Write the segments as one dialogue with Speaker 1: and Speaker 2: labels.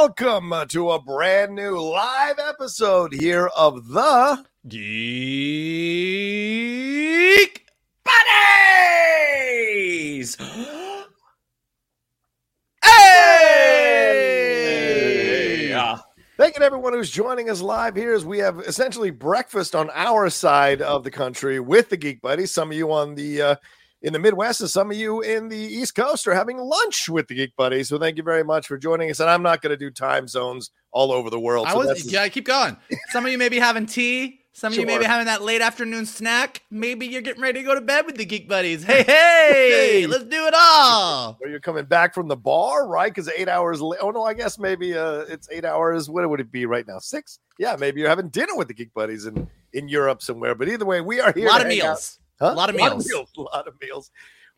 Speaker 1: Welcome to a brand new live episode here of the
Speaker 2: Geek Buddies! hey!
Speaker 1: Thank you to everyone who's joining us live here as we have essentially breakfast on our side of the country with the Geek Buddies. Some of you on the uh, in the Midwest and some of you in the East Coast are having lunch with the Geek Buddies. So thank you very much for joining us. And I'm not going to do time zones all over the world.
Speaker 2: I
Speaker 1: so
Speaker 2: was, yeah, keep going. Some of you may be having tea. Some of you may be having that late afternoon snack. Maybe you're getting ready to go to bed with the Geek Buddies. Hey, hey,
Speaker 1: Hey.
Speaker 2: let's do it all.
Speaker 1: Or you're coming back from the bar, right? Because eight hours. La- oh no, I guess maybe uh, it's eight hours. What would it be right now? Six? Yeah, maybe you're having dinner with the Geek Buddies in in Europe somewhere. But either way, we are here.
Speaker 2: A
Speaker 1: lot
Speaker 2: of
Speaker 1: hang out.
Speaker 2: Meals.
Speaker 1: Huh?
Speaker 2: A lot of meals.
Speaker 1: A lot of meals.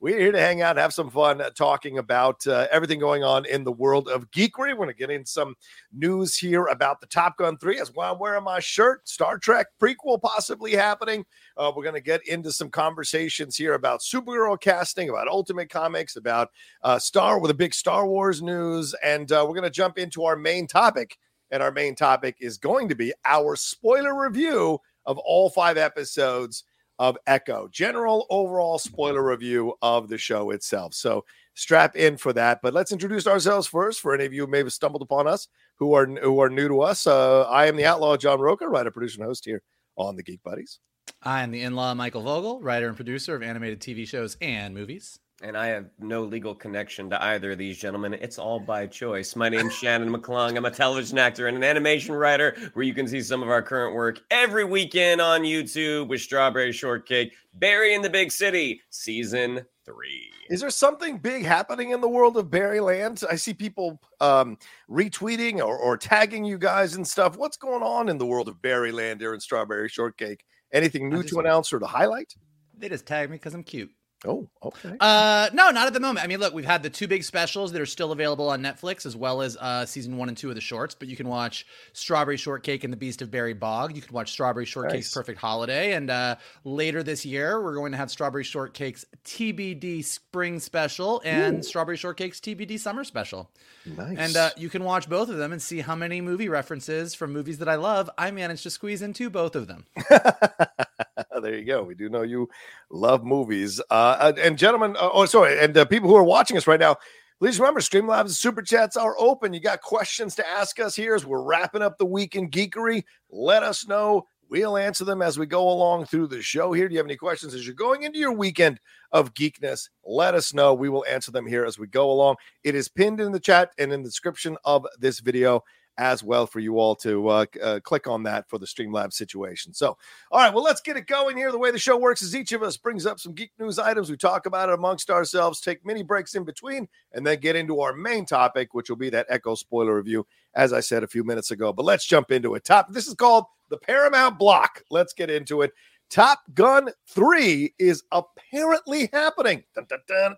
Speaker 1: We're here to hang out, have some fun, uh, talking about uh, everything going on in the world of geekery. We're going to get in some news here about the Top Gun 3. as why I'm wearing my shirt. Star Trek prequel possibly happening. Uh, we're going to get into some conversations here about superhero casting, about Ultimate Comics, about uh, Star with a big Star Wars news, and uh, we're going to jump into our main topic. And our main topic is going to be our spoiler review of all five episodes of Echo. General overall spoiler review of the show itself. So strap in for that. But let's introduce ourselves first. For any of you who may have stumbled upon us who are who are new to us, uh, I am the outlaw John Rocha, writer, producer, and host here on the Geek Buddies.
Speaker 2: I am the in-law Michael Vogel, writer and producer of animated TV shows and movies.
Speaker 3: And I have no legal connection to either of these gentlemen. It's all by choice. My name's Shannon McClung. I'm a television actor and an animation writer where you can see some of our current work every weekend on YouTube with Strawberry Shortcake, Barry in the Big City, season three.
Speaker 1: Is there something big happening in the world of Barryland? I see people um, retweeting or, or tagging you guys and stuff. What's going on in the world of Barryland here in Strawberry Shortcake? Anything new
Speaker 2: just-
Speaker 1: to announce or to highlight?
Speaker 2: They just tagged me because I'm cute.
Speaker 1: Oh, okay.
Speaker 2: Uh, no, not at the moment. I mean, look, we've had the two big specials that are still available on Netflix, as well as uh, season one and two of the shorts. But you can watch Strawberry Shortcake and the Beast of Berry Bog. You can watch Strawberry Shortcake's
Speaker 1: Nice.
Speaker 2: Perfect Holiday, and uh, later this year, we're going to have Strawberry Shortcake's TBD Spring Special and
Speaker 1: Ooh.
Speaker 2: Strawberry Shortcake's TBD Summer Special.
Speaker 1: Nice.
Speaker 2: And uh, you can watch both of them and see how many movie references from movies that I love I managed to squeeze into both of them.
Speaker 1: there you go. We do know you love movies. Uh, and gentlemen, uh, oh, sorry, and uh, people who are watching us right now, please remember Streamlabs Super Chats are open. You got questions to ask us here as we're wrapping up the week in geekery. Let us know. We'll answer them as we go along through the show here. Do you have any questions as you're going into your weekend of geekness? Let us know. We will answer them here as we go along. It is pinned in the chat and in the description of this video as well for you all to uh, uh, click on that for the Streamlabs situation. So, all right, well, let's get it going here. The way the show works is each of us brings up some geek news items. We talk about it amongst ourselves, take mini breaks in between, and then get into our main topic, which will be that Echo spoiler review, as I said a few minutes ago. But let's jump into it. Top. This is called the Paramount Block. Let's get into it. Top Gun 3 is apparently happening. Dun,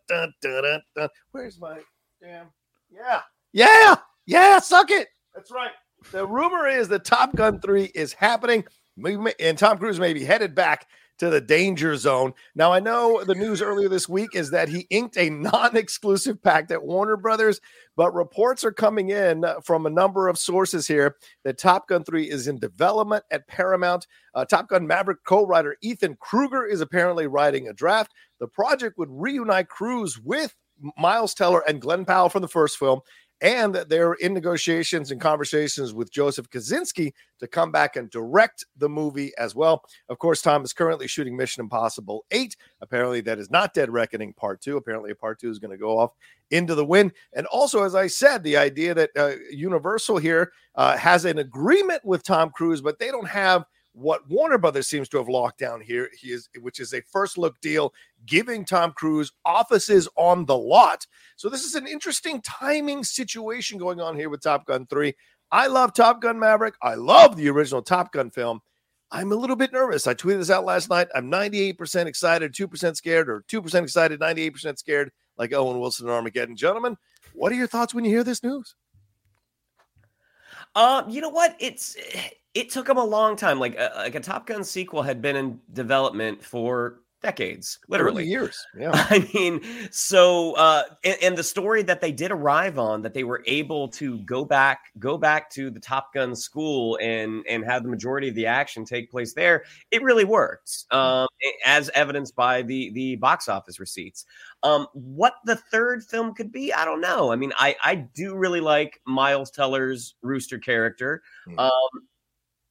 Speaker 1: dun, dun. Where's my damn? Yeah. Yeah. Yeah. Suck it. That's right. The rumor is that Top Gun 3 is happening, and Tom Cruise may be headed back to the danger zone. Now, I know the news earlier this week is that he inked a non exclusive pact at Warner Brothers, but reports are coming in from a number of sources here that Top Gun 3 is in development at Paramount. Uh, Top Gun Maverick co writer Ehren Kruger is apparently writing a draft. The project would reunite Cruise with Miles Teller and Glen Powell from the first film and that they're in negotiations and conversations with Joseph Kosinski to come back and direct the movie as well. Of course, Tom is currently shooting Mission Impossible 8. Apparently, that is not Dead Reckoning Part 2. Apparently, Part 2 is going to go off into the wind. And also, as I said, the idea that uh, Universal here uh, has an agreement with Tom Cruise, but they don't have what Warner Brothers seems to have locked down here, he is, which is a first look deal giving Tom Cruise offices on the lot. So this is an interesting timing situation going on here with Top Gun 3. I love Top Gun Maverick. I love the original Top Gun film. I'm a little bit nervous. I tweeted this out last night. I'm 98% excited, 2% scared, or 2% excited, 98% scared, like Owen Wilson and Armageddon. Gentlemen, what are your thoughts when you hear this news?
Speaker 3: Uh, you know what? It's it took them a long time. Like a, uh, like a Top Gun sequel had been in development for decades, literally
Speaker 1: years. Yeah.
Speaker 3: I mean, so uh, and, and, the story that they did arrive on, that they were able to go back, go back to the Top Gun school and and have the majority of the action take place there. It really worked, hmm. um, as evidenced by the the box office receipts. Um, what the third film could be, I don't know. I mean, I I do really like Miles Teller's Rooster character. Mm. Um,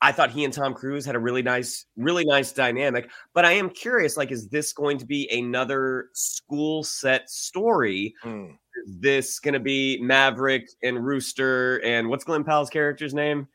Speaker 3: I thought he and Tom Cruise had a really nice, really nice dynamic. But I am curious, like, is this going to be another school set story? Mm. Is this going to be Maverick and Rooster and what's Glen Powell's character's name?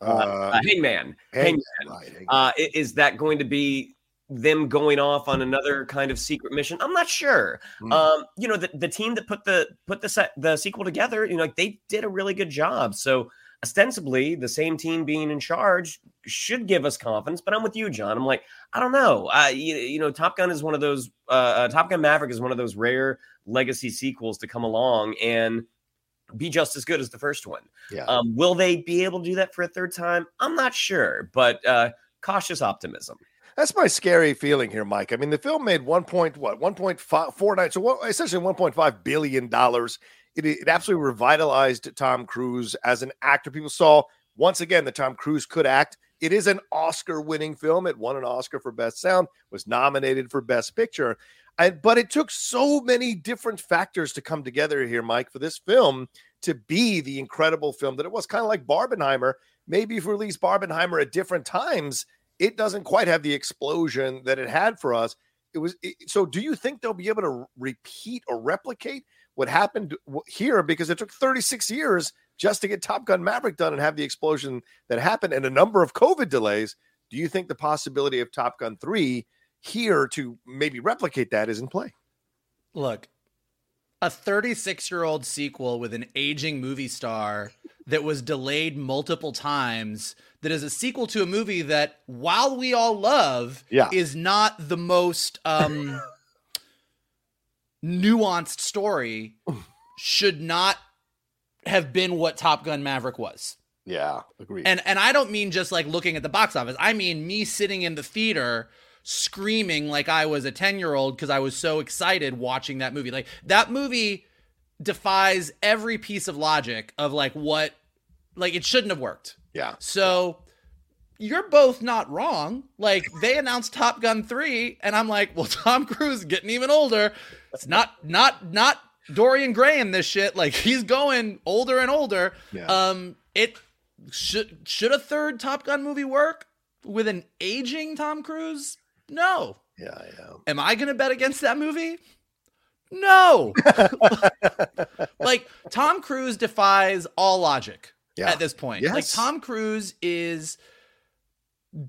Speaker 3: Uh, uh, Hangman. Hangman. Hangman. Uh, is that going to be them going off on another kind of secret mission? I'm not sure. Mm. Um, you know, the, the team that put the put the set the sequel together, you know, like they did a really good job. So ostensibly the same team being in charge should give us confidence. But I'm with you, John. I'm like, I don't know. Uh, you, you know, Top Gun is one of those. Uh, uh, Top Gun Maverick is one of those rare legacy sequels to come along and be just as good as the first one.
Speaker 1: Yeah.
Speaker 3: Um, will they be able to do that for a third time? I'm not sure, but uh, cautious optimism.
Speaker 1: That's my scary feeling here, Mike. I mean, the film made one point what one point five four nine, so essentially one point five billion dollars it, it absolutely revitalized Tom Cruise as an actor. People saw once again that Tom Cruise could act. It is an Oscar winning film. It won an Oscar for Best Sound, was nominated for Best Picture. And, but it took so many different factors to come together here, Mike, for this film to be the incredible film that it was. Kind of like Barbenheimer. Maybe if we released Barbenheimer at different times, it doesn't quite have the explosion that it had for us. It was it, so. Do you think they'll be able to repeat or replicate what happened here because it took 36 years just to get Top Gun Maverick done and have the explosion that happened and a number of COVID delays. Do you think the possibility of Top Gun 3 here to maybe replicate that is in play?
Speaker 2: Look, a 36 year old sequel with an aging movie star that was delayed multiple times that is a sequel to a movie that while we all love
Speaker 1: yeah.
Speaker 2: is not the most um nuanced story should not have been what Top Gun Maverick was.
Speaker 1: Yeah, agreed.
Speaker 2: And and I don't mean just like looking at the box office. I mean me sitting in the theater screaming like I was a 10-year-old because I was so excited watching that movie. Like that movie defies every piece of logic of like what like it shouldn't have worked.
Speaker 1: Yeah.
Speaker 2: So you're both not wrong. Like they announced Top Gun 3 and I'm like, well Tom Cruise getting even older. It's not not not Dorian Gray in this shit. Like he's going older and older.
Speaker 1: Yeah.
Speaker 2: Um it should should a third Top Gun movie work with an aging Tom Cruise? No.
Speaker 1: Yeah, yeah.
Speaker 2: Am I going to bet against that movie? No. like Tom Cruise defies all logic yeah. at this point.
Speaker 1: Yes.
Speaker 2: Like Tom Cruise is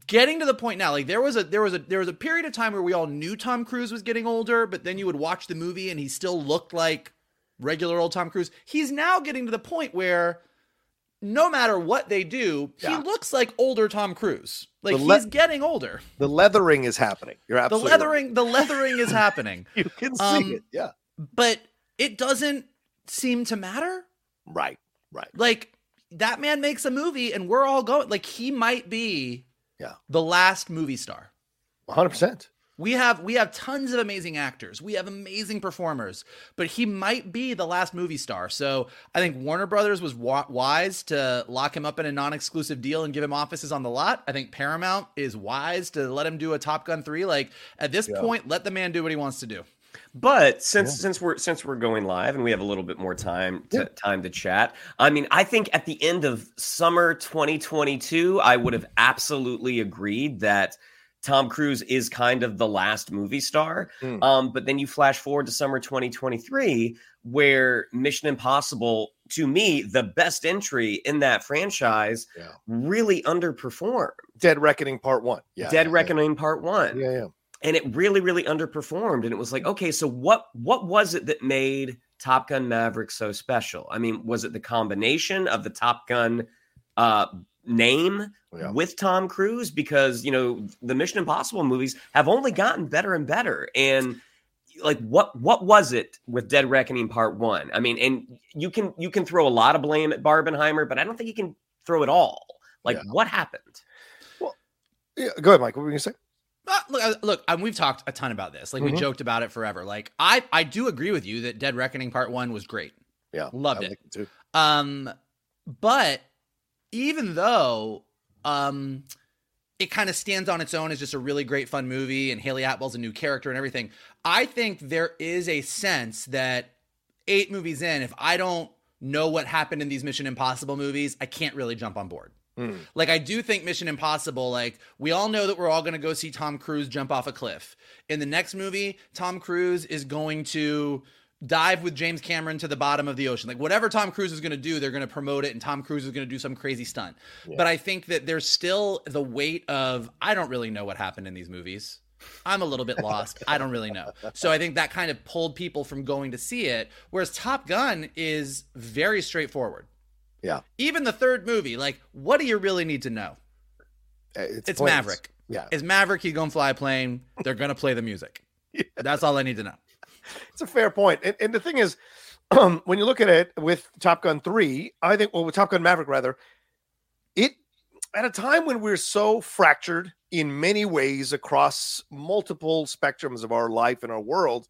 Speaker 2: getting to the point now like there was a there was a there was a period of time where we all knew Tom Cruise was getting older but then you would watch the movie and he still looked like regular old Tom Cruise. He's now getting to the point where no matter what they do yeah. he looks like older Tom Cruise. Like le- he's getting older.
Speaker 1: The leathering is happening. You're absolutely
Speaker 2: the leathering
Speaker 1: right.
Speaker 2: the leathering is happening.
Speaker 1: You can see um, it yeah.
Speaker 2: but it doesn't seem to matter.
Speaker 1: Right right.
Speaker 2: Like that man makes a movie and we're all going like he might be
Speaker 1: yeah.
Speaker 2: The last movie star.
Speaker 1: 100%.
Speaker 2: We have we have tons of amazing actors. We have amazing performers, but he might be the last movie star. So I think Warner Brothers was wa- wise to lock him up in a non-exclusive deal and give him offices on the lot. I think Paramount is wise to let him do a Top Gun three. Like at this yeah. point, let the man do what he wants to do.
Speaker 3: But since yeah. since we're since we're going live and we have a little bit more time to yeah. time to chat, I mean, I think at the end of summer 2022, I would have absolutely agreed that Tom Cruise is kind of the last movie star. Mm. Um, but then you flash forward to summer 2023, where Mission Impossible, to me, the best entry in that franchise, yeah. really underperformed.
Speaker 1: Dead Reckoning Part One. Yeah.
Speaker 3: Dead Reckoning Part One.
Speaker 1: Yeah, yeah.
Speaker 3: And it really, really underperformed. And it was like, okay, so what what was it that made Top Gun Maverick so special? I mean, was it the combination of the Top Gun uh name yeah. with Tom Cruise because you know the Mission Impossible movies have only gotten better and better and like what what was it with Dead Reckoning Part 1 I mean and you can you can throw a lot of blame at Barbenheimer but I don't think you can throw it all like yeah. what happened
Speaker 1: well yeah go ahead Mike what were you going to say
Speaker 2: look, uh, look, um, we've talked a ton about this. Like mm-hmm. we joked about it forever. Like I, I do agree with you that Dead Reckoning Part One was great.
Speaker 1: Yeah,
Speaker 2: loved it. it too. Um, but even though um it kind of stands on its own as just a really great fun movie and Hayley Atwell's a new character and everything. I think there is a sense that eight movies in, if I don't know what happened in these Mission Impossible movies, I can't really jump on board. Mm. Like I do think Mission Impossible, like we all know that we're all gonna go see Tom Cruise jump off a cliff. In the next movie, Tom Cruise is going to dive with James Cameron to the bottom of the ocean. Like whatever Tom Cruise is going to do, they're going to promote it and Tom Cruise is going to do some crazy stunt. Yeah. But I think that there's still the weight of I don't really know what happened in these movies. I'm a little bit lost. I don't really know. So I think that kind of pulled people from going to see it whereas Top Gun is very straightforward.
Speaker 1: Yeah.
Speaker 2: Even the third movie, like what do you really need to know?
Speaker 1: Uh, it's,
Speaker 2: it's Maverick.
Speaker 1: Yeah.
Speaker 2: Is Maverick he's going to fly a plane? They're going to play the music. yeah. That's all I need to know
Speaker 1: it's a fair point. And, and the thing is, um, when you look at it with Top Gun 3, I think, well, with Top Gun Maverick, rather, it, at a time when we're so fractured in many ways across multiple spectrums of our life and our world,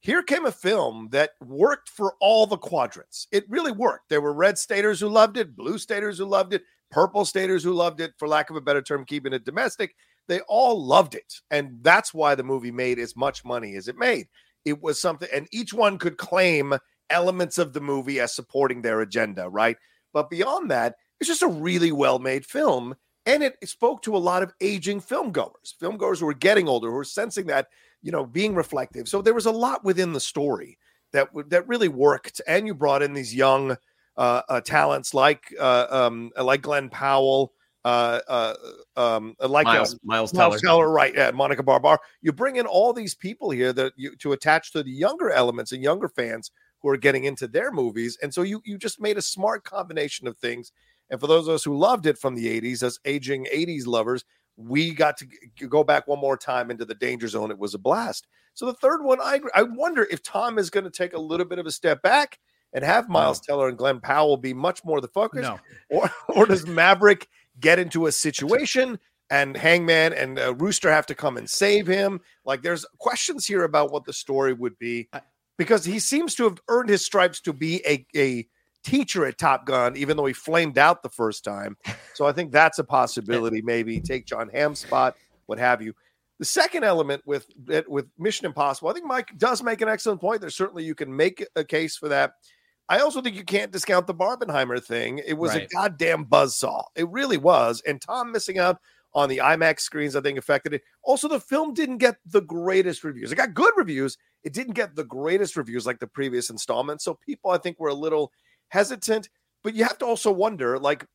Speaker 1: here came a film that worked for all the quadrants. It really worked. There were red staters who loved it, blue staters who loved it, purple staters who loved it, for lack of a better term, keeping it domestic. They all loved it. And that's why the movie made as much money as it made. It was something, and each one could claim elements of the movie as supporting their agenda, right? But beyond that, it's just a really well made film. And it spoke to a lot of aging film goers, film goers who were getting older, who were sensing that, you know, being reflective. So there was a lot within the story that that really worked. And you brought in these young uh, uh, talents like uh, um, like Glen Powell, uh, uh, um, uh, like
Speaker 3: Miles, Miles, Teller.
Speaker 1: Miles Teller, right? Yeah, Monica Barbar. You bring in all these people here that you to attach to the younger elements and younger fans who are getting into their movies, and so you you just made a smart combination of things. And for those of us who loved it from the '80s, as aging '80s lovers, we got to go back one more time into the danger zone. It was a blast. So the third one, I I wonder if Tom is going to take a little bit of a step back and have Miles no. Teller and Glen Powell be much more the focus,
Speaker 2: no.
Speaker 1: or or does Maverick get into a situation and Hangman and uh, Rooster have to come and save him. Like there's questions here about what the story would be because he seems to have earned his stripes to be a, a teacher at Top Gun, even though he flamed out the first time. So I think that's a possibility. Maybe take Jon Hamm's spot, what have you. The second element with with Mission Impossible, I think Mike does make an excellent point. There's certainly you can make a case for that. I also think you can't discount the Barbenheimer thing. It was right. a goddamn buzzsaw. It really was. And Tom missing out on the IMAX screens, I think, affected it. Also, the film didn't get the greatest reviews. It got good reviews. It didn't get the greatest reviews like the previous installment. So people, I think, were a little hesitant. But you have to also wonder, like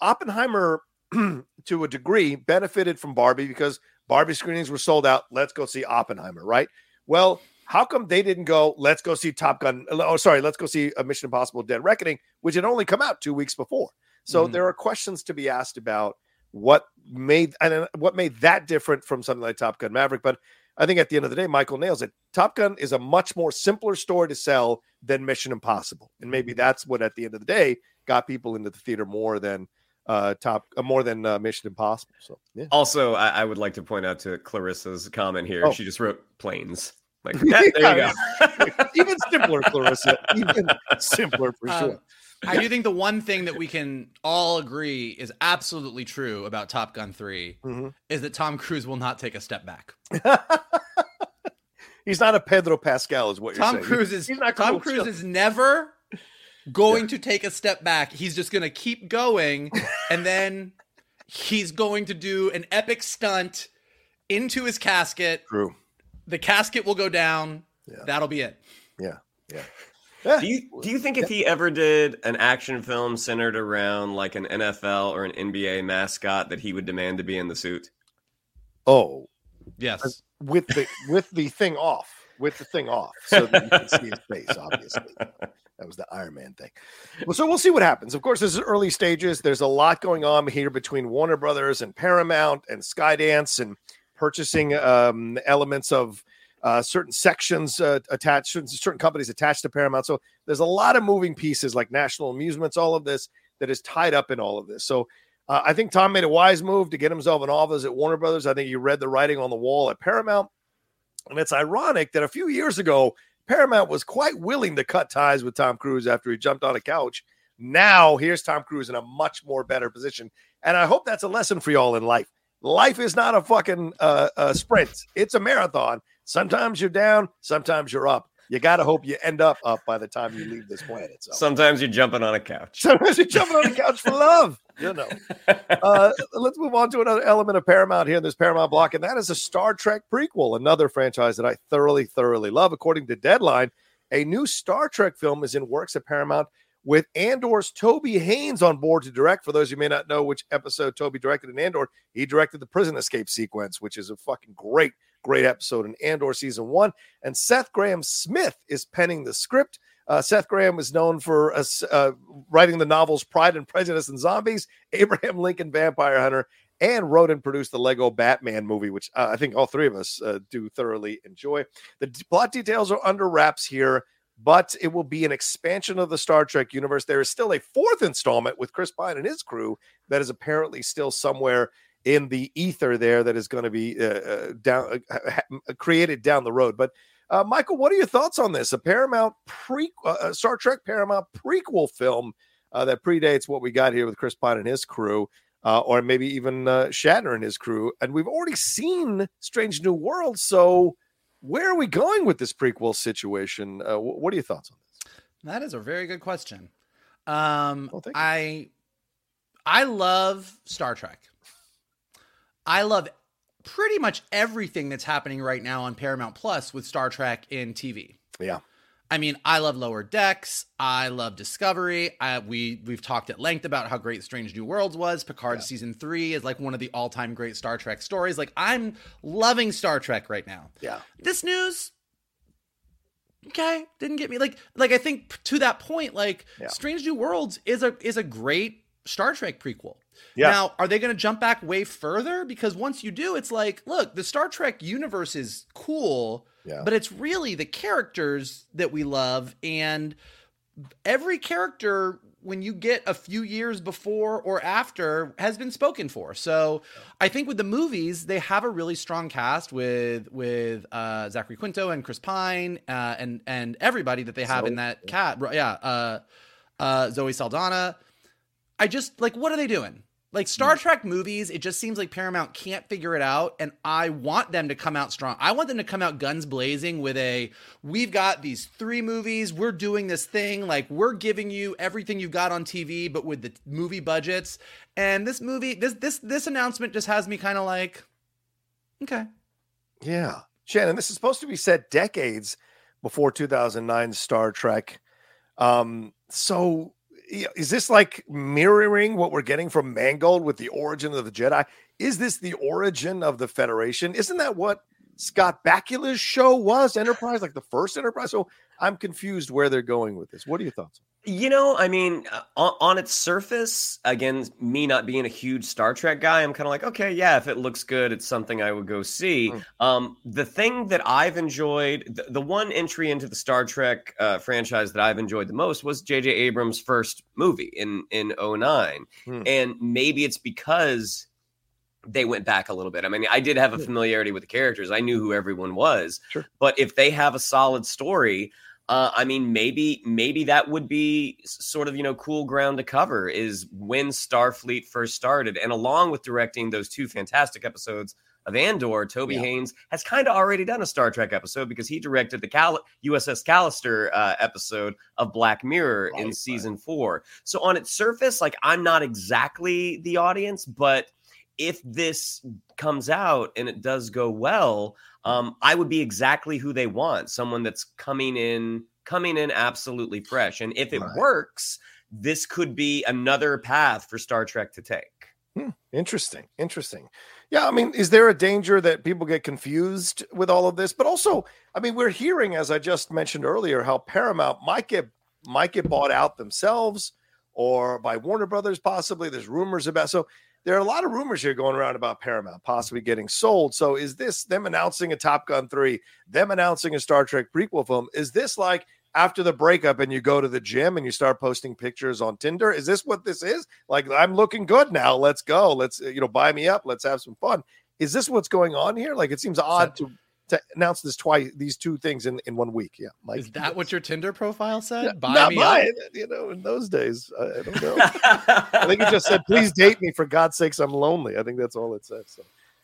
Speaker 1: Oppenheimer, to a degree, benefited from Barbie because Barbie screenings were sold out. Let's go see Oppenheimer, right? Well, how come they didn't go, let's go see Top Gun? Uh, oh, sorry, let's go see a Mission Impossible Dead Reckoning, which had only come out two weeks before. So mm-hmm. there are questions to be asked about what made and uh, what made that different from something like Top Gun Maverick. But I think at the end of the day, Michael nails it. Top Gun is a much more simpler story to sell than Mission Impossible, and maybe that's what at the end of the day got people into the theater more than uh top uh, more than uh, mission impossible so
Speaker 3: yeah also I, I, would like to point out to clarissa's comment here oh. she just wrote planes like that, there you
Speaker 1: go. Even simpler, Clarissa. Even simpler for um, sure.
Speaker 2: I do think the one thing that we can all agree is absolutely true about Top Gun 3 mm-hmm. is that Tom Cruise will not take a step back.
Speaker 1: He's not a Pedro Pascal, is what you're
Speaker 2: Tom
Speaker 1: saying.
Speaker 2: Cruise is
Speaker 1: He's not
Speaker 2: Tom
Speaker 1: cool,
Speaker 2: Cruise
Speaker 1: chill.
Speaker 2: is never going to take a step back. He's just going to keep going, and then he's going to do an epic stunt into his casket.
Speaker 1: True.
Speaker 2: The casket will go down.
Speaker 1: Yeah.
Speaker 2: That'll be it.
Speaker 1: Yeah. Yeah.
Speaker 3: Do you do you think if he ever did an action film centered around like an NFL or an NBA mascot that he would demand to be in the suit?
Speaker 1: Oh,
Speaker 2: Yes.
Speaker 1: with the with the thing off, with the thing off, so that you can see his face. Obviously, that was the Iron Man thing. Well, so we'll see what happens. Of course, this is early stages. There's a lot going on here between Warner Brothers and Paramount and Skydance and purchasing um, elements of uh, certain sections uh, attached, certain, certain companies attached to Paramount. So there's a lot of moving pieces like National Amusements, all of this that is tied up in all of this. So uh, I think Tom made a wise move to get himself an office at Warner Brothers. I think he read the writing on the wall at Paramount. And it's ironic that a few years ago, Paramount was quite willing to cut ties with Tom Cruise after he jumped on a couch. Now, here's Tom Cruise in a much more better position. And I hope that's a lesson for y'all in life. Life is not a fucking uh, uh, sprint, it's a marathon. Sometimes you're down, sometimes you're up. You got to hope you end up up by the time you leave this planet. So.
Speaker 3: Sometimes you're jumping on a couch.
Speaker 1: Sometimes you're jumping on a couch for love. You know. Uh, let's move on to another element of Paramount here in this Paramount block, and that is a Star Trek prequel, another franchise that I thoroughly, thoroughly love. According to Deadline, a new Star Trek film is in works at Paramount with Andor's Toby Haynes on board to direct. For those of you who may not know which episode Toby directed in Andor, he directed the prison escape sequence, which is a fucking great, great episode in Andor season one. And Seth Grahame-Smith is penning the script. Uh, Seth Grahame is known for uh, uh, writing the novels Pride and Prejudice and Zombies, Abraham Lincoln Vampire Hunter, and wrote and produced the Lego Batman movie, which uh, I think all three of us uh, do thoroughly enjoy. The d- plot details are under wraps here, but it will be an expansion of the Star Trek universe. There is still a fourth installment with Chris Pine and his crew that is apparently still somewhere in the ether there that is going to be uh, uh, down uh, ha- created down the road. But uh, Michael, what are your thoughts on this? A Paramount pre uh, Star Trek Paramount prequel film uh, that predates what we got here with Chris Pine and his crew, uh, or maybe even uh, Shatner and his crew. And we've already seen Strange New Worlds, so where are we going with this prequel situation? Uh, wh- what are your thoughts on this?
Speaker 2: That is a very good question. Um,
Speaker 1: Well.
Speaker 2: I I love Star Trek. I love pretty much everything that's happening right now on Paramount Plus with Star Trek in TV.
Speaker 1: Yeah,
Speaker 2: I mean, I love Lower Decks. I love Discovery. I, we we've talked at length about how great Strange New Worlds was. Picard
Speaker 1: Yeah.
Speaker 2: season three is like one of the all time great Star Trek stories. Like I'm loving Star Trek right now.
Speaker 1: yeah,
Speaker 2: This news, okay, didn't get me. Like like I think to that point, like
Speaker 1: Yeah.
Speaker 2: Strange New Worlds is a is a great Star Trek prequel.
Speaker 1: Yeah.
Speaker 2: Now, are they going to jump back way further? Because once you do, it's like, look, the Star Trek universe is cool,
Speaker 1: yeah.
Speaker 2: but it's really the characters that we love. And every character, when you get a few years before or after, has been spoken for. So I think with the movies, they have a really strong cast with with uh, Zachary Quinto and Chris Pine uh, and and everybody that they have in
Speaker 1: Zoe,
Speaker 2: that cat. Yeah, uh, uh, Zoe Saldana. I just like what are they doing? Like Star Trek movies, it just seems like Paramount can't figure it out, and I want them to come out strong. I want them to come out guns blazing with a we've got these three movies, we're doing this thing, like we're giving you everything you've got on TV, but with the movie budgets. And this movie, this this this announcement just has me kind of like, okay,
Speaker 1: Yeah. Shannon, this is supposed to be set decades before 2009 Star Trek. Um, so is this like mirroring what we're getting from Mangold with the origin of the Jedi? Is this the origin of the Federation? Isn't that what Scott Bakula's show was? Enterprise, like the first Enterprise? So I'm confused where they're going with this. What are your thoughts?
Speaker 3: You know, I mean, uh, on, on its surface, again, me not being a huge Star Trek guy, I'm kind of like, okay, yeah, if it looks good, it's something I would go see.
Speaker 1: Mm.
Speaker 3: Um, the thing that I've enjoyed, the, the one entry into the Star Trek uh, franchise that I've enjoyed the most was J.J. Abrams' first movie in in 09.
Speaker 1: Hmm.
Speaker 3: and maybe it's because they went back a little bit. I mean, I did have a familiarity with the characters. I knew who everyone was.
Speaker 1: Sure.
Speaker 3: But if they have a solid story, uh, I mean, maybe maybe that would be sort of you know cool ground to cover is when Starfleet first started, and along with directing those two fantastic episodes of Andor, Toby
Speaker 1: Yeah.
Speaker 3: Haynes has kind of already done a Star Trek episode because he directed the Cal- USS Callister uh, episode of Black Mirror
Speaker 1: Right,
Speaker 3: in
Speaker 1: right.
Speaker 3: season four. So on its surface, like I'm not exactly the audience, but if this comes out and it does go well, um, I would be exactly who they want. Someone that's coming in, coming in absolutely fresh. And if it
Speaker 1: Right.
Speaker 3: works, this could be another path for Star Trek to take.
Speaker 1: Interesting. Interesting. Yeah. I mean, is there a danger that people get confused with all of this? But also, I mean, we're hearing, as I just mentioned earlier, how Paramount might get might get bought out themselves or by Warner Brothers, possibly. There's rumors about so there are a lot of rumors here going around about Paramount possibly getting sold. So is this them announcing a Top Gun 3, them announcing a Star Trek prequel film? Is this like after the breakup and you go to the gym and you start posting pictures on Tinder? Is this what this is? Like I'm looking good now. Let's go. Let's you know buy me up. Let's have some fun. Is this what's going on here? Like it seems odd to to announce this twice these two things in in one week. Yeah, Mike.
Speaker 2: Is that what your Tinder profile said?
Speaker 1: Yeah,
Speaker 2: Buy
Speaker 1: not
Speaker 2: me
Speaker 1: buy it, You know, in those days, I, I don't know. I think it just said, "Please date me." For God's sakes, I'm lonely. I think that's all it said. So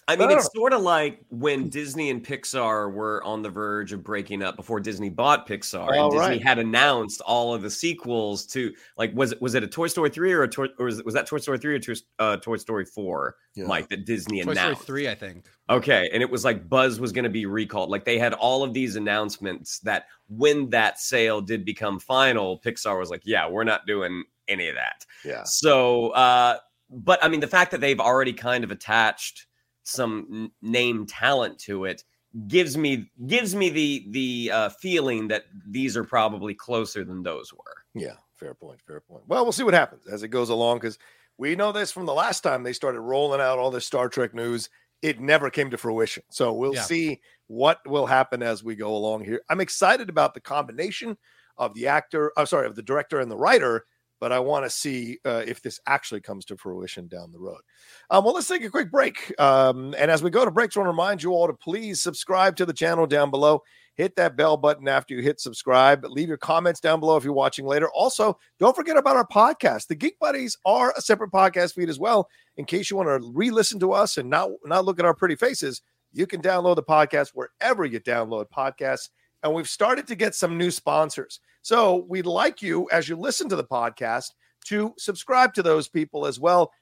Speaker 3: I mean,
Speaker 1: I don't
Speaker 3: it's sort of like when Disney and Pixar were on the verge of breaking up before Disney bought Pixar,
Speaker 1: Oh,
Speaker 3: and Disney
Speaker 1: right.
Speaker 3: had announced all of the sequels to like was it was it a Toy Story three or a Toy, or was, was that Toy Story three or Toy, uh, Toy Story four?
Speaker 1: Yeah.
Speaker 3: Mike that Disney
Speaker 2: Toy Story three, I think.
Speaker 3: Okay, and it was like Buzz was going to be recalled. Like they had all of these announcements that when that sale did become final, Pixar was like, "Yeah, we're not doing any of that."
Speaker 1: yeah,
Speaker 3: So, uh, but I mean, the fact that they've already kind of attached some n- name talent to it gives me gives me the the uh, feeling that these are probably closer than those were.
Speaker 1: yeah. Fair point. Fair point. Well, we'll see what happens as it goes along because we know this from the last time they started rolling out all this Star Trek news. It never came to fruition. So we'll
Speaker 2: Yeah.
Speaker 1: see what will happen as we go along here. I'm excited about the combination of the actor, I'm sorry, of the director and the writer, but I want to see uh, if this actually comes to fruition down the road. Um, well, let's take a quick break. Um, and as we go to breaks, I want to remind you all to please subscribe to the channel down below. Hit that bell button after you hit subscribe. Leave your comments down below if you're watching later. Also, don't forget about our podcast. The Geek Buddies are a separate podcast feed as well. In case you want to re-listen to us and not not look at our pretty faces, you can download the podcast wherever you download podcasts. And we've started to get some new sponsors. So we'd like you, as you listen to the podcast, to subscribe to those people as well.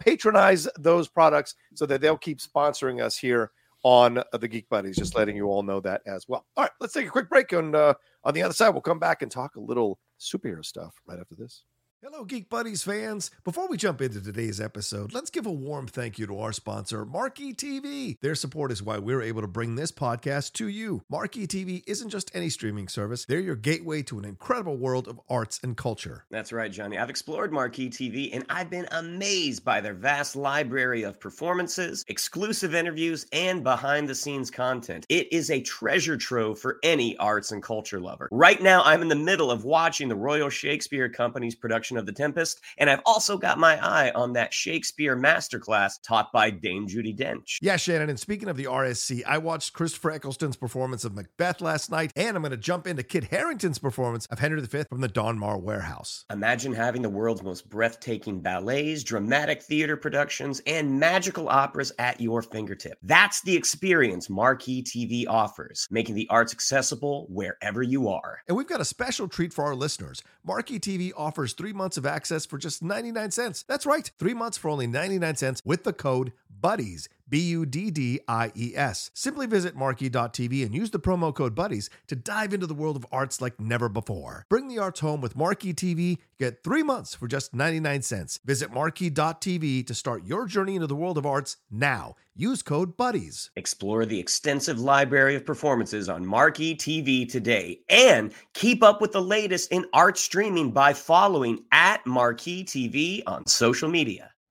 Speaker 1: patronize those products so that they'll keep sponsoring us here on the Geek Buddies. Just letting you all know that as well. All right, let's take a quick break, and uh, on the other side, we'll come back and talk a little superhero stuff right after this. Hello, Geek Buddies fans. Before we jump into today's episode, let's give a warm thank you to our sponsor, Marquee TV. Their support is why we're able to bring this podcast to you. Marquee TV isn't just any streaming service, they're your gateway to an incredible world of arts and culture.
Speaker 3: That's right, Johnny. I've explored Marquee TV and I've been amazed by their vast library of performances, exclusive interviews, and behind the scenes content. It is a treasure trove for any arts and culture lover. Right now, I'm in the middle of watching the Royal Shakespeare Company's production of The Tempest, and I've also got my eye on that Shakespeare masterclass taught by Dame Judi Dench.
Speaker 1: Yeah, Shannon. And speaking of the RSC, I watched Christopher Eccleston's performance of Macbeth last night, and I'm going to jump into Kit Harington's performance of Henry V from the Donmar Warehouse.
Speaker 3: Imagine having the world's most breathtaking ballets, dramatic theater productions, and magical operas at your fingertip. That's the experience Marquee TV offers, making the arts accessible wherever you are.
Speaker 1: And we've got a special treat for our listeners. Marquee TV offers three months of access for just 99 cents. That's right, three months for only 99 cents with the code BUDDIES. B U D D I E S. Simply visit marquee.tv and use the promo code BUDDIES to dive into the world of arts like never before. Bring the arts home with Marquee TV. Get three months for just 99 cents. Visit marquee.tv to start your journey into the world of arts now. Use code BUDDIES.
Speaker 3: Explore the extensive library of performances on Marquee TV today and keep up with the latest in art streaming by following at Marquee TV on social media.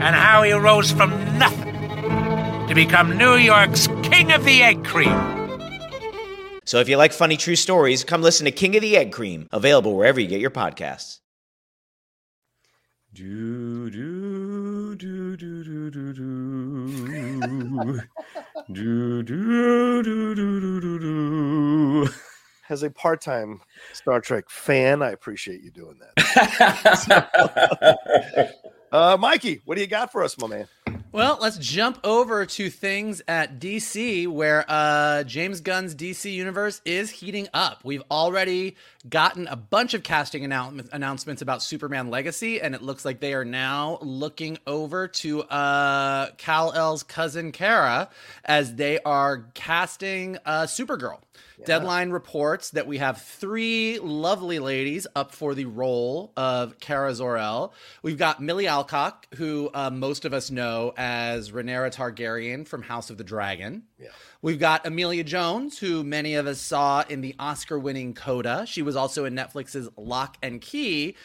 Speaker 4: and how he rose from nothing to become New York's King of the Egg Cream.
Speaker 5: So if you like funny true stories, come listen to King of the Egg Cream, available wherever you get your podcasts.
Speaker 3: Do, do, do, do, do, do, do. Do, do, do, do, do, do, do.
Speaker 1: As a part-time Star Trek fan, I appreciate you doing that. Uh, Mikey, what do you got for us, my man?
Speaker 2: Well, let's jump over to things at DC where uh, James Gunn's DC universe is heating up. We've already gotten a bunch of casting annou- announcements about Superman Legacy, and it looks like they are now looking over to uh, Kal El's cousin Kara as they are casting uh, Supergirl. Deadline reports that we have three lovely ladies up for the role of Kara Zor-El. We've got Milly Alcock, who uh, most of us know as Rhaenyra Targaryen from House of the Dragon. We've got Emilia Jones, who many of us saw in the Oscar-winning Coda. She was also in Netflix's Lock and Key.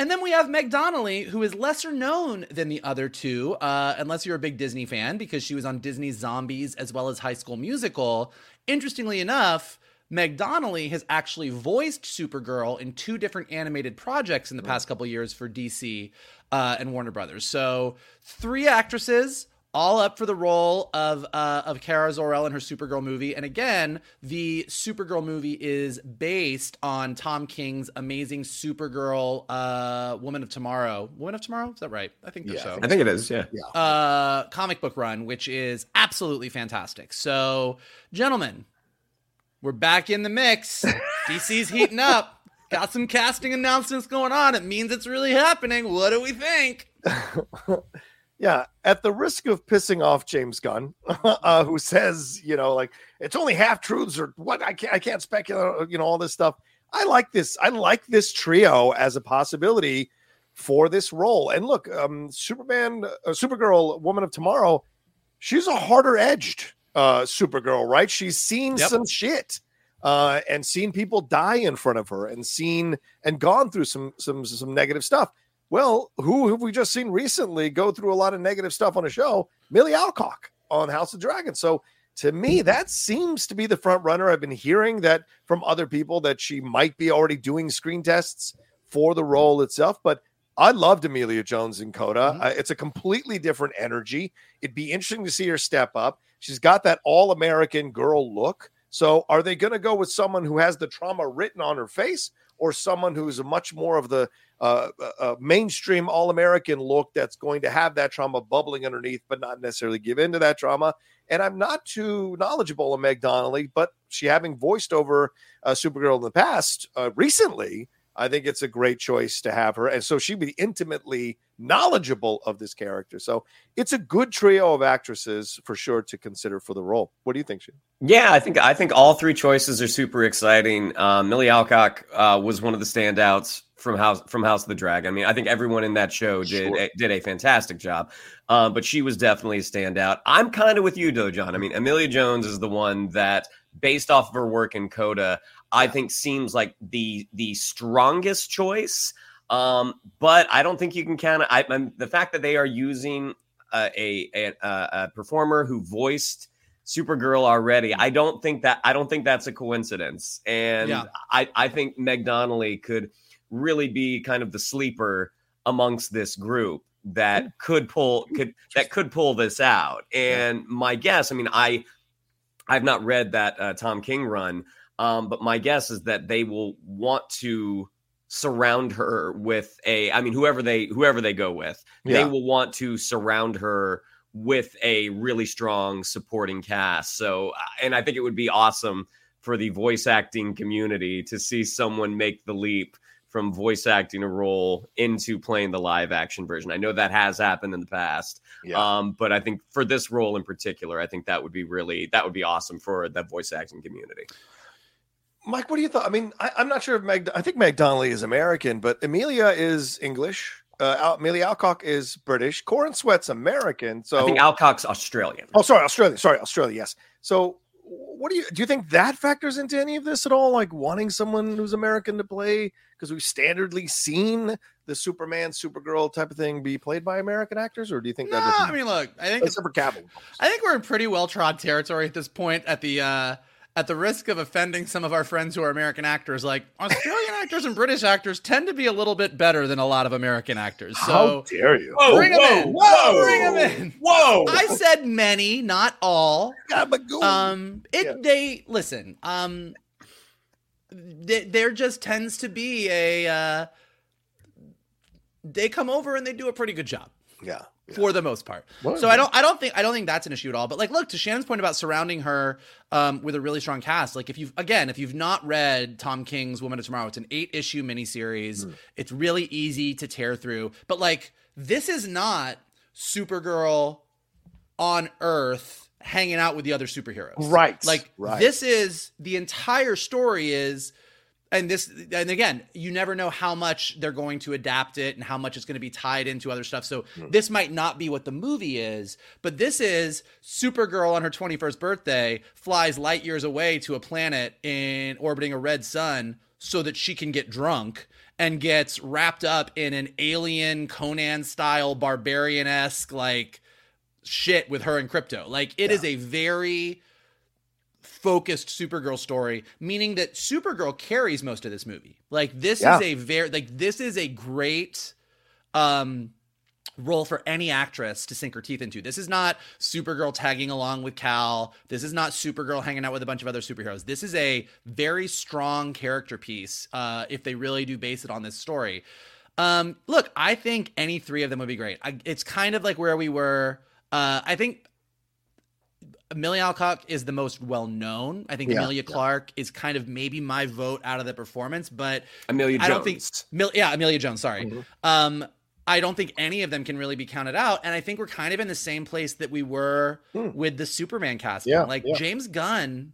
Speaker 2: And then we have Meg Donnelly, who is lesser known than the other two, uh, unless you're a big Disney fan, because she was on Disney's Zombies as well as High School Musical. Interestingly enough, Meg Donnelly has actually voiced Supergirl in two different animated projects in the past couple years for DC uh, and Warner Brothers. So three actresses all up for the role of uh, of Kara Zor-El in her Supergirl movie. And again, the Supergirl movie is based on Tom King's amazing Supergirl, uh, Woman of Tomorrow. Woman of Tomorrow, is that right? I think
Speaker 1: Yeah,
Speaker 2: so
Speaker 3: I think it is, yeah.
Speaker 2: uh, comic book run, which is absolutely fantastic. So, gentlemen, we're back in the mix. DC's heating up. Got some casting announcements going on. It means it's really happening. What do we think?
Speaker 1: Yeah, at the risk of pissing off James Gunn, uh, who says, you know, like it's only half truths or what I can't I can't speculate, you know, all this stuff. I like this. I like this trio as a possibility for this role. And look, um, Superman, uh, Supergirl, Woman of Tomorrow, she's a harder edged uh, Supergirl, right? She's seen
Speaker 2: Yep.
Speaker 1: some shit uh, and seen people die in front of her and seen and gone through some some some negative stuff. Well, who have we just seen recently go through a lot of negative stuff on a show? Milly Alcock on House of Dragons. So to me, that seems to be the front runner. I've been hearing that from other people that she might be already doing screen tests for the role itself. But I loved Emilia Jones in Coda. Uh, it's a completely different energy. It'd be interesting to see her step up. She's got that all American girl look. So are they going to go with someone who has the trauma written on her face or someone who's a much more of the uh, uh, uh, mainstream all American look that's going to have that trauma bubbling underneath, but not necessarily give into that trauma? And I'm not too knowledgeable on Meg Donnelly, but she having voiced over uh, Supergirl in the past uh, recently, I think it's a great choice to have her. And so she'd be intimately knowledgeable of this character. So it's a good trio of actresses for sure to consider for the role. What do you think, Shane?
Speaker 3: Yeah, I think I think all three choices are super exciting. Um, Milly Alcock uh, was one of the standouts from House from House of the Dragon. I mean, I think everyone in that show did
Speaker 1: Sure.
Speaker 3: a, did a fantastic job, uh, but she was definitely a standout. I'm kind of with you, though, John. I mean, Emilia Jones is the one that, based off of her work in Coda, I think seems like the the strongest choice. Um, but I don't think you can count it. I, I'm, the fact that they are using uh, a, a, a performer who voiced Supergirl already. I don't think that I don't think that's a coincidence. And
Speaker 2: Yeah.
Speaker 3: I, I think Meg Donnelly could really be kind of the sleeper amongst this group that could pull could that could pull this out. And my guess, I mean, I I've not read that uh, Tom King run, um, but my guess is that they will want to surround her with a I mean whoever they whoever they go with,
Speaker 1: Yeah.
Speaker 3: they will want to surround her with a really strong supporting cast. So, uh, and I think it would be awesome for the voice acting community to see someone make the leap from voice acting a role into playing the live action version. I know that has happened in the past.
Speaker 1: Yeah.
Speaker 3: Um, but I think for this role in particular, I think that would be really that would be awesome for the voice acting community.
Speaker 1: Mike, what do you thought? I mean, I, I'm not sure if Meg. I think Meg Donnelly is American, but Emilia is English. Uh, Al, Amelia Alcock is British. Corenswet's American. So
Speaker 3: I think Alcock's Australian.
Speaker 1: Oh, sorry, Australia. Sorry, Australia. Yes. So, what do you do? You think that factors into any of this at all? Like wanting someone who's American to play because we've standardly seen the Superman, Supergirl type of thing be played by American actors, or do you think
Speaker 2: No,
Speaker 1: that?
Speaker 2: I mean, look, I think
Speaker 1: except for Cavill.
Speaker 2: I think we're in pretty well trod territory at this point. At the uh, at the risk of offending some of our friends who are American actors, like Australian actors and British actors tend to be a little bit better than a lot of American actors. So
Speaker 1: How dare you?
Speaker 2: bring them in.
Speaker 3: whoa,
Speaker 2: bring them in.
Speaker 3: Whoa!
Speaker 2: I said many, not all.
Speaker 1: Gabagool.
Speaker 2: Um, it
Speaker 1: Yeah.
Speaker 2: they listen. Um, th- there just tends to be a. Uh, they come over and they do a pretty good job
Speaker 1: yeah. Yeah.
Speaker 2: for the most part.
Speaker 1: Well,
Speaker 2: so I don't I don't think I don't think that's an issue at all. But like look, to Shannon's point about surrounding her um, with a really strong cast, like if you've again, if you've not read Tom King's Woman of Tomorrow, it's an eight issue miniseries.
Speaker 1: Hmm.
Speaker 2: It's really easy to tear through. But like this is not Supergirl on Earth hanging out with the other superheroes.
Speaker 1: Right,
Speaker 2: Like
Speaker 1: right.
Speaker 2: this is the entire story is and this and again you never know how much they're going to adapt it and how much it's going to be tied into other stuff. So
Speaker 1: Hmm.
Speaker 2: this might not be what the movie is but this is supergirl on her 21st birthday flies light years away to a planet in orbiting a red sun so that she can get drunk and gets wrapped up in an alien conan style barbarian-esque like shit with her and Krypto. Like it is a very focused Supergirl story, meaning that Supergirl carries most of this movie. Like this
Speaker 1: Yeah.
Speaker 2: is a very like this is a great um role for any actress to sink her teeth into. This is not Supergirl tagging along with Kal. This is not Supergirl hanging out with a bunch of other superheroes. This is a very strong character piece uh if they really do base it on this story. Um look, I think any three of them would be great. I, it's kind of like where we were uh I think Amelia Alcock is the most well known. I think
Speaker 1: Yeah,
Speaker 2: Amelia
Speaker 1: yeah.
Speaker 2: Clark is kind of maybe my vote out of the performance, but
Speaker 3: Emilia
Speaker 2: I don't think
Speaker 3: Jones.
Speaker 2: Mil- yeah, Emilia Jones, sorry.
Speaker 1: Mm-hmm.
Speaker 2: Um I don't think any of them can really be counted out and I think we're kind of in the same place that we were
Speaker 1: Hmm.
Speaker 2: with the Superman casting.
Speaker 1: Yeah,
Speaker 2: like
Speaker 1: yeah.
Speaker 2: James Gunn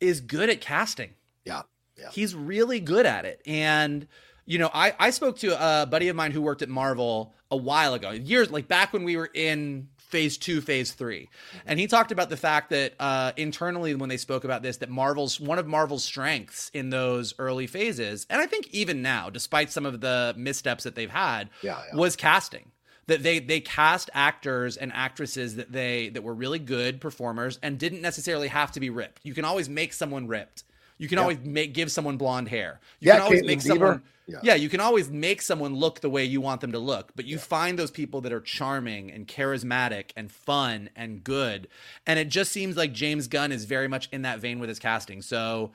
Speaker 2: is good at casting.
Speaker 1: Yeah. Yeah.
Speaker 2: He's really good at it. And, you know, I, I spoke to a buddy of mine who worked at Marvel a while ago, years like back when we were in phase two, phase three. And he talked about the fact that uh, internally, when they spoke about this, that Marvel's one of Marvel's strengths in those early phases, and I think even now, despite some of the missteps that they've had,
Speaker 1: Yeah, yeah.
Speaker 2: was casting that they they cast actors and actresses that they that were really good performers and didn't necessarily have to be ripped. You can always make someone ripped. You can always make give someone blonde hair. You
Speaker 1: Yeah,
Speaker 2: can always
Speaker 1: Caitlin
Speaker 2: make
Speaker 1: Bieber.
Speaker 2: someone
Speaker 1: Yeah.
Speaker 2: yeah. you can always make someone look the way you want them to look, but you find those people that are charming and charismatic and fun and good. And it just seems like James Gunn is very much in that vein with his casting. So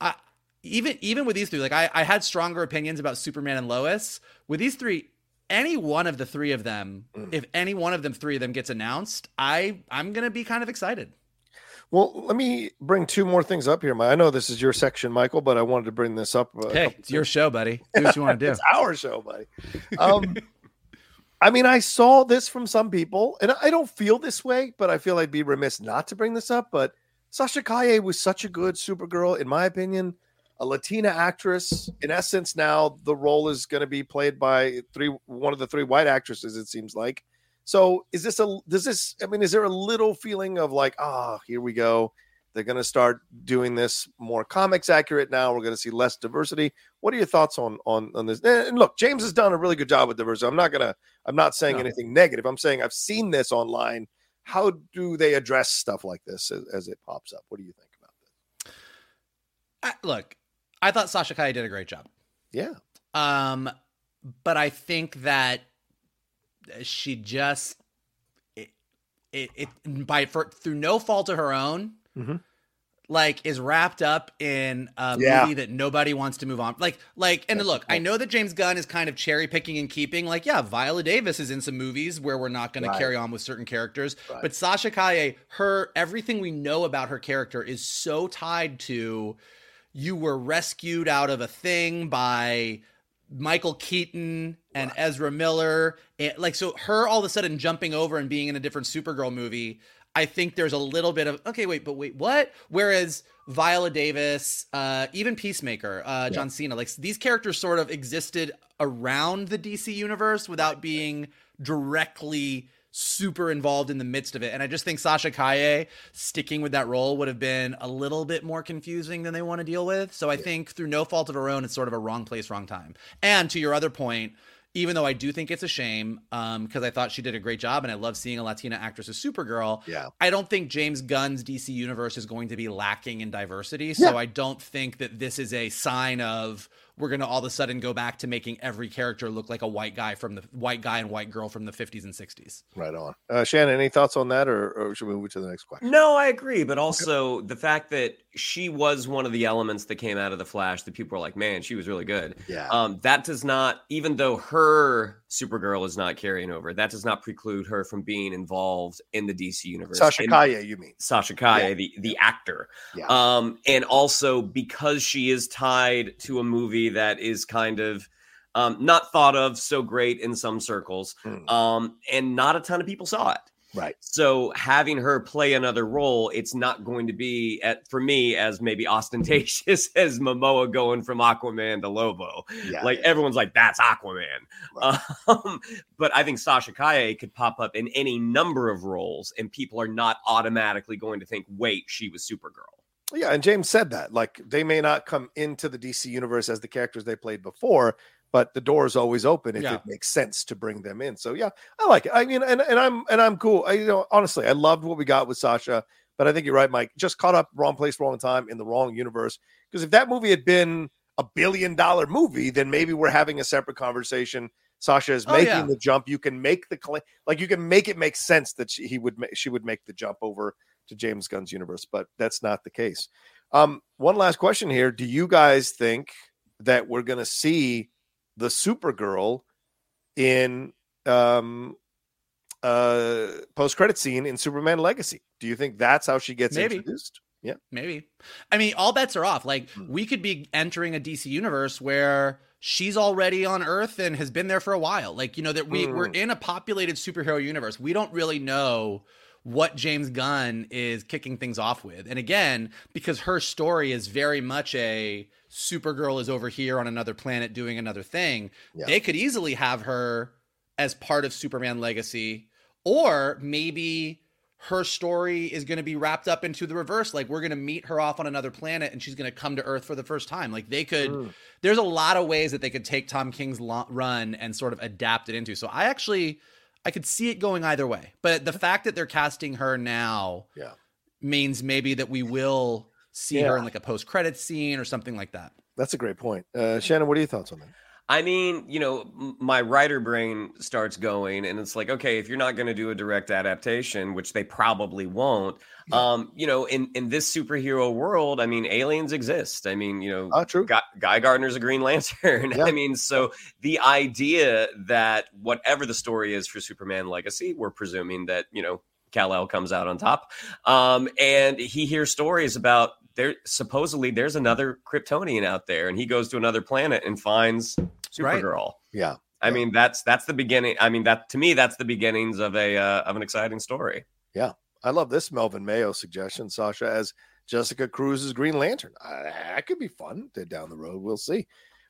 Speaker 2: I even even with these three, like I, I had stronger opinions about Superman and Lois. With these three, any one of the three of them,
Speaker 1: Mm.
Speaker 2: if any one of them three of them gets announced, I I'm gonna be kind of excited.
Speaker 1: Well, let me bring two more things up here. I know this is your section, Michael, but I wanted to bring this up.
Speaker 2: Hey, it's your show, buddy. Do what you want to do.
Speaker 1: it's our show, buddy. Um, I mean, I saw this from some people, and I don't feel this way, but I feel I'd be remiss not to bring this up. But Sasha Calle was such a good Supergirl, in my opinion, a Latina actress. In essence, now the role is going to be played by three, one of the three white actresses. It seems like. So, is this a? Does this? I mean, is there a little feeling of like, ah, here we go. They're going to start doing this more comics accurate now. We're going to see less diversity. What are your thoughts on on on this? And look, James has done a really good job with diversity. I'm not gonna. I'm not saying
Speaker 2: No.
Speaker 1: anything negative. I'm saying I've seen this online. How do they address stuff like this as, as it pops up? What do you think about this?
Speaker 2: I, look, I thought Sasha Calle did a great job.
Speaker 1: Yeah,
Speaker 2: Um, but I think that she just it it, it by for through no fault of her own,
Speaker 1: Mhm.
Speaker 2: like is wrapped up in a
Speaker 1: Yeah.
Speaker 2: movie that nobody wants to move on. Like like and look, I know that James Gunn is kind of cherry picking and keeping. Like yeah, Viola Davis is in some movies where we're not going
Speaker 1: Right.
Speaker 2: to carry on with certain characters,
Speaker 1: Right.
Speaker 2: but Sasha Calle, her everything we know about her character is so tied to you were rescued out of a thing by Michael Keaton and Ezra Miller. And, like, so her all of a sudden jumping over and being in a different Supergirl movie. I think there's a little bit of okay, wait, but wait, what? Whereas Viola Davis, uh, even Peacemaker, uh, John Cena, like these characters sort of existed around the DC universe without being directly super involved in the midst of it. And I just think Sasha Calle sticking with that role would have been a little bit more confusing than they want to deal with. So I think through no fault of her own, it's sort of a wrong place, wrong time. And to your other point, even though I do think it's a shame, um, because I thought she did a great job and I love seeing a Latina actress as Supergirl.
Speaker 1: Yeah.
Speaker 2: I don't think James Gunn's DC universe is going to be lacking in diversity. So
Speaker 1: Yeah.
Speaker 2: I don't think that this is a sign of we're going to all of a sudden go back to making every character look like a white guy from the white guy and white girl from the 50s and 60s.
Speaker 1: Right on. Uh, Shannon, any thoughts on that, or, or should we move to the next question?
Speaker 3: No, I agree, but also the fact that she was one of the elements that came out of the Flash that people were like, "Man, she was really good."
Speaker 1: Yeah.
Speaker 3: Um, that does not, even though her Supergirl is not carrying over, that does not preclude her from being involved in the DC universe.
Speaker 1: Sasha
Speaker 3: And-
Speaker 1: Calle, you mean?
Speaker 3: Sasha Calle,
Speaker 1: Yeah.
Speaker 3: the the actor.
Speaker 1: Yeah.
Speaker 3: Um, and also because she is tied to a movie that is kind of um, not thought of so great in some circles,
Speaker 1: Hmm.
Speaker 3: um, and not a ton of people saw it.
Speaker 1: Right.
Speaker 3: So having her play another role, it's not going to be at, for me as maybe ostentatious as Momoa going from Aquaman to Lobo.
Speaker 1: Yeah.
Speaker 3: like everyone's like, that's Aquaman. Um, but I think Sasha Calle could pop up in any number of roles, and people are not automatically going to think, wait, she was Supergirl.
Speaker 1: Yeah, and James said that. Like they may not come into the DC universe as the characters they played before, but the door is always open if
Speaker 2: Yeah.
Speaker 1: it makes sense to bring them in. So yeah, I like it. I mean, and, and I'm and I'm cool. I, you know, honestly, I loved what we got with Sasha, but I think you're right, Mike. Just caught up, wrong place, wrong time, in the wrong universe. Because if that movie had been a billion dollar movie, then maybe we're having a separate conversation. Sasha is
Speaker 2: Oh,
Speaker 1: making
Speaker 2: yeah.
Speaker 1: the jump. You can make the claim, like you can make it make sense that she, he would ma- she would make the jump over to James Gunn's universe, but that's not the case. Um, one last question here: Do you guys think that we're going to see the Supergirl in um, uh, post credit scene in Superman Legacy? Do you think that's how she gets
Speaker 2: Maybe.
Speaker 1: introduced? Yeah,
Speaker 2: Maybe. I mean, all bets are off. Like,
Speaker 1: Hmm.
Speaker 2: we could be entering a DC universe where she's already on Earth and has been there for a while. Like, you know, that we, we're
Speaker 1: Hmm.
Speaker 2: in a populated superhero universe. We don't really know what James Gunn is kicking things off with. And again, because her story is very much a Supergirl is over here on another planet doing another thing,
Speaker 1: Yeah.
Speaker 2: they could easily have her as part of Superman Legacy. Or maybe her story is going to be wrapped up into the reverse. Like we're going to meet her off on another planet and she's going to come to Earth for the first time. Like they could,
Speaker 1: Mm.
Speaker 2: there's a lot of ways that they could take Tom King's run and sort of adapt it into. So I actually, I could see it going either way. But the fact that they're casting her now
Speaker 1: Yeah.
Speaker 2: means maybe that we will see her in like a post credit scene or something like that.
Speaker 1: that's a great point. Uh, Shannon, what are your thoughts on that?
Speaker 3: I mean, you know, my writer brain starts going, and it's like, okay, if you're not going to do a direct adaptation, which they probably won't, um, you know, in in this superhero world, I mean, aliens exist. I mean, you know,
Speaker 1: Ah, true.
Speaker 3: Guy, Guy Gardner's a Green Lantern.
Speaker 1: Yeah.
Speaker 3: I mean, so the idea that whatever the story is for Superman Legacy, we're presuming that you know Kal El comes out on top, um, and he hears stories about there. Supposedly, there's another Kryptonian out there, and he goes to another planet and finds
Speaker 2: Right.
Speaker 3: Supergirl.
Speaker 1: Yeah,
Speaker 3: I mean, that's that's the beginning. I mean, that to me, that's the beginnings of a uh, of an exciting story.
Speaker 1: Yeah, I love this Melvin Mayo suggestion, Sasha, as Jessica Cruz's Green Lantern. Uh, that could be fun to down the road. We'll see.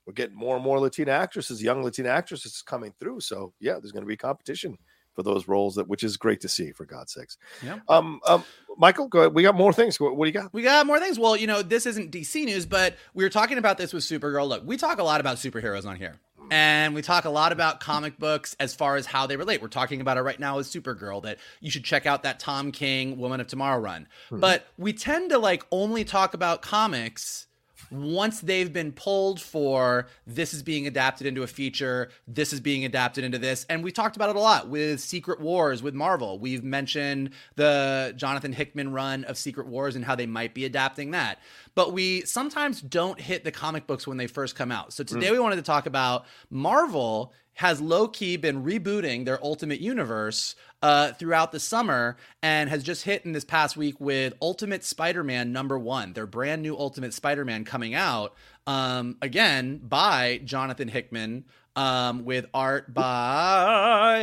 Speaker 1: We're getting more and more Latina actresses, young Latina actresses coming through. So yeah, there's going to be competition for those roles that which is great to see for God's sakes.
Speaker 2: Yeah.
Speaker 1: Um, um Michael, go ahead. We got more things. What, what do you got?
Speaker 2: We got more things. Well, you know, this isn't DC news, but we were talking about this with Supergirl. Look, we talk a lot about superheroes on here. And we talk a lot about comic books as far as how they relate. We're talking about it right now with Supergirl that you should check out that Tom King Woman of Tomorrow run. But we tend to like only talk about comics once they've been pulled for this is being adapted into a feature, this is being adapted into this. And we talked about it a lot with Secret Wars with Marvel. We've mentioned the Jonathan Hickman run of Secret Wars and how they might be adapting that. But we sometimes don't hit the comic books when they first come out. So today mm. we wanted to talk about Marvel has low key been rebooting their Ultimate Universe uh, throughout the summer and has just hit in this past week with Ultimate Spider Man number one, their brand new Ultimate Spider Man coming out um, again by Jonathan Hickman. Um, with art by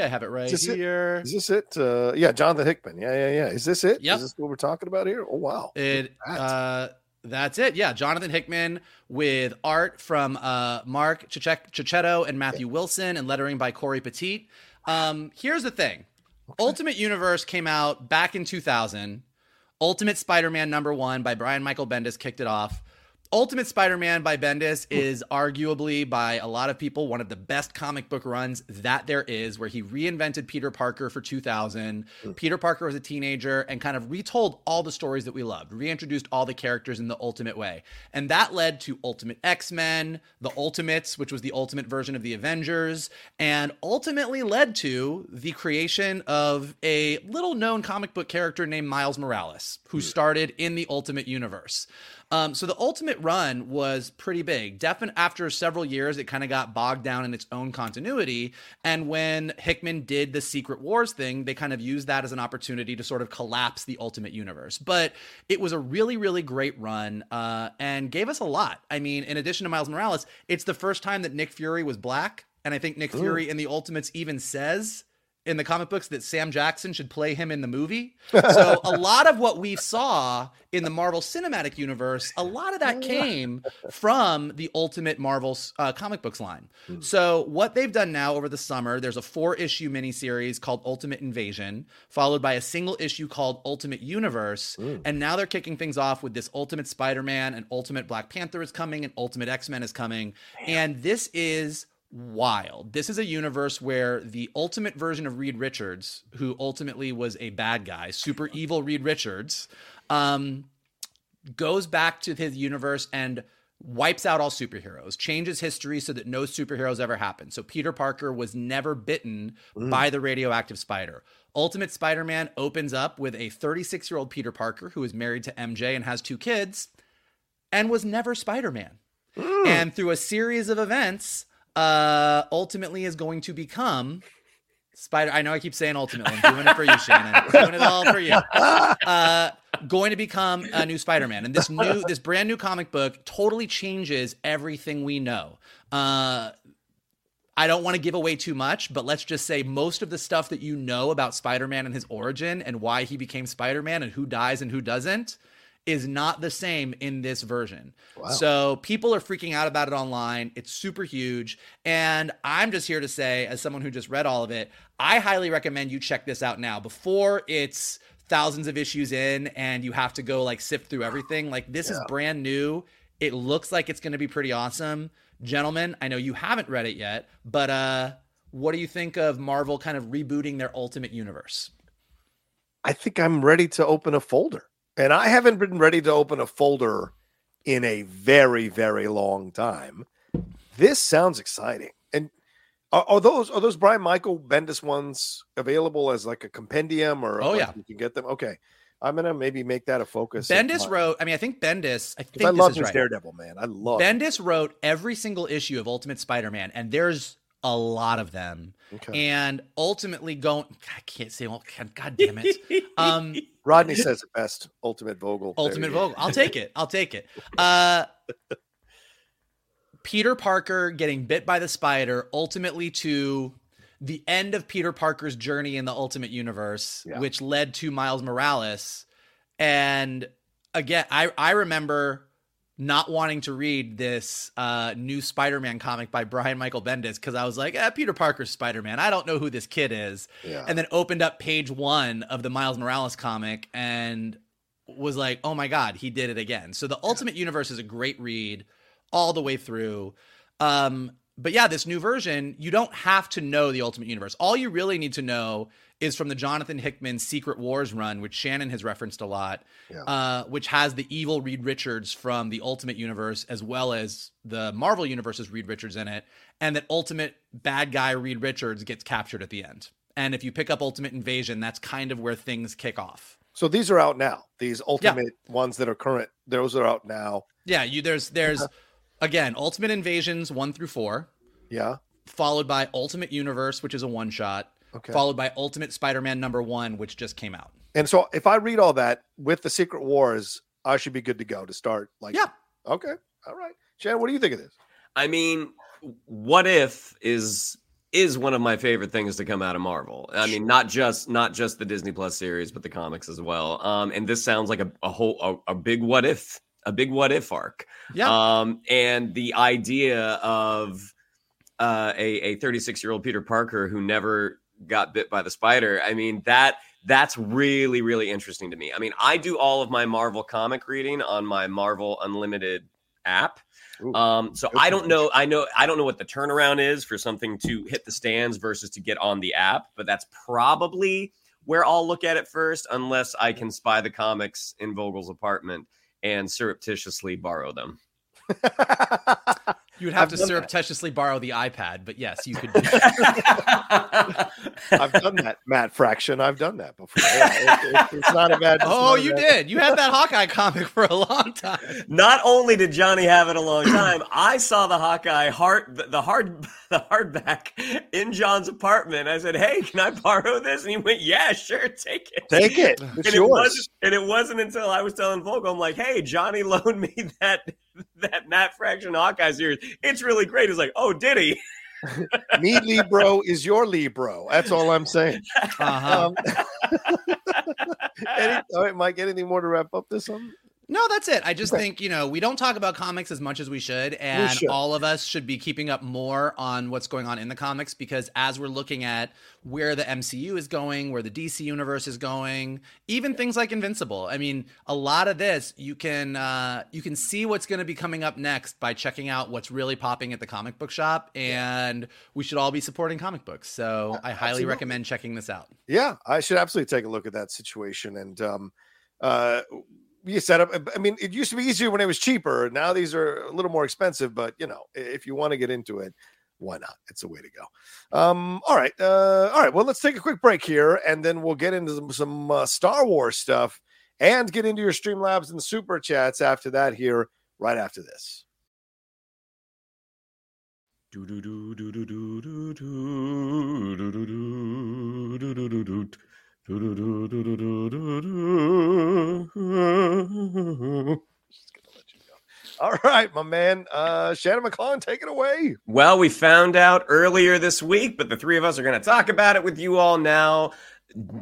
Speaker 2: I have it right
Speaker 1: Is this it?
Speaker 2: here.
Speaker 1: Is this it? Uh, yeah, Jonathan Hickman. Yeah, yeah, yeah. Is this it?
Speaker 2: Yep.
Speaker 1: Is this what we're talking about here? Oh wow.
Speaker 2: It
Speaker 1: Look at that.
Speaker 2: uh that's it. Yeah, Jonathan Hickman with art from uh Marco Checchetto and Matthew Wilson and lettering by Cory Petit. Um here's the thing. Ultimate Universe came out back in 2000. Ultimate Spider-Man number 1 by Brian Michael Bendis kicked it off. Ultimate Spider-Man by Bendis is arguably by a lot of people one of the best comic book runs that there is where he reinvented Peter Parker for 2000. Hmm. Peter Parker was a teenager and kind of retold all the stories that we loved, reintroduced all the characters in the ultimate way. And that led to Ultimate X-Men, the Ultimates, which was the ultimate version of the Avengers, and ultimately led to the creation of a little known comic book character named Miles Morales, who hmm. started in the Ultimate Universe. Um, so the Ultimate run was pretty big. Definitely after several years, it kind of got bogged down in its own continuity. And when Hickman did the Secret Wars thing, they kind of used that as an opportunity to sort of collapse the Ultimate Universe. But it was a really, really great run uh, and gave us a lot. I mean, in addition to Miles Morales, it's the first time that Nick Fury was black. And I think Nick Fury in the Ultimates even says in the comic books that Sam Jackson should play him in the movie. So a lot of what we saw in the Marvel Cinematic Universe, a lot of that came from the Ultimate Marvel uh, comic books line. So what they've done now over the summer, there's a four issue miniseries called Ultimate Invasion, followed by a single issue called Ultimate Universe, and now they're kicking things off with this Ultimate Spider-Man and Ultimate Black Panther is coming and Ultimate X-Men is coming, and this is wild. This is a universe where the ultimate version of Reed Richards, who ultimately was a bad guy, super evil Reed Richards, um, goes back to his universe and wipes out all superheroes, changes history so that no superheroes ever happen. So Peter Parker was never bitten by the radioactive spider. Ultimate Spider Man opens up with a 36 year old Peter Parker who is married to MJ and has two kids and was never Spider Man. And through a series of events, uh, ultimately is going to become Spider. I know I keep saying ultimately. I'm doing it for you, Shannon. doing it all for you. Uh, going to become a new Spider-Man, and this new, this brand new comic book totally changes everything we know. Uh, I don't want to give away too much, but let's just say most of the stuff that you know about Spider-Man and his origin and why he became Spider-Man and who dies and who doesn't is not the same in this version. So people are freaking out about it online. It's super huge. And I'm just here to say, as someone who just read all of it, I highly recommend you check this out now before it's thousands of issues in and you have to go like sift through everything. Like this is brand new. It looks like it's going to be pretty awesome. Gentlemen, I know you haven't read it yet, but uh what do you think of Marvel kind of rebooting their ultimate universe?
Speaker 1: I think I'm ready to open a folder. And I haven't been ready to open a folder in a very, very long time. This sounds exciting. And are, are those are those Brian Michael Bendis ones available as like a compendium or
Speaker 2: Oh, yeah.
Speaker 1: you can get them? Okay. I'm gonna maybe make that a focus.
Speaker 2: Bendis wrote, I mean, I think Bendis, I think
Speaker 1: I
Speaker 2: this
Speaker 1: love
Speaker 2: is
Speaker 1: his
Speaker 2: right.
Speaker 1: Daredevil, man. I love
Speaker 2: Bendis wrote every single issue of Ultimate Spider-Man, and there's a lot of them.
Speaker 1: Okay.
Speaker 2: And ultimately, going, I can't say, all God, God damn it. Um,
Speaker 1: Rodney says it best. Ultimate Vogel.
Speaker 2: Ultimate. Vogel. I'll take it. I'll take it. Uh, Peter Parker getting bit by the spider, ultimately to the end of Peter Parker's journey in the Ultimate Universe,
Speaker 1: Yeah.
Speaker 2: which led to Miles Morales. And again, I, I remember not wanting to read this uh, new Spider-Man comic by Brian Michael Bendis because I was like, eh, Peter Parker's Spider-Man. I don't know who this kid is.
Speaker 1: Yeah.
Speaker 2: And then opened up page one of the Miles Morales comic and was like, oh my God, he did it again. So the Ultimate Universe is a great read all the way through. Um, but yeah, this new version, you don't have to know the Ultimate Universe. All you really need to know is from the Jonathan Hickman Secret Wars run, which Shannon has referenced a lot,
Speaker 1: Yeah.
Speaker 2: uh, which has the evil Reed Richards from the Ultimate Universe as well as the Marvel Universe's Reed Richards in it, and that Ultimate bad guy Reed Richards gets captured at the end. And if you pick up Ultimate Invasion, that's kind of where things kick off.
Speaker 1: So these are out now. These ultimate ones that are current, those are out now.
Speaker 2: Yeah, you there's there's again Ultimate Invasions one through four.
Speaker 1: Yeah.
Speaker 2: followed by Ultimate Universe, which is a one shot,
Speaker 1: Okay.
Speaker 2: followed by Ultimate Spider Man number one, which just came out.
Speaker 1: And so if I read all that with the Secret Wars, I should be good to go to start. Like,
Speaker 2: Yeah.
Speaker 1: okay, all right, Shannon, what do you think of this?
Speaker 3: I mean, what if is is one of my favorite things to come out of Marvel. I mean, not just not just the Disney Plus series, but the comics as well. Um, and this sounds like a, a whole a, a big what if, a big what if arc.
Speaker 2: Yeah.
Speaker 3: Um, and the idea of uh, a a 36 year old Peter Parker who never got bit by the spider. I mean that that's really really interesting to me. I mean, I do all of my Marvel comic reading on my Marvel Unlimited app.
Speaker 1: Ooh,
Speaker 3: Um, so I don't know. I know I don't know what the turnaround is for something to hit the stands versus to get on the app, but that's probably where I'll look at it first, unless I can spy the comics in Vogel's apartment and surreptitiously borrow them.
Speaker 2: You would have
Speaker 1: I've
Speaker 2: to
Speaker 1: done that.
Speaker 2: surreptitiously borrow the iPad, but yes, you could do that.
Speaker 1: I've done that, Matt Fraction. I've done that before. Yeah, it- it- it's not a bad.
Speaker 2: oh,
Speaker 1: not
Speaker 2: you
Speaker 1: bad-
Speaker 2: did. You had that Hawkeye comic for a long time.
Speaker 3: Not only did Johnny have it a long time, I saw the Hawkeye hard the, the hard the hardback in John's apartment. I said, "Hey, can I borrow this?" And he went, "Yeah, sure, take it."
Speaker 1: Take it. It's
Speaker 3: and it
Speaker 1: yours.
Speaker 3: wasn't and it wasn't until I was telling Vogel, I'm like, "Hey, Johnny loaned me that that Matt Fraction Hawkeye series. It's really great." It's like, "Oh, did he?"
Speaker 1: Me Libro is your Libro. That's all I'm saying.
Speaker 2: Uh-huh.
Speaker 1: Um, any, all right, Mike. Anything more to wrap up this on?
Speaker 2: No, that's it. I just
Speaker 1: Okay.
Speaker 2: think, you know, we don't talk about comics as much as we should. And
Speaker 1: should.
Speaker 2: all of us should be keeping up more on what's going on in the comics because as we're looking at where the MCU is going, where the DC universe is going, even things like Invincible. I mean, a lot of this you can uh, you can see what's going to be coming up next by checking out what's really popping at the comic book shop. And we should all be supporting comic books. So I highly
Speaker 1: absolutely.
Speaker 2: recommend checking this out.
Speaker 1: Yeah, I should absolutely take a look at that situation. And um, uh, you set up. I mean, it used to be easier when it was cheaper. Now these are a little more expensive. But you know, if you want to get into it, why not? It's a way to go. Um, all right, uh, all right. Well, let's take a quick break here, and then we'll get into some, some uh, Star Wars stuff and get into your Streamlabs and super chats after that. Here, right after this. All right, my man, uh, Shannon McClung, take it away.
Speaker 3: Well, we found out earlier this week, but the three of us are going to talk about it with you all now.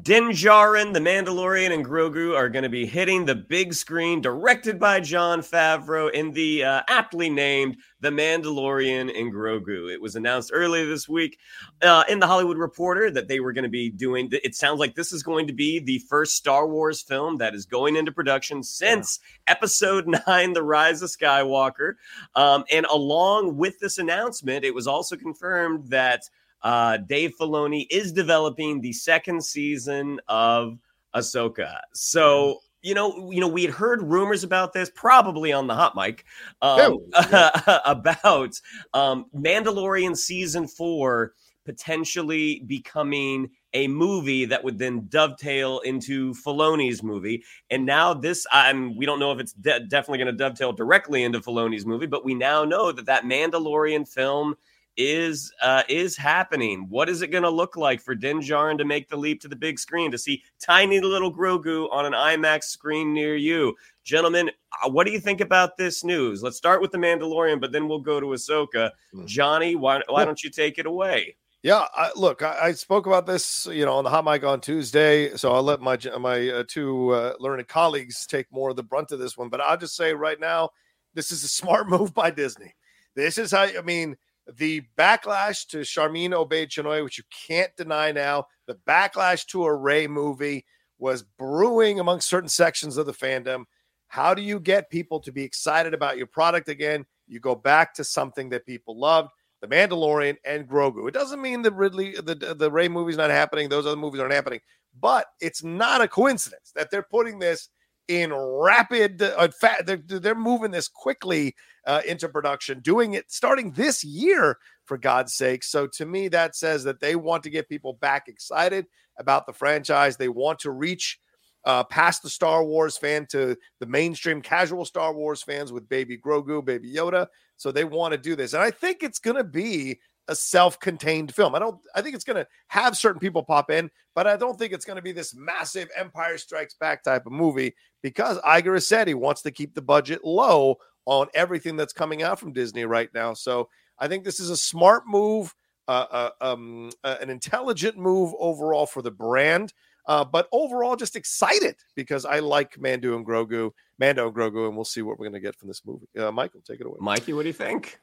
Speaker 3: Din Djarin, The Mandalorian, and Grogu are going to be hitting the big screen, directed by Jon Favreau in the uh, aptly named The Mandalorian and Grogu. It was announced earlier this week uh, in the Hollywood Reporter that they were going to be doing. It sounds like this is going to be the first Star Wars film that is going into production since Episode Nine: The Rise of Skywalker. Um, and along with this announcement, it was also confirmed that uh, Dave Filoni is developing the second season of Ahsoka. So. You know, you know, we had heard rumors about this, probably on the hot mic, um, about um, Mandalorian season four potentially becoming a movie that would then dovetail into Filoni's movie. And now this, I'm we don't know if it's de- definitely going to dovetail directly into Filoni's movie, but we now know that that Mandalorian film is uh, is happening. What is it going to look like for Din Djarin to make the leap to the big screen to see tiny little Grogu on an IMAX screen near you? Gentlemen, uh, what do you think about this news? Let's start with the Mandalorian, but then we'll go to Ahsoka. Johnny, why, why don't you take it away?
Speaker 1: Yeah, I, look, I, I spoke about this, you know, on the hot mic on Tuesday, so I'll let my my uh, two uh, learned colleagues take more of the brunt of this one. But I'll just say right now, this is a smart move by Disney. This is how I mean the backlash to Sharmeen Obaid-Chinoy, which you can't deny now. The backlash to a Rey movie was brewing among certain sections of the fandom. How do you get people to be excited about your product again? You go back to something that people loved. The Mandalorian and Grogu. It doesn't mean that Ridley, the the Rey movie's not happening. Those other movies aren't happening, but it's not a coincidence that they're putting this in rapid. Uh, they're, they're moving this quickly uh, into production, doing it starting this year for God's sake. So to me, that says that they want to get people back excited about the franchise. They want to reach uh, past the Star Wars fan to the mainstream casual Star Wars fans with Baby Grogu, Baby Yoda. So they want to do this. And I think it's going to be a self-contained film. I don't I think it's going to have certain people pop in, but I don't think it's going to be this massive Empire Strikes Back type of movie because Iger has said he wants to keep the budget low on everything that's coming out from Disney right now. So I think this is a smart move, uh, uh, um, uh, an intelligent move overall for the brand. Uh, but overall, just excited because I like Mando and Grogu, Mando and Grogu, and we'll see what we're going to get from this movie. Uh, Michael, take it away.
Speaker 3: Mikey, what do you think?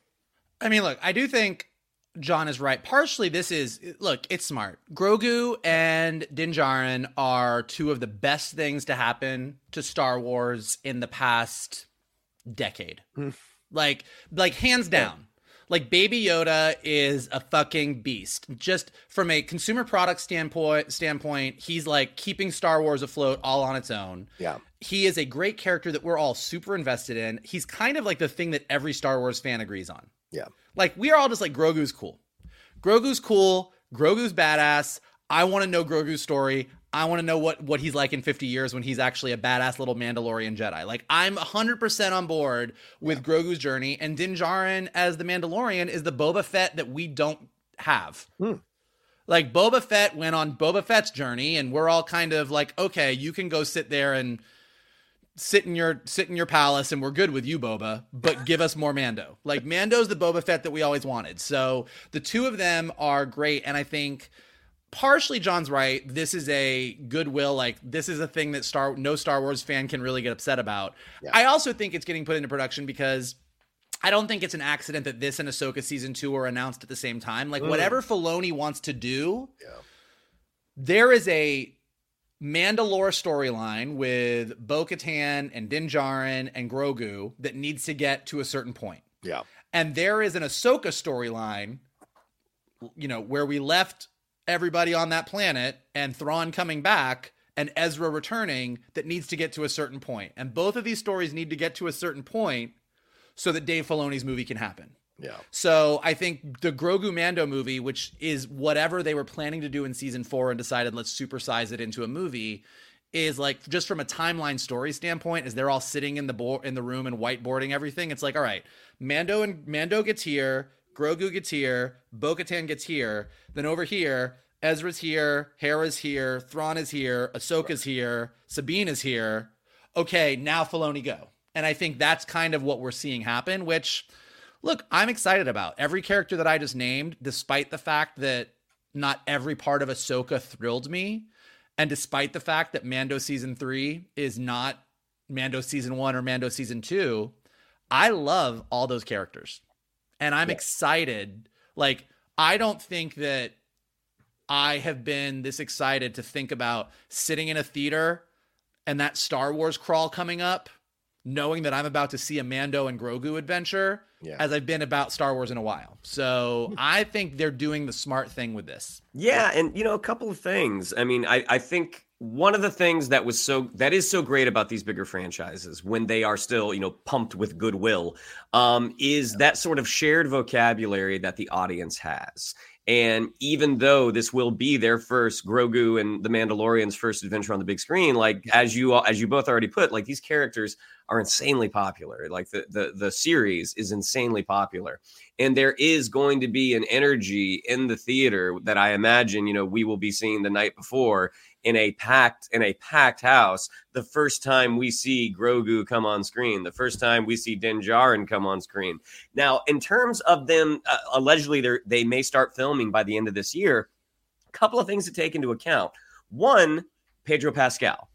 Speaker 2: I mean, look, I do think John is right. Partially, this is look, it's smart. Grogu and Din Djarin are two of the best things to happen to Star Wars in the past decade. like, like hands down. Like Baby Yoda is a fucking beast. Just from a consumer product standpoint, standpoint, he's like keeping Star Wars afloat all on its own.
Speaker 1: Yeah.
Speaker 2: He is a great character that we're all super invested in. He's kind of like the thing that every Star Wars fan agrees on.
Speaker 1: Yeah.
Speaker 2: Like we are all just like Grogu's cool. Grogu's cool. Grogu's badass. I want to know Grogu's story. I want to know what what he's like in 50 years when he's actually a badass little Mandalorian Jedi. Like I'm 100% on board with Grogu's journey and Din Djarin as the Mandalorian is the Boba Fett that we don't have. Hmm. Like Boba Fett went on Boba Fett's journey and we're all kind of like okay, you can go sit there and sit in your sit in your palace and we're good with you boba but give us more mando. Like mando's the boba fett that we always wanted. So the two of them are great and i think partially john's right. This is a goodwill like this is a thing that star no star wars fan can really get upset about. I also think it's getting put into production because I don't think it's an accident that this and Ahsoka season two were announced at the same time. Like
Speaker 1: Mm.
Speaker 2: whatever Filoni wants to do, there is a Mandalore storyline with Bo Katan and Din Djarin and Grogu that needs to get to a certain point.
Speaker 1: Yeah.
Speaker 2: And there is an Ahsoka storyline, you know, where we left everybody on that planet and Thrawn coming back and Ezra returning that needs to get to a certain point. And both of these stories need to get to a certain point so that Dave Filoni's movie can happen.
Speaker 1: Yeah.
Speaker 2: So I think the Grogu Mando movie, which is whatever they were planning to do in season four and decided let's supersize it into a movie, is like just from a timeline story standpoint, as they're all sitting in the bo- in the room and whiteboarding everything. It's like, all right, Mando and Mando gets here, Grogu gets here, Bo-Katan gets here, then over here, Ezra's here, Hera's here, Thrawn is here, Ahsoka's here, Sabine is here. Okay, now Filoni go. And I think that's kind of what we're seeing happen, which look, I'm excited about. Every character that I just named, despite the fact that not every part of Ahsoka thrilled me, and despite the fact that Mando season three is not Mando season one or Mando season two, I love all those characters. And I'm excited. Like, I don't think that I have been this excited to think about sitting in a theater and that Star Wars crawl coming up, knowing that I'm about to see a Mando and Grogu adventure
Speaker 1: Yeah.
Speaker 2: as I've been about Star Wars in a while. So I think they're doing the smart thing with this.
Speaker 3: Yeah, and you know, a couple of things. I mean, I, I think one of the things that was so that is so great about these bigger franchises when they are still, you know, pumped with goodwill, um, is that sort of shared vocabulary that the audience has. And even though this will be their first Grogu and the Mandalorian's first adventure on the big screen, like as you as you both already put, like these characters are insanely popular. Like the the the series is insanely popular, and there is going to be an energy in the theater that I imagine you know we will be seeing the night before in a packed in a packed house. The first time we see Grogu come on screen, the first time we see Din Djarin come on screen. Now, in terms of them, uh, allegedly they they may start filming by the end of this year. A couple of things to take into account. One, Pedro Pascal.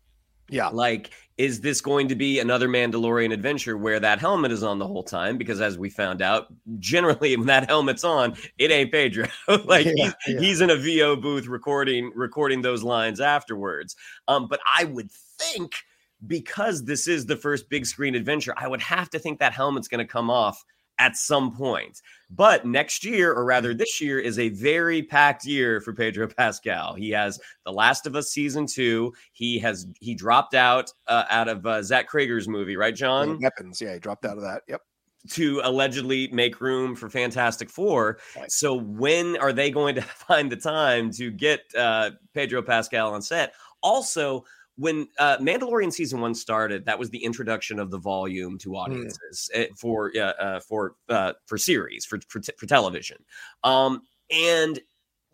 Speaker 1: Yeah.
Speaker 3: Like, is this going to be another Mandalorian adventure where that helmet is on the whole time? Because as we found out, generally when that helmet's on, it ain't Pedro. like
Speaker 1: Yeah,
Speaker 3: he's,
Speaker 1: yeah.
Speaker 3: he's in a VO booth recording recording those lines afterwards. Um, but I would think because this is the first big screen adventure, I would have to think that helmet's going to come off at some point. But next year, or rather this year, is a very packed year for Pedro Pascal. He has The Last of Us season two. He has he dropped out uh, out of uh, Zach Cregger's movie, right, John?
Speaker 1: Weapons. Yeah, he dropped out of that. Yep.
Speaker 3: to allegedly make room for Fantastic Four.
Speaker 1: Right.
Speaker 3: So when are they going to find the time to get uh, Pedro Pascal on set? Also, when uh, Mandalorian season one started, that was the introduction of the volume to audiences eh, for uh, uh, for uh, for series for for, t- for television, um, and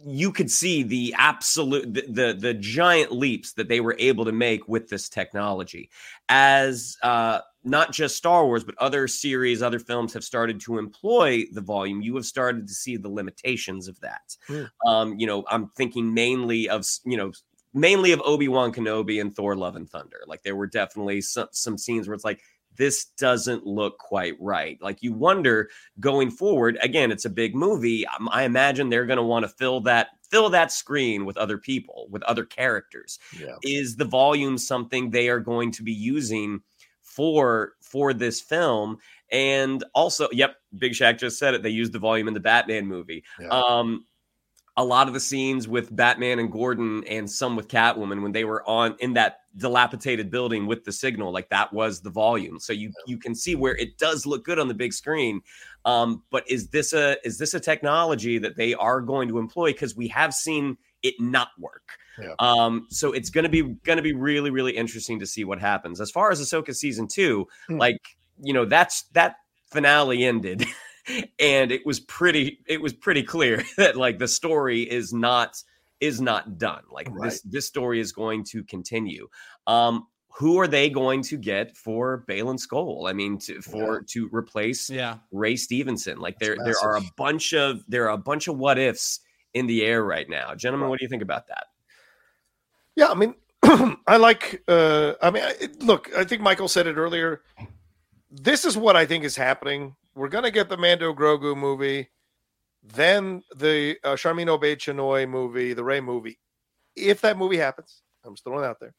Speaker 3: you could see the absolute the, the, the giant leaps that they were able to make with this technology. As uh not just Star Wars but other series other films have started to employ the volume you have started to see the limitations of that.
Speaker 1: Hmm.
Speaker 3: um you know I'm thinking mainly of you know mainly of Obi-Wan Kenobi and Thor Love and Thunder like there were definitely some some scenes where it's like this doesn't look quite right. Like you wonder going forward. Again, it's a big movie. Um, I imagine they're going to want to fill that fill that screen with other people, with other characters.
Speaker 1: Yeah.
Speaker 3: Is the volume something they are going to be using for for this film? And also, yep, Big Shaq just said it. They used the volume in the Batman movie.
Speaker 1: Yeah.
Speaker 3: Um, a lot of the scenes with Batman and Gordon and some with Catwoman when they were on in that dilapidated building with the signal like that was the volume. So you you can see where it does look good on the big screen um but is this a is this a technology that they are going to employ? Because we have seen it not work.
Speaker 1: Yeah.
Speaker 3: um so it's going to be going to be really really interesting to see what happens. As far as Ahsoka season 2
Speaker 1: Hmm.
Speaker 3: like you know that's that finale ended and it was pretty it was pretty clear that like the story is not is not done like this this story is going to continue um who are they going to get for Baylan Skoll? I mean, to, for to replace
Speaker 2: Yeah.
Speaker 3: Ray Stevenson. Like there,
Speaker 1: That's
Speaker 3: there are a bunch of there are a bunch of what ifs in the air right now, gentlemen. What do you think about that?
Speaker 1: Yeah, I mean, I like. Uh, I mean, I- look, I think Michael said it earlier. This is what I think is happening. We're gonna get the Mando Grogu movie, then the uh, Sharmeen Obaid-Chinoy movie, the Rey movie. If that movie happens, I'm it out there.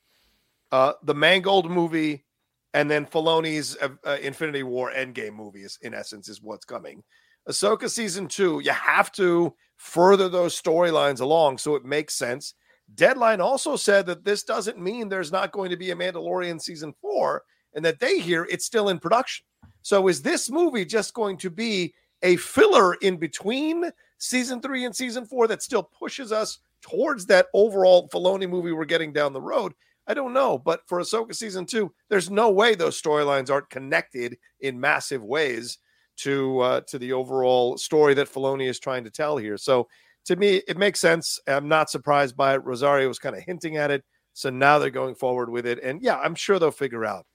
Speaker 1: Uh, the Mangold movie, and then Filoni's uh, uh, Infinity War Endgame movies, in essence, is what's coming. Ahsoka season two, you have to further those storylines along so it makes sense. Deadline also said that this doesn't mean there's not going to be a Mandalorian season four, and that they hear it's still in production. So is this movie just going to be a filler in between season three and season four that still pushes us towards that overall Filoni movie we're getting down the road? I don't know, but for Ahsoka season two, there's no way those storylines aren't connected in massive ways to uh, to the overall story that Filoni is trying to tell here. So to me, it makes sense. I'm not surprised by it. Rosario was kind of hinting at it, so now they're going forward with it, and yeah, I'm sure they'll figure out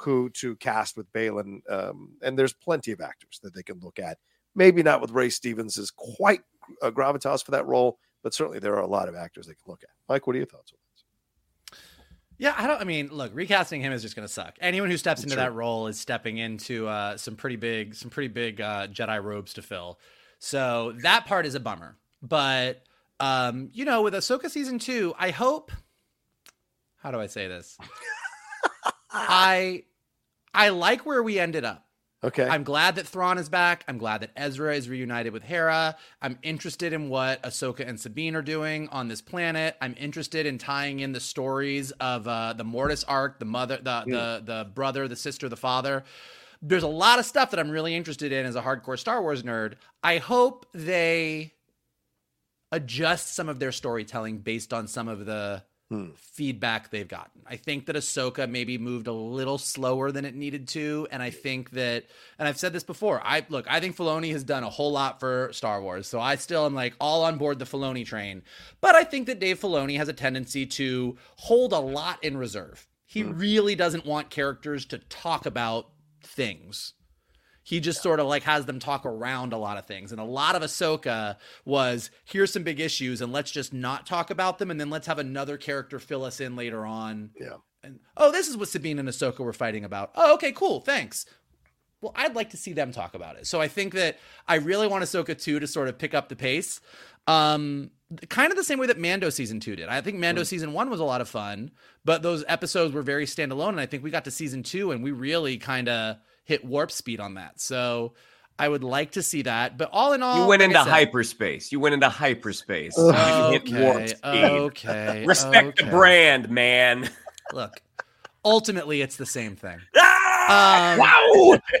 Speaker 1: who to cast with Baylan. Um, and there's plenty of actors that they can look at. Maybe not with Ray Stevenson's quite a gravitas for that role, but certainly there are a lot of actors they can look at. Mike, what are your thoughts? On this?
Speaker 2: Yeah, I don't. I mean, look, recasting him is just going to suck. Anyone who steps into
Speaker 1: True.
Speaker 2: that role is stepping into uh, some pretty big, some pretty big uh, Jedi robes to fill. So that part is a bummer. But um, you know, with Ahsoka season two, I hope. How do I say this? I I like where we ended up.
Speaker 1: Okay.
Speaker 2: I'm glad that Thrawn is back. I'm glad that Ezra is reunited with Hera. I'm interested in what Ahsoka and Sabine are doing on this planet. I'm interested in tying in the stories of uh, the Mortis arc, the mother, the the the brother, the sister, the father. There's a lot of stuff that I'm really interested in as a hardcore Star Wars nerd. I hope they adjust some of their storytelling based on some of the
Speaker 1: Hmm.
Speaker 2: feedback they've gotten. I think that Ahsoka maybe moved a little slower than it needed to, and I think that, and I've said this before. I look, I think Filoni has done a whole lot for Star Wars, so I still am like all on board the Filoni train. But I think that Dave Filoni has a tendency to hold a lot in reserve. He really doesn't want characters to talk about things he just sort of like has them talk around a lot of things. And a lot of Ahsoka was here's some big issues and let's just not talk about them and then let's have another character fill us in later on.
Speaker 1: Yeah.
Speaker 2: And oh, this is what Sabine and Ahsoka were fighting about. Oh, okay, cool, thanks. Well, I'd like to see them talk about it. So I think that I really want Ahsoka 2 to sort of pick up the pace. Um, kind of the same way that Mando season 2 did. I think Mando season 1 was a lot of fun, but those episodes were very standalone and I think we got to season 2 and we really kind of hit warp speed on that. So I would like to see that. But all in all,
Speaker 3: You went
Speaker 2: like
Speaker 3: into
Speaker 2: said-
Speaker 3: hyperspace. You went into hyperspace. You hit warp
Speaker 2: Okay,
Speaker 3: speed.
Speaker 2: okay,
Speaker 3: Respect the brand, man.
Speaker 2: Look, ultimately, it's the same thing.
Speaker 3: Ah!
Speaker 2: Um,
Speaker 3: wow.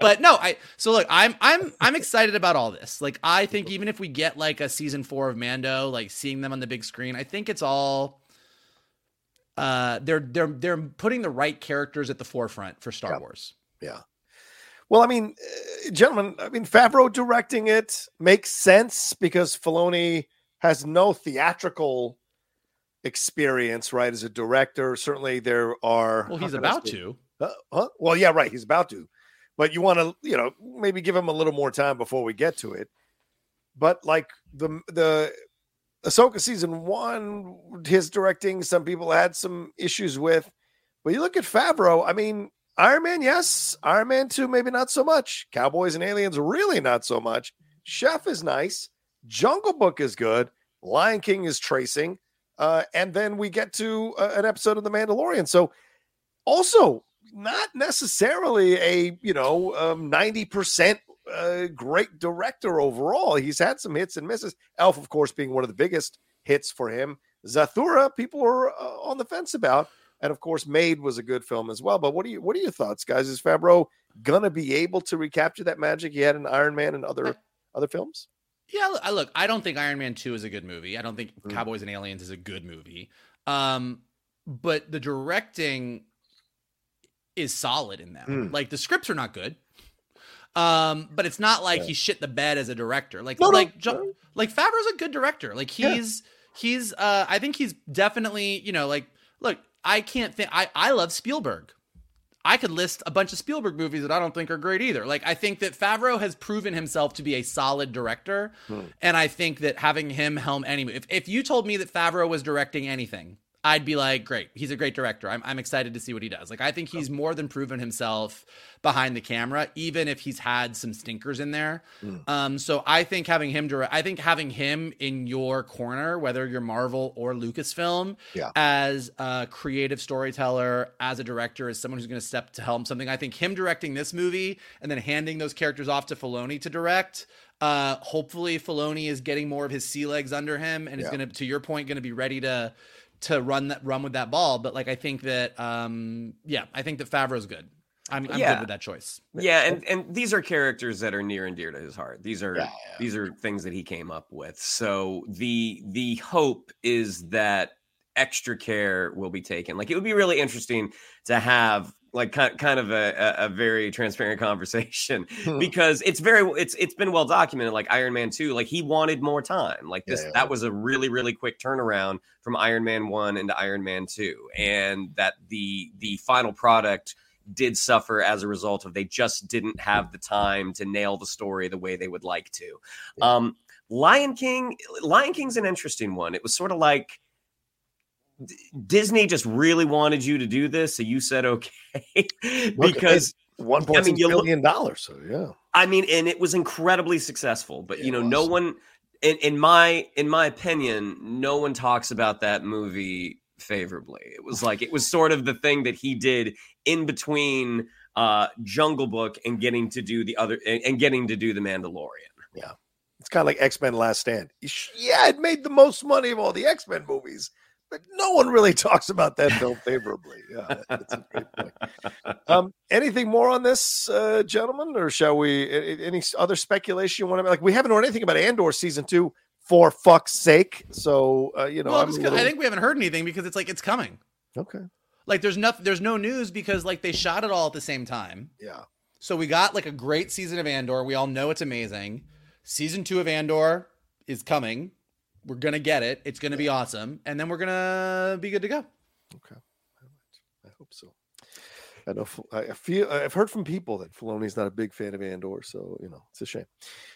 Speaker 2: but no, I so look, I'm I'm I'm excited about all this. Like I think even if we get like a season 4 of Mando, like seeing them on the big screen, I think it's all uh, they're they're they're putting the right characters at the forefront for Star
Speaker 1: Yeah.
Speaker 2: Wars.
Speaker 1: Yeah. Well, I mean, uh, gentlemen, I mean, Favreau directing it makes sense because Filoni has no theatrical experience, right? As a director, certainly there are.
Speaker 2: Well, he's about to.
Speaker 1: Uh, huh? Well, yeah, right. He's about to, but you want to, you know, maybe give him a little more time before we get to it. But like the the Ahsoka season one, his directing, some people had some issues with. But you look at Favreau. I mean, Iron Man, yes. Iron Man two, maybe not so much. Cowboys and Aliens, really not so much. Chef is nice. Jungle Book is good. Lion King is tracing. Uh, and then we get to uh, an episode of The Mandalorian. So also not necessarily a you know um, 90% uh, great director overall he's had some hits and misses elf of course being one of the biggest hits for him zathura people are uh, on the fence about and of course made was a good film as well but what are you what are your thoughts guys is Favreau gonna be able to recapture that magic he had in iron man and other other films
Speaker 2: Yeah, look, I look, I don't think Iron Man 2 is a good movie. I don't think
Speaker 1: Mm.
Speaker 2: Cowboys and Aliens is a good movie. Um, but the directing is solid in them.
Speaker 1: Mm.
Speaker 2: Like the scripts are not good. Um, but it's not like he shit the bed as a director. Like
Speaker 1: No, no,
Speaker 2: like jo- like Favreau's a good director. Like
Speaker 1: Yeah.
Speaker 2: he's he's uh I think he's definitely, you know, like look, I can't think I I love Spielberg. I could list a bunch of Spielberg movies that I don't think are great either. Like I think that Favreau has proven himself to be a solid director, and I think that having him helm any movie if if you told me that Favreau was directing anything, I'd be like, great, he's a great director. I'm I'm excited to see what he does. Like I think he's more than proven himself behind the camera, even if he's had some stinkers in there. Um, so I think having him direct, I think having him in your corner, whether you're Marvel or Lucasfilm,
Speaker 1: Yeah.
Speaker 2: as a creative storyteller, as a director, as someone who's going to step to helm something. I think him directing this movie and then handing those characters off to Filoni to direct. Uh, hopefully, Filoni is getting more of his sea legs under him and is going to, to your point, going to be ready to to run that run with that ball. But like, I think that, um, yeah, I think that Favreau's good. I'm, I'm
Speaker 3: Yeah.
Speaker 2: good with that choice.
Speaker 3: Yeah, and and these are characters that are near and dear to his heart. These are
Speaker 1: Yeah,
Speaker 3: these are things that he came up with. So the the hope is that extra care will be taken. Like it would be really interesting to have like kind kind of a, a, very transparent conversation because it's very it's it's been well documented like Iron Man 2 like he wanted more time. Like this
Speaker 1: Yeah, yeah.
Speaker 3: that was a really really quick turnaround from Iron Man 1 into Iron Man 2 and that the the final product did suffer as a result of they just didn't have the time to nail the story the way they would like to. Um Lion King Lion King's an interesting one. It was sort of like Disney just really wanted you to do this, so you said okay because
Speaker 1: one point I
Speaker 3: mean, you look-
Speaker 1: billion dollars so yeah
Speaker 3: I mean, and it was incredibly successful. But you know, no one, in, in my in my opinion, no one talks about that movie favorably. It was like it was sort of the thing that he did in between uh Jungle Book and getting to do the other and, and getting to do the Mandalorian. Yeah.
Speaker 1: It's kind of like x-men last stand yeah it made the most money of all the x-men movies but no one really talks about that film favorably yeah that's a great point um anything more on this uh gentlemen or shall we any other speculation you want to like we haven't heard anything about andor season two for fuck's sake so uh you know
Speaker 2: well,
Speaker 1: I'm
Speaker 2: just
Speaker 1: a
Speaker 2: 'cause- I think we haven't heard anything because it's like it's coming.
Speaker 1: okay
Speaker 2: Like there's nothing, there's no news because like they shot it all at the same time.
Speaker 1: yeah
Speaker 2: So we got like a great season of Andor. We all know it's amazing. Season two of Andor is coming. We're gonna get it. It's gonna be awesome, and then we're gonna be good to go.
Speaker 1: Okay, I hope so. I know. I feel. I've heard from people that Filoni's not a big fan of Andor, so you know it's a shame.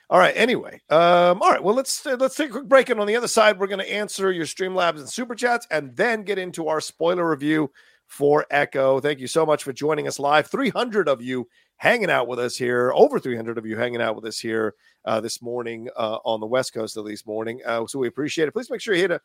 Speaker 1: All right. Anyway, um, all right. Well, let's uh, let's take a quick break, and on the other side, we're going to answer your Streamlabs and super chats, and then get into our spoiler review for Echo. Thank you so much for joining us live. Three hundred of you hanging out with us here. Over three hundred of you hanging out with us here uh, this morning uh, on the West Coast, at least morning. Uh, so we appreciate it. Please make sure you hit a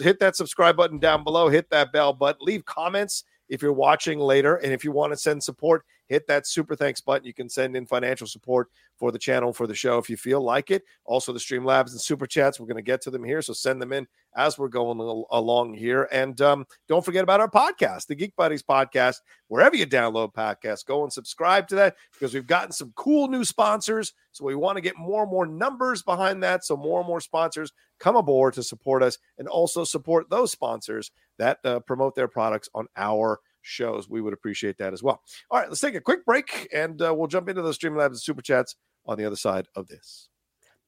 Speaker 1: hit that subscribe button down below. Hit that bell button. Leave comments if you're watching later, and if you want to send support, hit that super thanks button. You can send in financial support for the channel for the show if you feel like it. Also, the Streamlabs and super chats. We're going to get to them here, so send them in as we're going along here. And um, don't forget about our podcast, the Geek Buddies podcast. Wherever you download podcasts, go and subscribe to that because we've gotten some cool new sponsors. So we want to get more and more numbers behind that. So more and more sponsors come aboard to support us and also support those sponsors that uh, promote their products on our shows. We would appreciate that as well. All right, let's take a quick break and uh, we'll jump into the Streamlabs and Super Chats on the other side of this.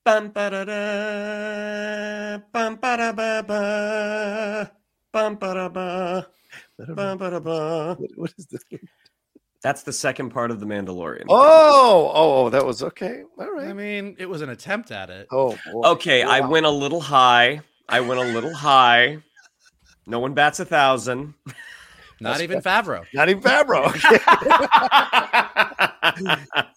Speaker 3: Bum, ba-da-da, bum, ba-da-ba-ba, bum, ba-da-ba, bum, ba-da-ba.
Speaker 1: What, what is this?
Speaker 3: That's the second part of The Mandalorian.
Speaker 1: Oh, oh, oh, that was okay. All right.
Speaker 2: I mean, it was an attempt at it.
Speaker 1: Oh, boy.
Speaker 3: Okay, I went a little high. I went a little high. No one bats a thousand.
Speaker 2: Not even Favreau.
Speaker 1: Not even Fabro.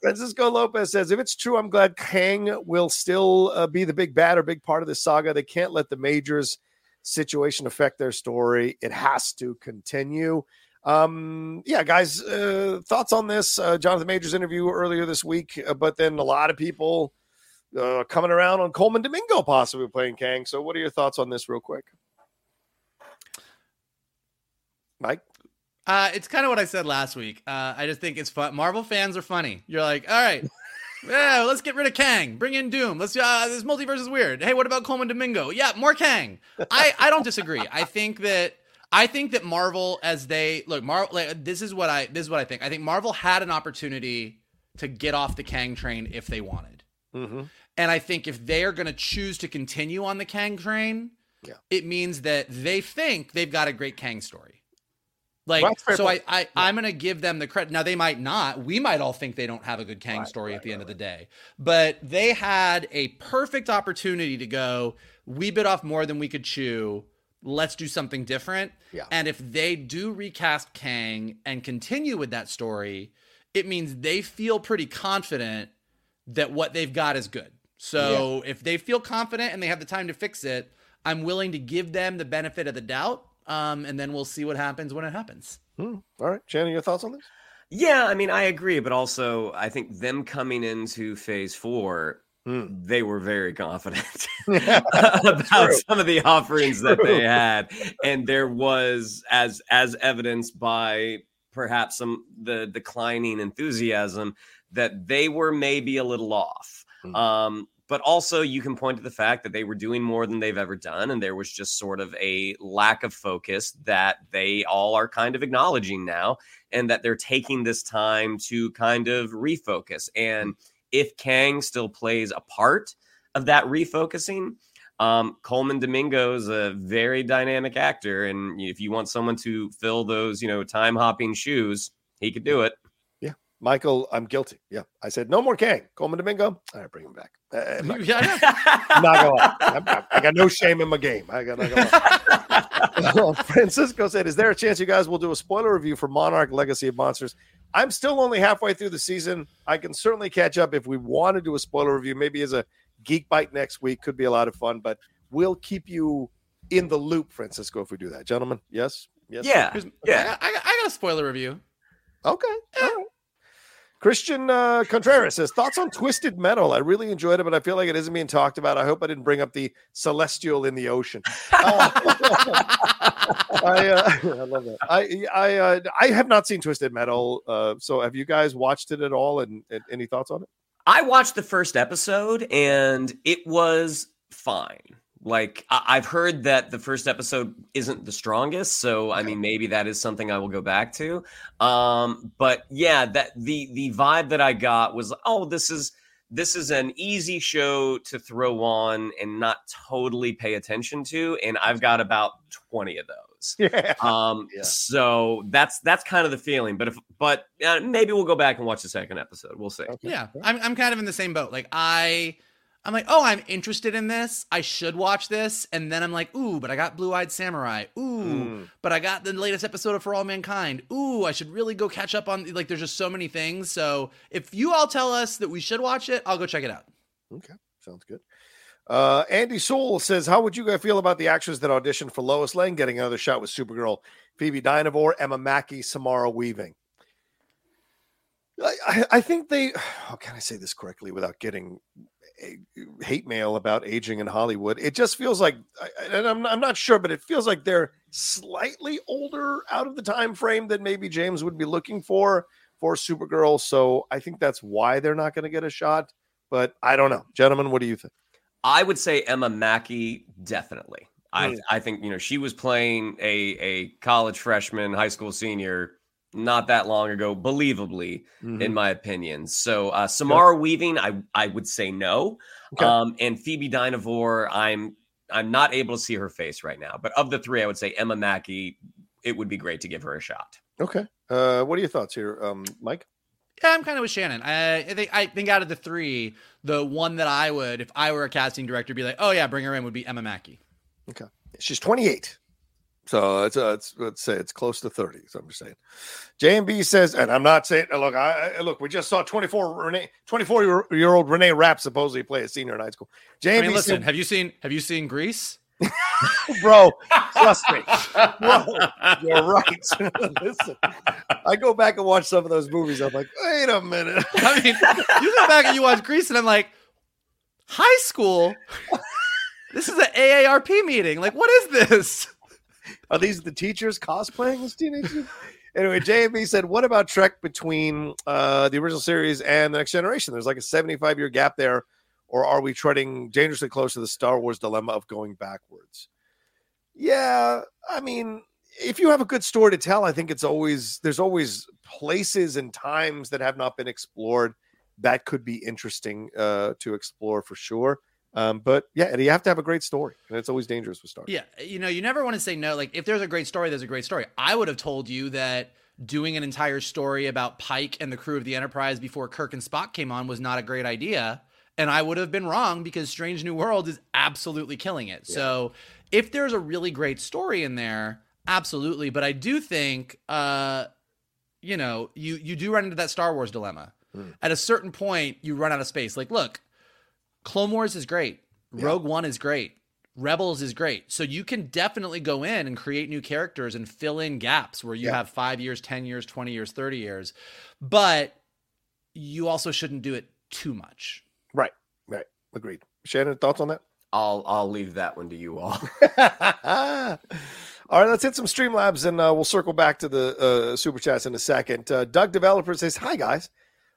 Speaker 1: Francisco Lopez says, if it's true, I'm glad Kang will still uh, be the big bad or big part of this saga. They can't let the majors situation affect their story. It has to continue. Um, yeah, guys, uh, thoughts on this? Uh, Jonathan Majors interview earlier this week, uh, but then a lot of people uh, coming around on Colman Domingo possibly playing Kang. So, what are your thoughts on this, real quick? Mike?
Speaker 2: Uh, it's kind of what I said last week. Uh, I just think it's fun. Marvel fans are funny. You're like, all right, yeah, let's get rid of Kang. Bring in Doom. Let's. Uh, this multiverse is weird. Hey, what about Colman Domingo? Yeah, more Kang. I I don't disagree. I think that I think that Marvel, as they look, Marvel. Like, this is what I this is what I think. I think Marvel had an opportunity to get off the Kang train if they wanted.
Speaker 1: Mm-hmm.
Speaker 2: And I think if they are going to choose to continue on the Kang train,
Speaker 1: Yeah.
Speaker 2: it means that they think they've got a great Kang story. Like,
Speaker 1: Well,
Speaker 2: so I. I, I'm going to give them the credit. Now, they might not. We might all think they don't have a good Kang
Speaker 1: Right,
Speaker 2: story
Speaker 1: right,
Speaker 2: at the end
Speaker 1: right,
Speaker 2: of the day. But they had a perfect opportunity to go, we bit off more than we could chew. Let's do something different.
Speaker 1: Yeah.
Speaker 2: And if they do recast Kang and continue with that story, it means they feel pretty confident that what they've got is good. So if they feel confident and they have the time to fix it, I'm willing to give them the benefit of the doubt. Um, and then we'll see what happens when it happens.
Speaker 1: Hmm. All right, Shannon, your thoughts on this?
Speaker 3: Yeah, I mean, I agree, but also I think them coming into phase four,
Speaker 1: Hmm.
Speaker 3: they were very confident
Speaker 1: Yeah,
Speaker 3: about
Speaker 1: true.
Speaker 3: some of the offerings that they had. And there was, as as evidenced by perhaps some the declining enthusiasm, that they were maybe a little off.
Speaker 1: Hmm.
Speaker 3: Um, but also you can point to the fact that they were doing more than they've ever done, and there was just sort of a lack of focus that they all are kind of acknowledging now and that they're taking this time to kind of refocus. And if Kang still plays a part of that refocusing, um, Colman Domingo is a very dynamic actor, and if you want someone to fill those, you know, time hopping shoes, he could do it.
Speaker 1: Michael, I'm guilty. Yeah, I said no more Kang. Colman Domingo. All right, bring him back. Uh, I'm not,
Speaker 2: Yeah, I know.
Speaker 1: I'm not gonna lie. I'm- I'm- I got no shame in my game. I got. not gonna. Francisco said, "Is there a chance you guys will do a spoiler review for Monarch: Legacy of Monsters?" I'm still only halfway through the season. I can certainly catch up if we want to do a spoiler review. Maybe as a geek bite next week could be a lot of fun. But we'll keep you in the loop, Francisco, if we do that, gentlemen. Yes. Yes.
Speaker 3: Yeah,
Speaker 2: Here's-
Speaker 3: yeah.
Speaker 2: I, got, I got a spoiler review.
Speaker 1: Okay. All right. Christian uh, Contreras says thoughts on Twisted Metal. I really enjoyed it, but I feel like it isn't being talked about. I hope I didn't bring up the celestial in the ocean. Uh, I, uh, I love that. I I uh, I have not seen Twisted Metal. Uh, so have you guys watched it at all? And, and any thoughts on it?
Speaker 3: I watched the first episode and it was fine. Like I- I've heard that the first episode isn't the strongest, so I mean maybe that is something I will go back to. Um, but yeah, that the the vibe that I got was oh this is this is an easy show to throw on and not totally pay attention to, and I've got about twenty of those.
Speaker 1: Yeah.
Speaker 3: Um,
Speaker 1: Yeah.
Speaker 3: so that's that's kind of the feeling. But if but uh, maybe we'll go back and watch the second episode. We'll see.
Speaker 2: Yeah, I'm, I'm kind of in the same boat. Like I, I'm like, oh, I'm interested in this. I should watch this, and then I'm like, ooh, but I got Blue Eyed Samurai. Ooh,
Speaker 1: Mm.
Speaker 2: but I got the latest episode of For All Mankind. Ooh, I should really go catch up on. Like, there's just so many things. So if you all tell us that we should watch it, I'll go check it out.
Speaker 1: Okay, sounds good. Uh, Andy Soul says, "How would you guys feel about the actors that auditioned for Lois Lane getting another shot with Supergirl? Phoebe Dynevor, Emma Mackey, Samara Weaving." I, I, think they. How can I say this correctly without getting Eh, hate mail about aging in Hollywood? It just feels like, and I'm I'm not sure, but it feels like they're slightly older out of the time frame that maybe James would be looking for for Supergirl. So I think that's why they're not going to get a shot. But I don't know, gentlemen. What do you think?
Speaker 3: I would say Emma Mackey definitely. I hmm. I think you know she was playing a a college freshman, high school senior not that long ago, believably,
Speaker 1: Mhm.
Speaker 3: in my opinion. So uh, Samara Weaving, I I would say no,
Speaker 1: Okay.
Speaker 3: um, and Phoebe Dynevor, I'm I'm not able to see her face right now. But of the three, I would say Emma Mackey. It would be great to give her a shot.
Speaker 1: Okay. Uh, what are your thoughts here, um, Mike?
Speaker 2: Yeah, I'm kind of with Shannon. I, I think I think out of the three, the one that I would, if I were a casting director, be like, oh yeah, bring her in, would be Emma Mackey.
Speaker 1: Okay. She's 28. So it's, uh, it's let's say it's close to 30. So I'm just saying. JMB says, and I'm not saying look, I, I look, we just saw 24 Renee, 24 year, old Renee Rapp supposedly play a senior in high school. JMB
Speaker 2: I mean, listen,
Speaker 1: said,
Speaker 2: have you seen have you seen Grease?
Speaker 1: bro, trust me, bro, you're right. listen, I go back and watch some of those movies. I'm like, wait a minute.
Speaker 2: I mean, you go back and you watch Grease, and I'm like, high school. This is an AARP meeting. Like, what is this?
Speaker 1: Are these the teachers cosplaying as teenagers? anyway, JMB said, "What about Trek between uh, the original series and the Next Generation? There's like a 75 year gap there, or are we treading dangerously close to the Star Wars dilemma of going backwards?" Yeah, I mean, if you have a good story to tell, I think it's always there's always places and times that have not been explored that could be interesting uh, to explore for sure. Um, but yeah, you have to have a great story, and it's always dangerous with Star. Wars.
Speaker 2: Yeah, you know, you never want to say no. Like, if there's a great story, there's a great story. I would have told you that doing an entire story about Pike and the crew of the Enterprise before Kirk and Spock came on was not a great idea. And I would have been wrong because Strange New World is absolutely killing it. So if there's a really great story in there, absolutely. But I do think, uh, you know, you you do run into that Star Wars dilemma. At a certain point, you run out of space. Like, look, Clone Wars is great. Rogue One is great. Rebels is great. So you can definitely go in and create new characters and fill in gaps where you
Speaker 1: Yeah.
Speaker 2: have five years, 10 years, 20 years, 30 years. But you also shouldn't do it too much.
Speaker 1: Right, right, agreed. Shannon, thoughts on that?
Speaker 3: I'll I'll leave that one to you all.
Speaker 1: all right, let's hit some Streamlabs and uh, we'll circle back to the uh, super chats in a second. Uh, Doug Developer says, Hi, guys.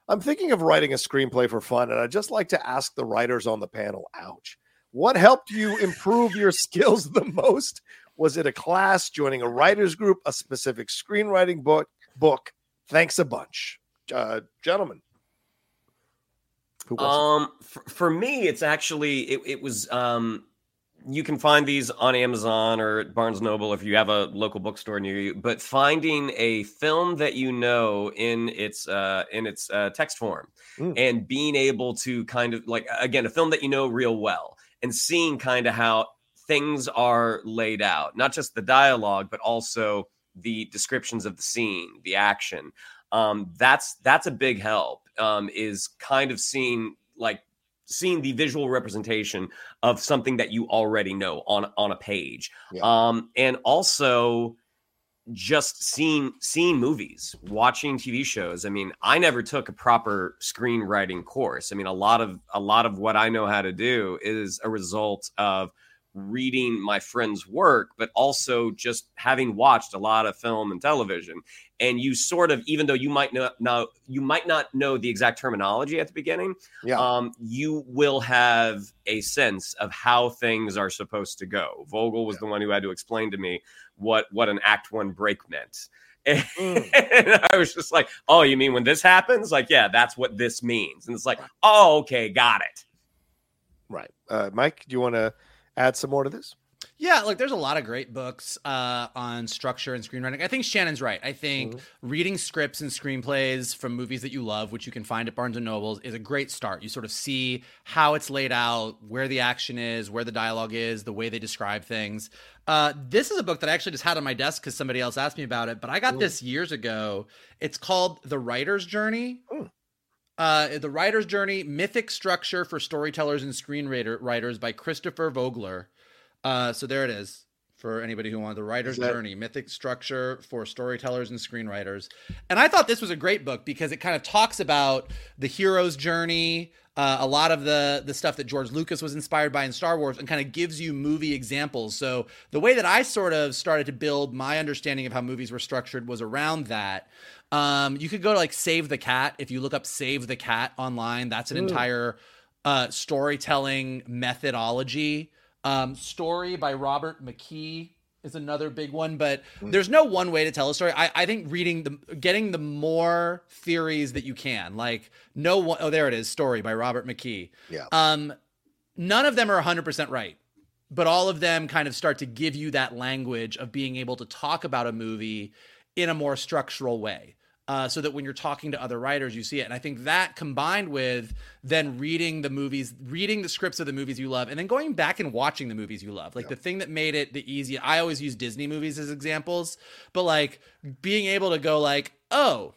Speaker 1: I'm thinking of writing a screenplay for fun, and I'd just like to ask the writers on the panel, ouch, what helped you improve your skills the most? Was it a class, joining a writer's group, a specific screenwriting book? Book. Thanks a bunch, uh, gentlemen.
Speaker 3: Um, for, for me, it's actually it, it was um, you can find these on Amazon or at Barnes Noble if you have a local bookstore near you. But finding a film that you know in its uh, in its uh, text form
Speaker 1: Mm.
Speaker 3: and being able to kind of like again a film that you know real well and seeing kind of how things are laid out, not just the dialogue, but also the descriptions of the scene, the action. Um, that's that's a big help. Um, is kind of seeing like seeing the visual representation of something that you already know on on a page,
Speaker 1: Yeah.
Speaker 3: um, and also just seeing seeing movies, watching TV shows. I mean, I never took a proper screenwriting course. I mean, a lot of a lot of what I know how to do is a result of reading my friends' work, but also just having watched a lot of film and television. And you sort of, even though you might not know, you might not know the exact terminology at the beginning,
Speaker 1: Yeah.
Speaker 3: um, you will have a sense of how things are supposed to go. Vogel was the one who had to explain to me what what an Act One break meant. And
Speaker 1: Mm.
Speaker 3: I was just like, "Oh, you mean when this happens? Like, yeah, that's what this means." And it's like, "Oh, okay, got it."
Speaker 1: Right. Uh, Mike, do you want to add some more to this?
Speaker 2: Yeah, like there's a lot of great books uh, on structure and screenwriting. I think Shannon's right. I think reading scripts and screenplays from movies that you love, which you can find at Barnes and Nobles, is a great start. You sort of see how it's laid out, where the action is, where the dialogue is, the way they describe things. Uh, this is a book that I actually just had on my desk because somebody else asked me about it, but I got this years ago. It's called The Writer's Journey. Uh, the Writer's Journey: Mythic Structure for Storytellers and Screenwriters Writers by Christopher Vogler. Uh, so there it is for anybody who wanted the writer's
Speaker 1: that-
Speaker 2: journey, mythic structure for storytellers and screenwriters. And I thought this was a great book because it kind of talks about the hero's journey, uh, a lot of the the stuff that George Lucas was inspired by in Star Wars, and kind of gives you movie examples. So the way that I sort of started to build my understanding of how movies were structured was around that. Um, you could go to like Save the Cat if you look up Save the Cat online. That's an entire uh, storytelling methodology Um, Story by Robert McKee is another big one, but
Speaker 1: Hmm.
Speaker 2: there's no one way to tell a story. I, I think reading the getting the more theories that you can, like no one oh there it is, Story by Robert McKee.
Speaker 1: Yeah.
Speaker 2: Um none of them are 100% right, but all of them kind of start to give you that language of being able to talk about a movie in a more structural way. Uh, so that when you're talking to other writers, you see it. And I think that combined with then reading the movies, reading the scripts of the movies you love, and then going back and watching the movies you love. Like the thing that made it the easy, I always use Disney movies as examples, but like being able to go like, oh,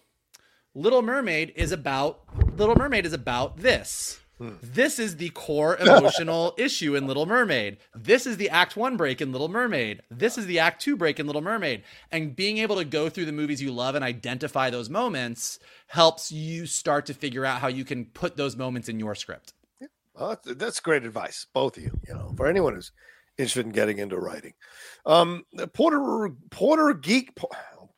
Speaker 2: Little Mermaid is about Little Mermaid is about this. This is the core emotional issue in Little Mermaid. This is the act 1 break in Little Mermaid. This is the act 2 break in Little Mermaid. And being able to go through the movies you love and identify those moments helps you start to figure out how you can put those moments in your script.
Speaker 1: Well, that's, that's great advice, both of you. You know, for anyone who's interested in getting into writing. Um, Porter Porter Geek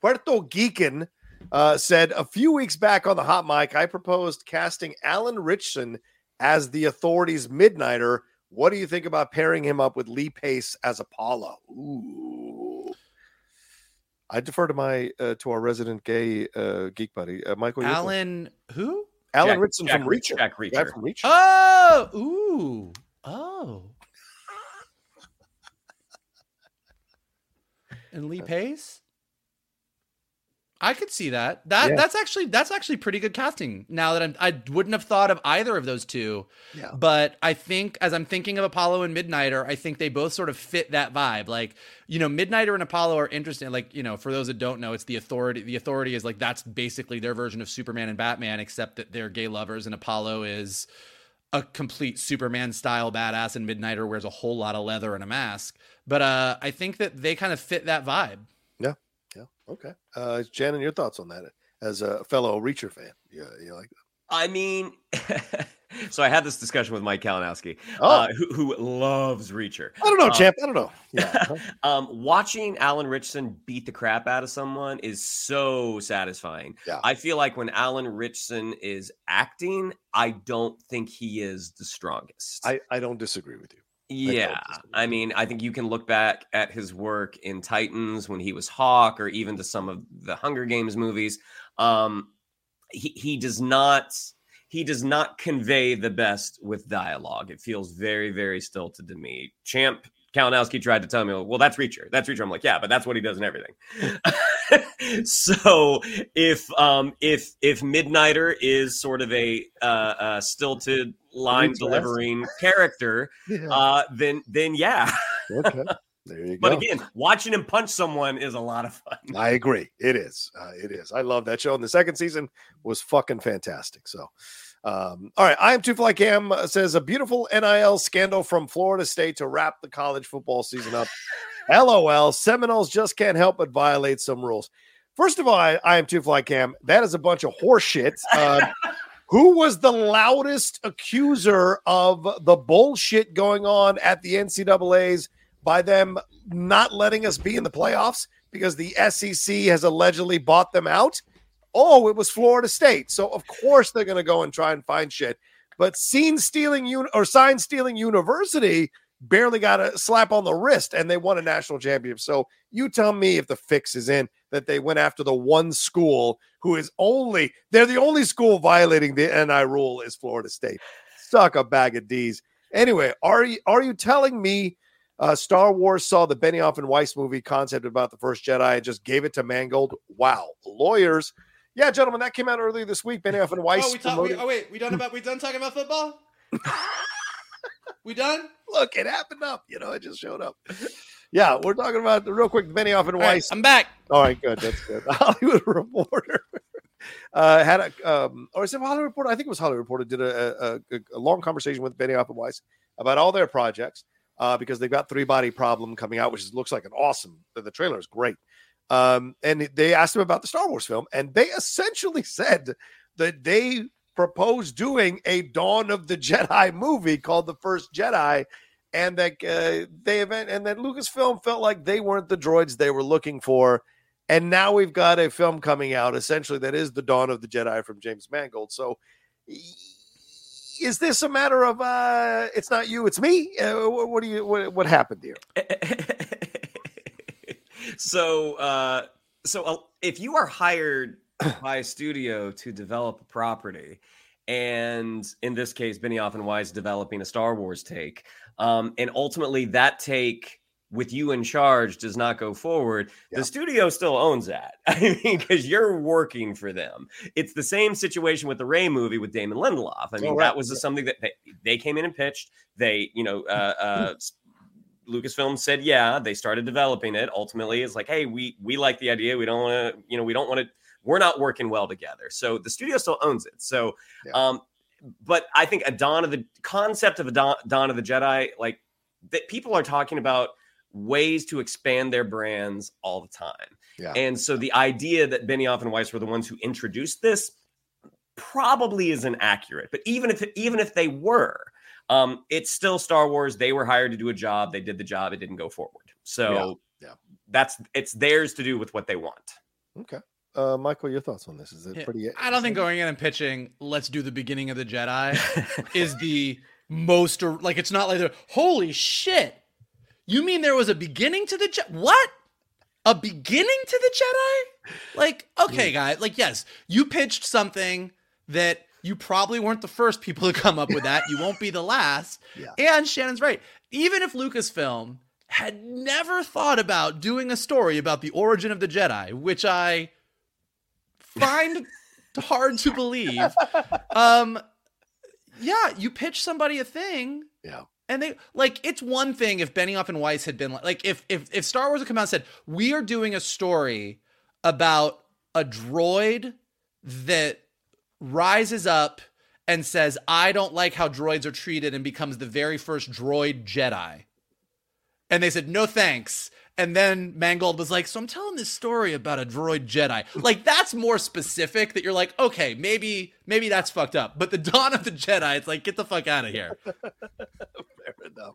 Speaker 1: Puerto Geekin uh, said a few weeks back on the hot mic, I proposed casting Alan Ritchson as the authorities' midnighter. What do you think about pairing him up with Lee Pace as Apollo? Ooh. I defer to my uh, to our resident gay uh, geek buddy, uh, Michael. your thoughts?
Speaker 2: Who?
Speaker 1: Alan
Speaker 3: Jack-
Speaker 1: Ritchson
Speaker 3: Jack
Speaker 1: from
Speaker 3: Reach-
Speaker 1: Reacher.
Speaker 3: Jack
Speaker 1: Guy
Speaker 3: Reacher.
Speaker 1: from Reacher.
Speaker 2: Oh, ooh. Oh. And Lee Pace? I could see that. That
Speaker 1: Yeah.
Speaker 2: that's actually that's actually pretty good casting. Now that I'm I wouldn't have thought of either of those two.
Speaker 1: Yeah.
Speaker 2: But I think as I'm thinking of Apollo and Midnighter, I think they both sort of fit that vibe. Like, you know, Midnighter and Apollo are interesting. Like, you know, for those that don't know, it's the authority. The authority is like that's basically their version of Superman and Batman, except that they're gay lovers, and Apollo is a complete Superman style badass, and Midnighter wears a whole lot of leather and a mask. But uh, I think that they kind of fit that vibe.
Speaker 1: Okay. Uh, Shannon, your thoughts on that as a fellow Reacher fan? Yeah. You like?
Speaker 3: I mean, so I had this discussion with Mike Kalinowski,
Speaker 1: Oh.
Speaker 3: uh, who, who loves Reacher.
Speaker 1: I don't know,
Speaker 3: Uh,
Speaker 1: champ. I don't know. Yeah.
Speaker 3: um, watching Alan Ritchson beat the crap out of someone is so satisfying.
Speaker 1: Yeah.
Speaker 3: I feel like when Alan Ritchson is acting, I don't think he is the strongest.
Speaker 1: I, I don't disagree with you.
Speaker 3: Yeah. I mean, I think you can look back at his work in Titans when he was Hawk, or even to some of the Hunger Games movies. Um, he he does not he does not convey the best with dialogue. It feels very very stilted to me. Champ Kalinowski tried to tell me, well, that's Reacher. That's Reacher. I'm like, yeah, but that's what he does in everything. so if um if if Midnighter is sort of a uh, uh stilted line delivering character,
Speaker 1: Yeah.
Speaker 3: uh then then yeah.
Speaker 1: okay. There you go.
Speaker 3: But again, watching him punch someone is a lot of fun.
Speaker 1: I agree. It is. Uh, it is. I love that show. And the second season was fucking fantastic. So, um, all right. I am Two Fly Cam uh, says a beautiful NIL scandal from Florida State to wrap the college football season up. LOL. Seminoles just can't help but violate some rules. First of all, I, I am Two Fly Cam. That is a bunch of horseshit. Uh, who was the loudest accuser of the bullshit going on at the NCAA's by them not letting us be in the playoffs because the SEC has allegedly bought them out? Oh, it was Florida State. So of course they're going to go and try and find shit. But scene stealing un- or sign stealing university barely got a slap on the wrist and they won a national championship. So you tell me if the fix is in that they went after the one school who is only they're the only school violating the NI rule is Florida State. Suck a bag of D's. Anyway, are you are you telling me uh, Star Wars saw the Benioff and Weiss movie concept about the first Jedi and just gave it to Mangold? Wow, lawyers. Yeah, gentlemen, that came out earlier this week. Benioff and Weiss.
Speaker 2: Oh, we talk, we, oh wait, we done about we done talking about football? we done?
Speaker 1: Look, it happened up. You know, it just showed up. Yeah, we're talking about the real quick Benioff and
Speaker 2: All right,
Speaker 1: Weiss.
Speaker 2: I'm back.
Speaker 1: All right, good. That's good. Hollywood Reporter uh, had a, um, or is it Hollywood Reporter? I think it was Hollywood Reporter did a, a, a long conversation with Benioff and Weiss about all their projects uh, because they've got Three Body Problem coming out, which is, looks like an awesome. The, the trailer is great. Um, and they asked him about the Star Wars film, and they essentially said that they proposed doing a Dawn of the Jedi movie called The First Jedi, and that uh, they event and that Lucasfilm felt like they weren't the droids they were looking for. And now we've got a film coming out essentially that is the Dawn of the Jedi from James Mangold. So, is this a matter of uh, it's not you, it's me? Uh, what, do you what, what happened here?
Speaker 3: so uh so uh, if you are hired by a studio to develop a property and in this case benioff and weiss developing a star wars take um and ultimately that take with you in charge does not go forward
Speaker 1: Yeah.
Speaker 3: the studio still owns that i mean because you're working for them it's the same situation with the ray movie with damon lindelof i mean
Speaker 1: Oh, right.
Speaker 3: that was something that they, they came in and pitched they you know uh, uh Lucasfilm said, yeah, they started developing it. Ultimately, it's like, hey, we we like the idea. We don't want to, you know, we don't want to. We're not working well together. So the studio still owns it. So,
Speaker 1: Yeah.
Speaker 3: um, but I think a Dawn of the concept of a Dawn, Dawn of the Jedi, like that, people are talking about ways to expand their brands all the time.
Speaker 1: Yeah.
Speaker 3: And so the idea that Benioff and Weiss were the ones who introduced this probably isn't accurate. But even if even if they were, um, it's still Star Wars. They were hired to do a job. They did the job. It didn't go forward. So
Speaker 1: Yeah, yeah.
Speaker 3: that's it's theirs to do with what they want.
Speaker 1: Okay. Uh, Michael, your thoughts on this? Is it
Speaker 2: Yeah,
Speaker 1: pretty?
Speaker 2: I don't think going in and pitching, let's do the beginning of the Jedi, is the most like it's not like they're holy shit. You mean there was a beginning to the Jedi? What? A beginning to the Jedi? Like, okay, guys, like yes, you pitched something that you probably weren't the first people to come up with that. You won't be the last.
Speaker 1: Yeah.
Speaker 2: And Shannon's right. Even if Lucasfilm had never thought about doing a story about the origin of the Jedi, which I find hard to believe. Um, yeah, you pitch somebody a thing.
Speaker 1: Yeah.
Speaker 2: And they like it's one thing if Benioff and Weiss had been like, like if if if Star Wars had come out and said we are doing a story about a droid that rises up and says I don't like how droids are treated and becomes the very first droid Jedi. And they said no thanks. And then Mangold was like, "So I'm telling this story about a droid Jedi. Like that's more specific. That you're like, okay, maybe maybe that's fucked up. But the Dawn of the Jedi, it's like, get the fuck out of here.
Speaker 1: Fair enough.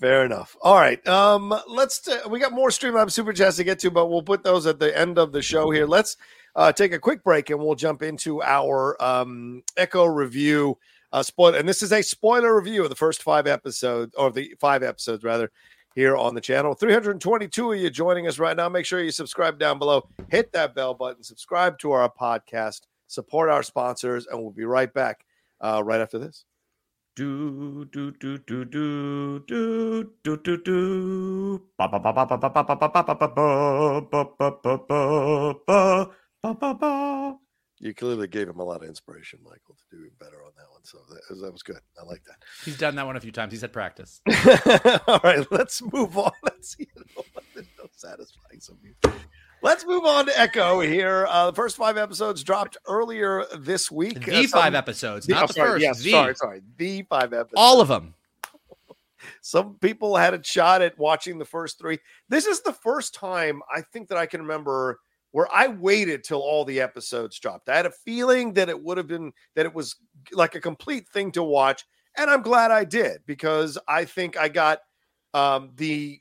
Speaker 1: Fair enough. All right. Um, let's. T- we got more Streamlabs super chats to get to, but we'll put those at the end of the show here. Let's uh, take a quick break, and we'll jump into our um, Echo review. Uh, spoil, and this is a spoiler review of the first five episodes, or the five episodes rather, here on the channel. 322 of you joining us right now. Make sure you subscribe down below. Hit that bell button. Subscribe to our podcast. Support our sponsors, and we'll be right back uh, right after this.
Speaker 3: Do do do do do do do do do. Ba ba ba ba ba ba ba ba ba ba ba ba ba ba ba ba ba.
Speaker 1: You clearly gave him a lot of inspiration, Michael, to do better on that one. So that was, that was good. I like that.
Speaker 2: He's done that one a few times. He's had practice.
Speaker 1: All right, let's move on. Let's see. No satisfying some people. Let's move on to Echo here. Uh, the first five episodes dropped earlier this week.
Speaker 2: The
Speaker 1: Uh, some-
Speaker 2: five episodes,
Speaker 1: the-
Speaker 2: not
Speaker 1: oh,
Speaker 2: the
Speaker 1: sorry,
Speaker 2: first.
Speaker 1: Yes,
Speaker 2: the.
Speaker 1: sorry, sorry. The five episodes.
Speaker 2: All of them.
Speaker 1: Some people had a shot at watching the first three. This is the first time I think that I can remember where I waited till all the episodes dropped. I had a feeling that it would have been that it was like a complete thing to watch, and I'm glad I did because I think I got um, the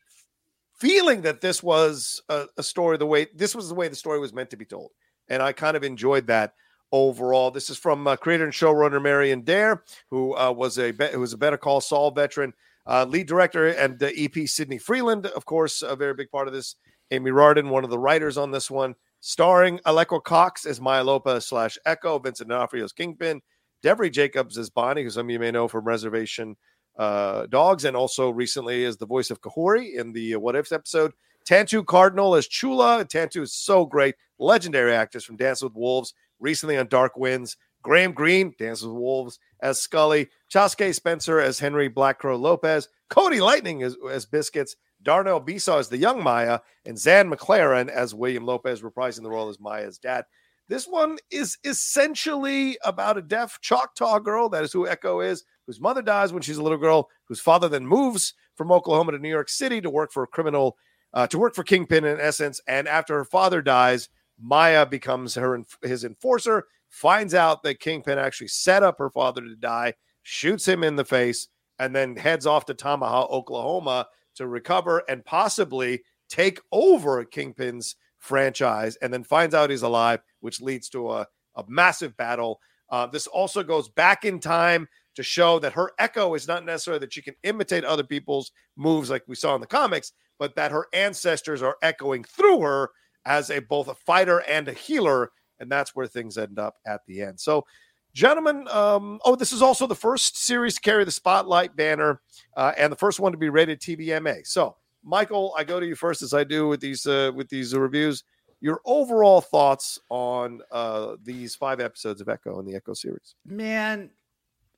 Speaker 1: feeling that this was a, a story the way this was the way the story was meant to be told, and I kind of enjoyed that overall. This is from uh, creator and showrunner Marion Dayre, who uh, was a who was a Better Call Saul veteran, uh, lead director, and uh, EP Sydney Freeland, of course, a very big part of this. Amy Rardin, one of the writers on this one, starring Alaqua Cox as Maya Lopez slash Echo, Vincent D'Onofrio's Kingpin, Devery Jacobs as Bonnie, who some of you may know from Reservation uh, Dogs, and also recently as the voice of Kahori in the uh, What Ifs episode. Tantoo Cardinal as Chula. Tantoo is so great. Legendary actress from Dance with Wolves, recently on Dark Winds. Graham Greene, Dance with Wolves, as Scully. Chaske Spencer as Henry Black Crow Lopez. Cody Lightning as, as Biscuits. Darnell Besaw as the young Maya. And Zahn McClarnon as William Lopez, reprising the role as Maya's dad. This one is essentially about a deaf Choctaw girl. That is who Echo is, whose mother dies when she's a little girl, whose father then moves from Oklahoma to New York City to work for a criminal, uh, to work for Kingpin in essence. And after her father dies, Maya becomes her his enforcer, finds out that Kingpin actually set up her father to die, shoots him in the face, and then heads off to Tamaha, Oklahoma to recover and possibly take over Kingpin's franchise and then finds out he's alive, which leads to a, a massive battle. Uh, this also goes back in time to show that her echo is not necessarily that she can imitate other people's moves like we saw in the comics, but that her ancestors are echoing through her as a both a fighter and a healer, and that's where things end up at the end. So, gentlemen, um, oh, this is also the first series to carry the spotlight banner, uh, and the first one to be rated TVMA. So, Michael, I go to you first, as I do with these uh, with these reviews. Your overall thoughts on uh, these five episodes of Echo and the Echo series?
Speaker 2: Man,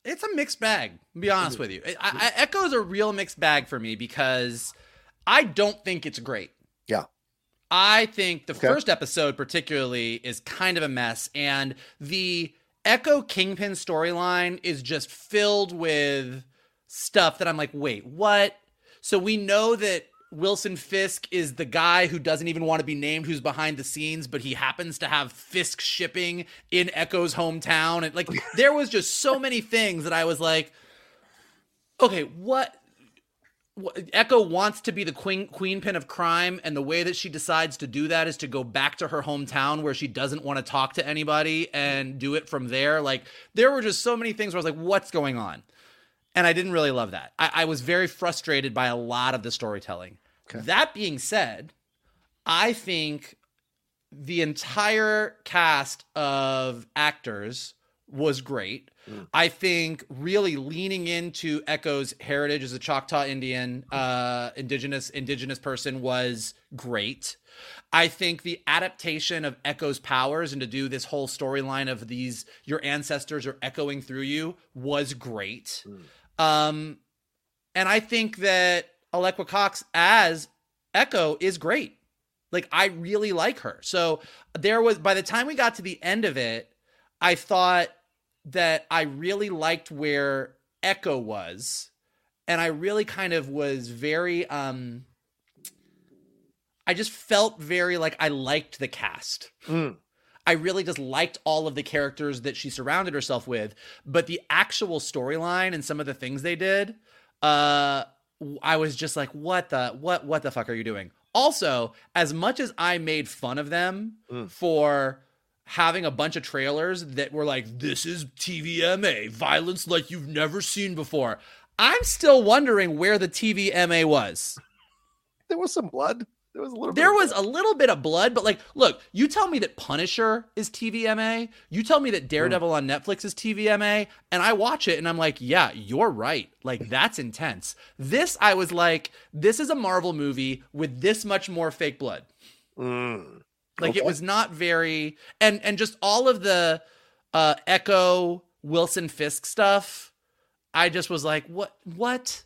Speaker 2: it's a mixed bag. To be honest with you, I, I, Echo is a real mixed bag for me because I don't think it's great.
Speaker 1: Yeah.
Speaker 2: I think the
Speaker 1: Okay.
Speaker 2: first episode, particularly, is kind of a mess. And the Echo Kingpin storyline is just filled with stuff that I'm like, wait, what? So we know that Wilson Fisk is the guy who doesn't even want to be named who's behind the scenes, but he happens to have Fisk shipping in Echo's hometown. And like, there was just so many things that I was like, okay, what? Echo wants to be the queen queen pin of crime, and the way that she decides to do that is to go back to her hometown where she doesn't want to talk to anybody and do it from there. Like there were just so many things where I was like, "What's going on?" And I didn't really love that. I, I was very frustrated by a lot of the storytelling. That being said, I think the entire cast of actors was great. I think really leaning into Echo's heritage as a Choctaw Indian, uh, indigenous indigenous person was great. I think the adaptation of Echo's powers and to do this whole storyline of these your ancestors are echoing through you was great. Um, and I think that Alaqua Cox as Echo is great. Like I really like her. So there was by the time we got to the end of it, I thought that I really liked where Echo was and I really kind of was very um I just felt very like I liked the cast. I really just liked all of the characters that she surrounded herself with, but the actual storyline and some of the things they did, uh I was just like what the what what the fuck are you doing? Also, as much as I made fun of them for having a bunch of trailers that were like this is TVMA, violence like you've never seen before. I'm still wondering where the TVMA was.
Speaker 1: There was some blood. There was a little.
Speaker 2: There
Speaker 1: bit
Speaker 2: was a little bit of blood, but like, look, you tell me that Punisher is TVMA, you tell me that Daredevil on Netflix is TVMA, and I watch it and I'm like, yeah, you're right. Like, that's intense. This, I was like, this is a Marvel movie with this much more fake blood.
Speaker 1: Mm.
Speaker 2: Like, it was not very, and and just all of the uh Echo Wilson Fisk stuff. I just was like, what, what?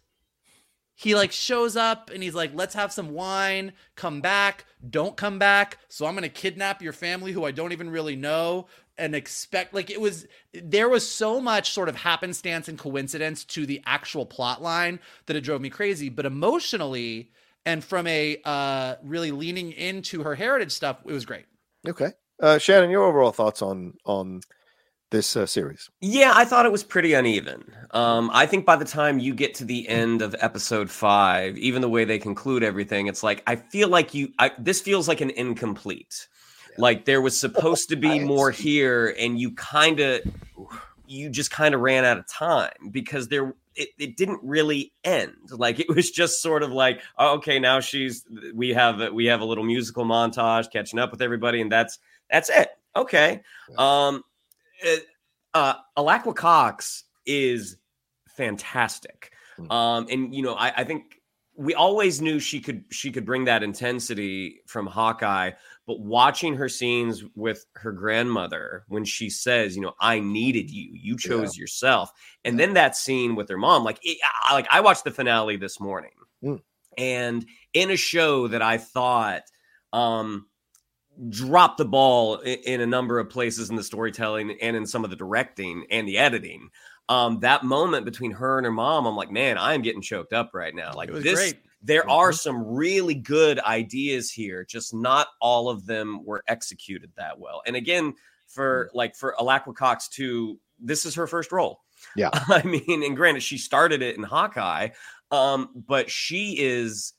Speaker 2: he like shows up and he's like let's have some wine come back don't come back so i'm gonna kidnap your family who i don't even really know and expect like it was there was so much sort of happenstance and coincidence to the actual plot line that it drove me crazy but emotionally and from a uh really leaning into her heritage stuff it was great
Speaker 1: Okay, uh, Shannon, your overall thoughts on on this uh, series?
Speaker 3: Yeah, I thought it was pretty uneven. Um, I think by the time you get to the end of episode five, even the way they conclude everything, it's like I feel like you. I, this feels like an incomplete. Like there was supposed to be more here, and you kind of, you just kind of ran out of time because there. It, it didn't really end. Like it was just sort of like, oh, okay, now she's. We have we have a little musical montage catching up with everybody, and that's that's it. Okay. Um, it- uh, Alaqua Cox is fantastic. Um, and you know, I, I think we always knew she could she could bring that intensity from Hawkeye, but watching her scenes with her grandmother when she says, you know, I needed you, you chose yourself, and then that scene with her mom, like, it, I, like I watched the finale this morning,
Speaker 1: Mm.
Speaker 3: and in a show that I thought, um, dropped the ball i- in a number of places in the storytelling and in some of the directing and the editing. Um, that moment between her and her mom, I'm like, man, I am getting choked up right now. Like
Speaker 2: it was
Speaker 3: this,
Speaker 2: great
Speaker 3: there mm-hmm. are some really good ideas here, just not all of them were executed that well. And again, for mm. like for Alaqua Cox too, this is her first role.
Speaker 1: Yeah.
Speaker 3: I mean, and granted, she started it in Hawkeye, um, but she is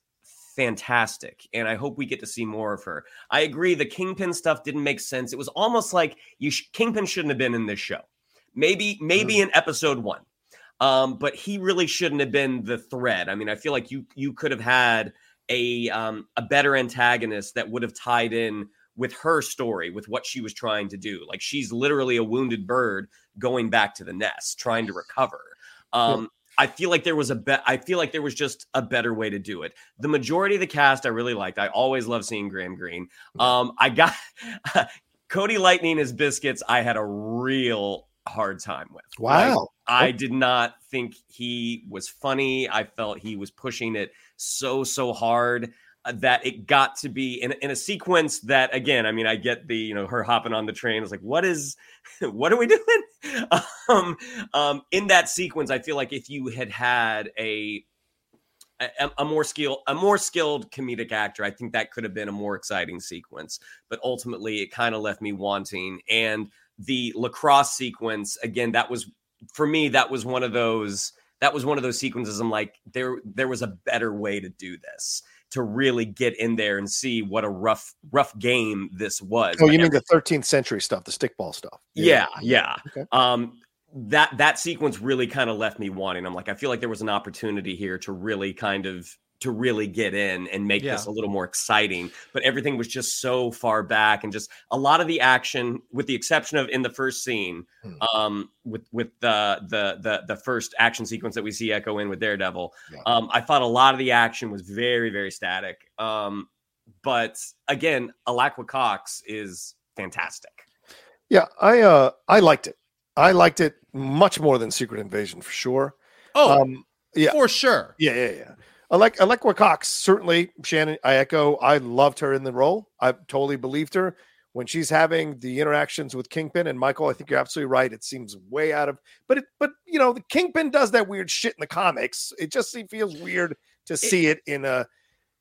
Speaker 3: fantastic and i hope we get to see more of her. I agree the kingpin stuff didn't make sense. It was almost like you sh- kingpin shouldn't have been in this show. Maybe maybe mm. in episode one Um, but he really shouldn't have been the thread. I mean, I feel like you you could have had a um, a better antagonist that would have tied in with her story, with what she was trying to do. Like she's literally a wounded bird going back to the nest, trying to recover. Um, I feel like there was a bet. I feel like there was just a better way to do it. The majority of the cast I really liked. I always love seeing Graham Greene. Um, I got Cody Lightning as biscuits. I had a real hard time with. Like,
Speaker 1: Wow.
Speaker 3: I did not think he was funny. I felt he was pushing it so so hard uh, that it got to be in, in a sequence that again i mean i get the you know her hopping on the train it's like what is what are we doing um um in that sequence i feel like if you had had a a, a more skilled a more skilled comedic actor i think that could have been a more exciting sequence but ultimately it kind of left me wanting and the lacrosse sequence again that was for me that was one of those that was one of those sequences i'm like there there was a better way to do this to really get in there and see what a rough rough game this was
Speaker 1: Oh, you mean the 13th century stuff, the stickball stuff?
Speaker 3: yeah, yeah.
Speaker 1: Okay.
Speaker 3: Um, that that sequence really kind of left me wanting. I'm like, I feel like there was an opportunity here to really kind of to really get in and make this a little more exciting. But everything was just so far back, and just a lot of the action, with the exception of in the first scene,
Speaker 1: Hmm.
Speaker 3: um, with with the the the the first action sequence that we see Echo in with Daredevil.
Speaker 1: Yeah.
Speaker 3: Um, I thought a lot of the action was very very static. Um, but again, Alaqua Cox is fantastic.
Speaker 1: Yeah, I uh I liked it. I liked it much more than Secret Invasion for sure.
Speaker 2: Oh,
Speaker 1: Um yeah.
Speaker 2: for sure.
Speaker 1: Yeah, yeah, yeah. I like like Cox certainly. Shannon, I echo. I loved her in the role. I totally believed her when she's having the interactions with Kingpin and Michael. I think you're absolutely right. It seems way out of, but it, but you know, the Kingpin does that weird shit in the comics. It just it feels weird to see it in a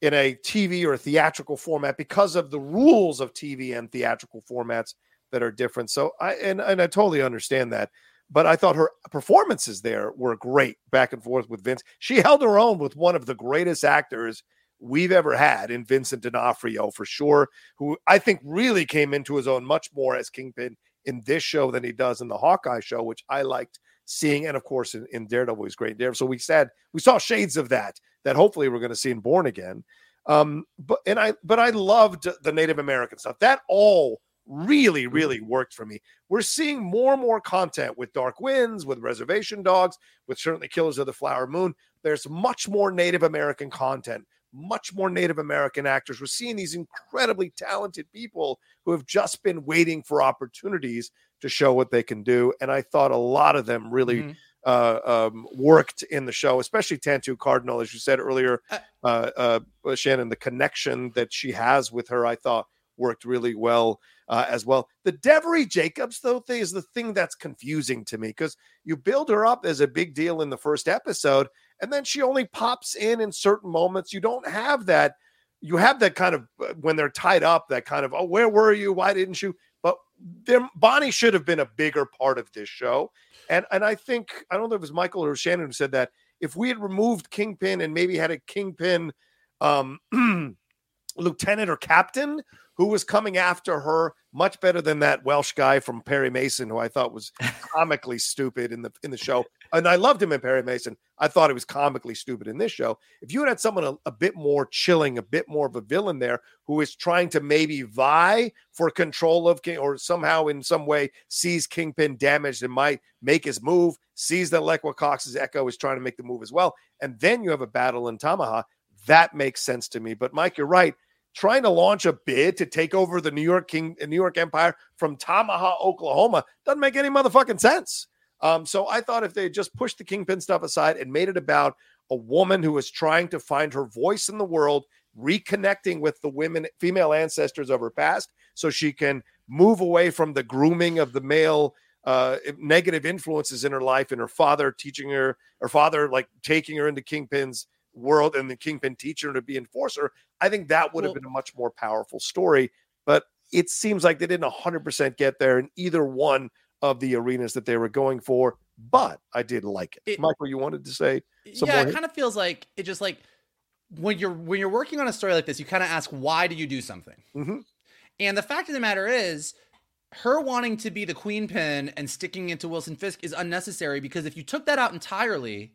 Speaker 1: in a TV or a theatrical format because of the rules of TV and theatrical formats that are different. So I and and I totally understand that but I thought her performances there were great back and forth with Vince. She held her own with one of the greatest actors we've ever had in Vincent D'Onofrio for sure, who I think really came into his own much more as Kingpin in this show than he does in the Hawkeye show, which I liked seeing. And of course, in, in Daredevil, he's great Daredevil. So we said we saw shades of that that hopefully we're going to see in Born Again. Um, but and I but I loved the Native American stuff. That all really, really worked for me we're seeing more and more content with Dark Winds, with Reservation Dogs, with certainly Killers of the Flower Moon. There's much more Native American content, much more Native American actors. We're seeing these incredibly talented people who have just been waiting for opportunities to show what they can do. And I thought a lot of them really
Speaker 2: Mhm.
Speaker 1: uh, um, worked in the show, especially Tantoo Cardinal, as you said earlier,
Speaker 2: Uh,
Speaker 1: uh, uh, Shannon. The connection that she has with her, I thought, worked really well uh, as well. The Devery Jacobs, though, thing is the thing that's confusing to me because you build her up as a big deal in the first episode, and then she only pops in in certain moments. You don't have that. You have that kind of uh, when they're tied up, that kind of, oh, where were you? Why didn't you? But Bonnie should have been a bigger part of this show. And and I think I don't know if it was Michael or Shannon who said that if we had removed Kingpin and maybe had a Kingpin um lieutenant or captain who was coming after her much better than that Welsh guy from Perry Mason who I thought was comically stupid in the in the show. And I loved him in Perry Mason. I thought he was comically stupid in this show. If you had had someone a, a bit more chilling, a bit more of a villain there who is trying to maybe vie for control of King or somehow in some way sees Kingpin damaged and might make his move, sees that Lekwa Cox's Echo is trying to make the move as well, and then you have a battle in Tamaha, that makes sense to me. But Mike, you're right trying to launch a bid to take over the New York King, New York Empire from Tamaha, Oklahoma, doesn't make any motherfucking sense. Um, so I thought if they just pushed the kingpin stuff aside and made it about a woman who is trying to find her voice in the world, reconnecting with the women, female ancestors of her past, so she can move away from the grooming of the male uh, negative influences in her life and her father teaching her, her father like taking her into Kingpin's world and the Kingpin teaching her to be enforcer. I think that would have
Speaker 2: Well-
Speaker 1: been a much more powerful story. But it seems like they didn't 100% get there in either one of the arenas that they were going for. But I did like it.
Speaker 2: It-
Speaker 1: Michael, you wanted to say
Speaker 2: yeah, it kind of feels like it just like when you're when you're working on a story like this, you kind of ask why do you do something?
Speaker 1: Mhm.
Speaker 2: And the fact of the matter is, her wanting to be the queen pin and sticking into Wilson Fisk is unnecessary because if you took that out entirely,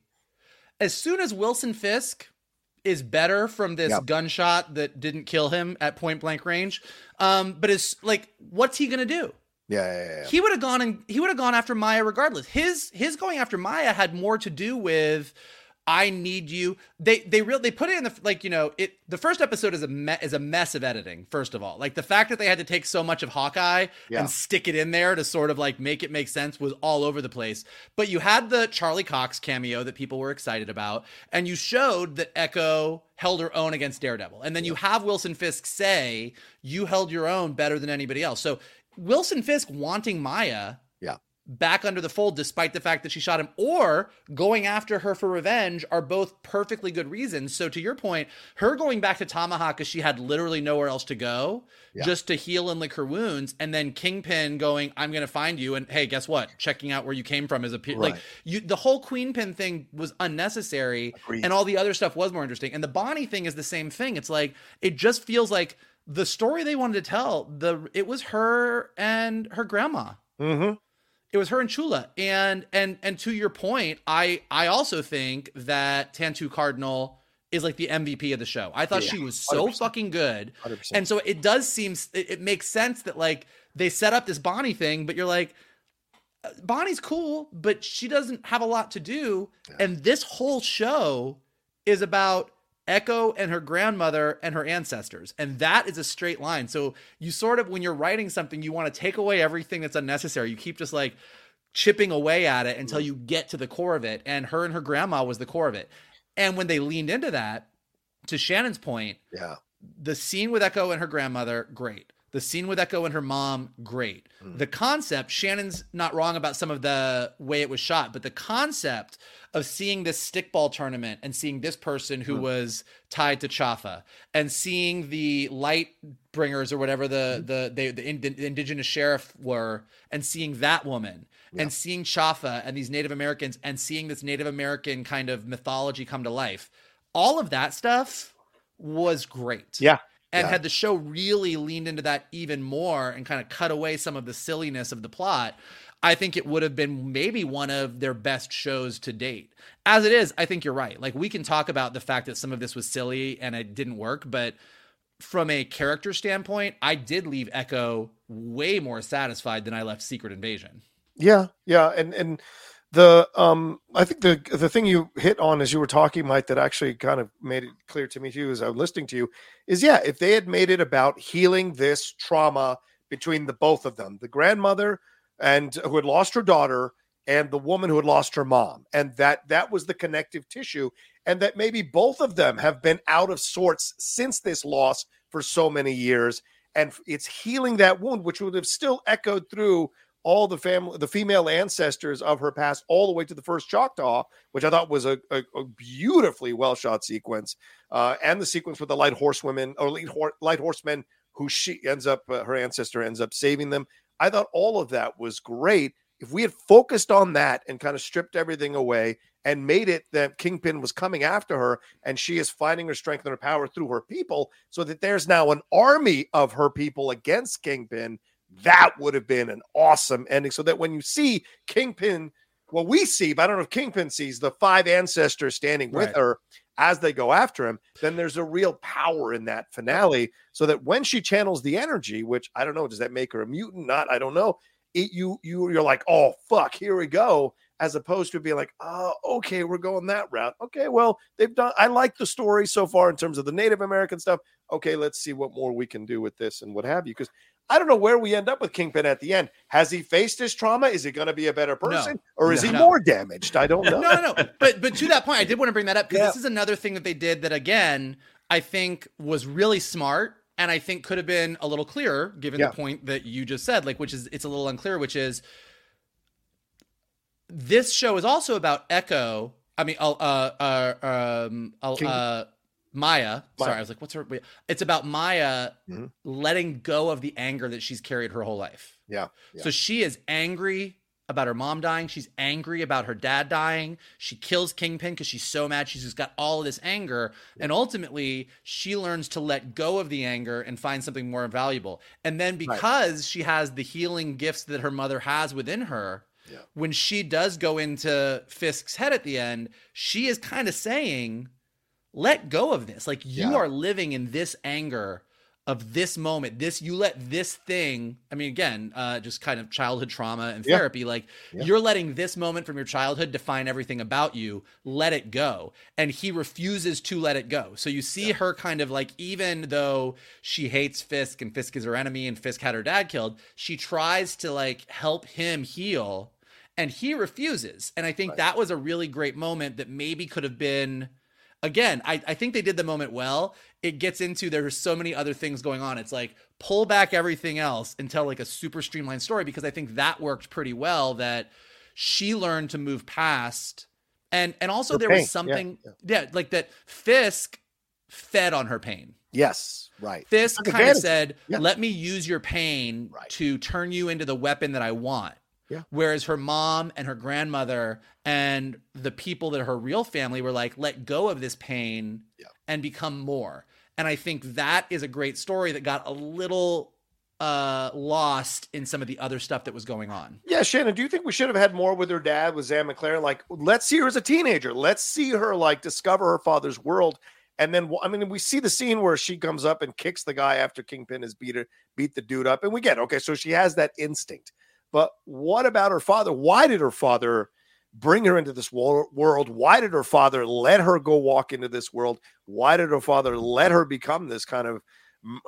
Speaker 2: as soon as Wilson Fisk is better from this
Speaker 1: Yep.
Speaker 2: gunshot that didn't kill him at point blank range, um, but is like, what's he gonna do?
Speaker 1: Yeah, yeah, yeah, yeah.
Speaker 2: He would have gone and he would have gone after Maya regardless. His his going after Maya had more to do with I need you. They they real they put it in the like you know it. The first episode is a me, is a mess of editing. First of all, like the fact that they had to take so much of Hawkeye
Speaker 1: Yeah.
Speaker 2: and stick it in there to sort of like make it make sense was all over the place. But you had the Charlie Cox cameo that people were excited about, and you showed that Echo held her own against Daredevil, and then you have Wilson Fisk say you held your own better than anybody else. So Wilson Fisk wanting Maya
Speaker 1: Yeah.
Speaker 2: Back under the fold despite the fact that she shot him or going after her for revenge are both perfectly good reasons. So to your point, her going back to Tamaha because she had literally nowhere else to go
Speaker 1: Yeah.
Speaker 2: just to heal and lick her wounds and then Kingpin going I'm going to find you and hey, guess what? Checking out where you came from is a pe- like you the whole Queen Pin thing was unnecessary
Speaker 1: Agreed.
Speaker 2: and all the other stuff was more interesting. And the Bonnie thing is the same thing. It's like it just feels like the story they wanted to tell, the it was her and her grandma
Speaker 1: Mm-hmm.
Speaker 2: It was her and Chula. And and and to your point, I I also think that Tantoo Cardinal is like the MVP of the show. I thought
Speaker 1: Yeah,
Speaker 2: she was so
Speaker 1: 100%.
Speaker 2: fucking good.
Speaker 1: 100%.
Speaker 2: And so it does seem it, it makes sense that like they set up this Bonnie thing, but you're like uh, Bonnie's cool, but she doesn't have a lot to do. And this whole show is about Echo and her grandmother and her ancestors. And that is a straight line. So you sort of, when you're writing something, you want to take away everything that's unnecessary. You keep just like chipping away at it until mm-hmm. you get to the core of it. And her and her grandma was the core of it. And when they leaned into that, to Shannon's point,
Speaker 1: Yeah.
Speaker 2: the scene with Echo and her grandmother, great. The scene with Echo and her mom, great. Mm. The concept, Shannon's not wrong about some of the way it was shot, but the concept of seeing this stickball tournament and seeing this person who mm. was tied to Chafa and seeing the light bringers or whatever the mm. the they, the, ind- the indigenous sheriff were and seeing that woman and seeing Chafa and these Native Americans and seeing this Native American kind of mythology come to life. All of that stuff was great.
Speaker 1: Yeah.
Speaker 2: And
Speaker 1: Yeah.
Speaker 2: had the show really leaned into that even more and kind of cut away some of the silliness of the plot, I think it would have been maybe one of their best shows to date. As it is, I think you're right. Like we can talk about the fact that some of this was silly and it didn't work, but from a character standpoint, I did leave Echo way more satisfied than I left Secret Invasion.
Speaker 1: Yeah, yeah, and and the um, I think the the thing you hit on as you were talking, Mike, that actually kind of made it clear to me too, as I was listening to you, is yeah, if they had made it about healing this trauma between the both of them, the grandmother and who had lost her daughter and the woman who had lost her mom, and that that was the connective tissue, and that maybe both of them have been out of sorts since this loss for so many years, and it's healing that wound, which would have still echoed through all the family, the female ancestors of her past, all the way to the first Choctaw, which I thought was a, a, a beautifully well shot sequence, uh, and the sequence with the light horsewomen or light, hor- light horsemen who she ends up, uh, her ancestor ends up saving them. I thought all of that was great. If we had focused on that and kind of stripped everything away and made it that Kingpin was coming after her and she is finding her strength and her power through her people, so that there's now an army of her people against Kingpin, that would have been an awesome ending. So that when you see Kingpin, well, we see, but I don't know if Kingpin sees the five ancestors standing with her as they go after him, then there's a real power in that finale. So that when she channels the energy, which I don't know, does that make her a mutant? Not, I don't know. It, you you you're like, oh fuck, here we go. As opposed to being like, oh, okay, we're going that route. Okay, well, they've done. I like the story so far in terms of the Native American stuff. Okay, let's see what more we can do with this and what have you. Because I don't know where we end up with Kingpin at the end. Has he faced his trauma? Is he going to be a better person, or is
Speaker 2: No.
Speaker 1: he
Speaker 2: No.
Speaker 1: more damaged? I don't know.
Speaker 2: no, no, no. But but to that point, I did want to bring that up because
Speaker 1: Yeah.
Speaker 2: this is another thing that they did that again I think was really smart and I think could have been a little clearer given
Speaker 1: Yeah.
Speaker 2: the point that you just said, like which is it's a little unclear, which is this show is also about Echo. I mean, uh, uh, uh, um, uh, uh, Maya. Sorry, I was like, what's her? It's about Maya
Speaker 1: Mhm.
Speaker 2: letting go of the anger that she's carried her whole life.
Speaker 1: Yeah, yeah.
Speaker 2: So she is angry about her mom dying. She's angry about her dad dying. She kills Kingpin because she's so mad. She's just got all of this anger. And ultimately, she learns to let go of the anger and find something more valuable. And then because she has the healing gifts that her mother has within her, when she does go into Fisk's head at the end, she is kind of saying, let go of this. Like you
Speaker 1: Yeah.
Speaker 2: are living in this anger of this moment. This you let this thing. I mean, again, uh, just kind of childhood trauma and
Speaker 1: Yeah.
Speaker 2: therapy. Like you're letting this moment from your childhood define everything about you. Let it go, and he refuses to let it go. So you see her kind of like, even though she hates Fisk and Fisk is her enemy and Fisk had her dad killed, she tries to like help him heal, and he refuses. And I think that was a really great moment that maybe could have been again, I, I think they did the moment well. It gets into there's so many other things going on. It's like pull back everything else and tell like a super streamlined story because I think that worked pretty well. That she learned to move past, and and also
Speaker 1: Her
Speaker 2: there
Speaker 1: pain,
Speaker 2: was something, yeah, like that. Fisk fed on her pain.
Speaker 1: Yes, right.
Speaker 2: Fisk kind of said,
Speaker 1: Yeah.
Speaker 2: "Let me use your pain
Speaker 1: Right.
Speaker 2: to turn you into the weapon that I want."
Speaker 1: Yeah.
Speaker 2: Whereas her mom and her grandmother and the people that are her real family were like, "Let go of this pain
Speaker 1: Yeah.
Speaker 2: and become more." And I think that is a great story that got a little uh lost in some of the other stuff that was going on.
Speaker 1: Yeah, Shannon, do you think we should have had more with her dad, with Zahn McClarnon? Like, let's see her as a teenager. Let's see her like discover her father's world. And then, I mean, we see the scene where she comes up and kicks the guy after Kingpin has beat her, beat the dude up, and we get okay. So she has that instinct. But what about her father? Why did her father bring her into this world? Why did her father let her go walk into this world? Why did her father let her become this kind of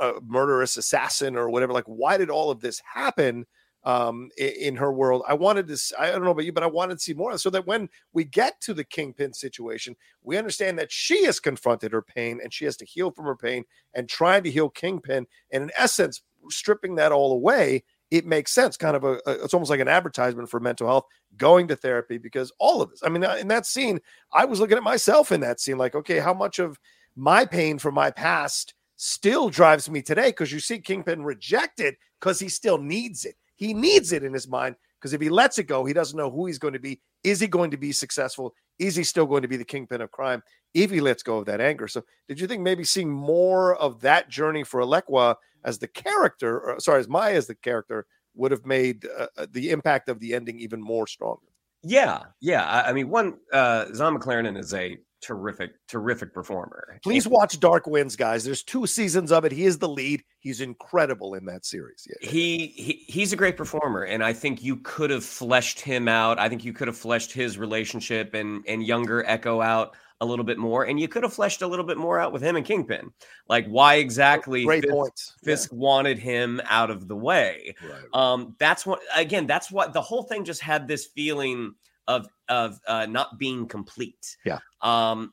Speaker 1: uh, murderous assassin or whatever? Like, why did all of this happen? um in her world i wanted to, I don't know about you but i wanted to see more so that when we get to the kingpin situation we understand that she has confronted her pain and she has to heal from her pain and trying to heal kingpin and in essence stripping that all away it makes sense kind of a, a- it's almost like an advertisement for mental health going to therapy because all of this i mean uh, in that scene i was looking at myself in that scene like okay how much of my pain from my past still drives me today because you see kingpin reject it because he still needs it he needs it in his mind because if he lets it go, he doesn't know who he's going to be. Is he going to be successful? Is he still going to be the kingpin of crime if he lets go of that anger? So, did you think maybe seeing more of that journey for Alaqua as the character, or sorry, as Maya as the character, would have made uh, uh, the impact of the ending even more stronger?
Speaker 3: Yeah, yeah. I, I mean, one, uh, Zahn McClarnon is a terrific, terrific performer.
Speaker 1: Please watch Dark Winds, guys. There's two seasons of it. He is the lead. He's incredible in that series. Yeah.
Speaker 3: he, he he's a great performer and i think you could have fleshed him out i think you could have fleshed his relationship and and younger echo out a little bit more and you could have fleshed a little bit more out with him and kingpin like why exactly
Speaker 1: Great
Speaker 3: Fisk,
Speaker 1: points. Yeah.
Speaker 3: Fisk wanted him out of the way um that's what again that's what the whole thing just had this feeling of of uh not being complete
Speaker 1: Yeah.
Speaker 3: um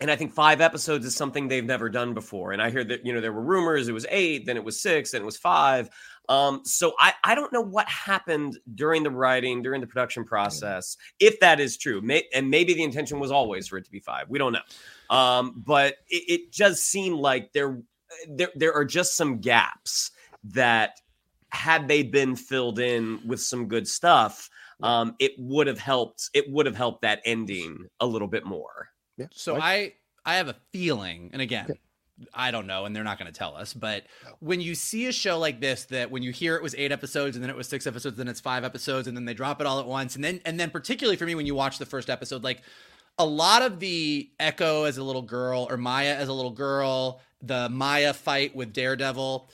Speaker 3: and I think five episodes is something they've never done before. And I hear that, you know, there were rumors it was eight, then it was six, then it was five. Um, so I, I don't know what happened during the writing, during the production process, if that is true. May, and maybe the intention was always for it to be five. We don't know. Um, but it, it just seemed like there, there, there are just some gaps that had they been filled in with some good stuff, um, it would have helped. It would have helped that ending a little bit more.
Speaker 1: Yeah.
Speaker 2: So I I have a feeling, and again, I don't know, and they're not going to tell us, but when you see a show like this, that when you hear it was eight episodes, and then it was six episodes, then it's five episodes, and then they drop it all at once, and then and then particularly for me, when you watch the first episode, like a lot of the Echo as a little girl or Maya as a little girl, the Maya fight with Daredevil,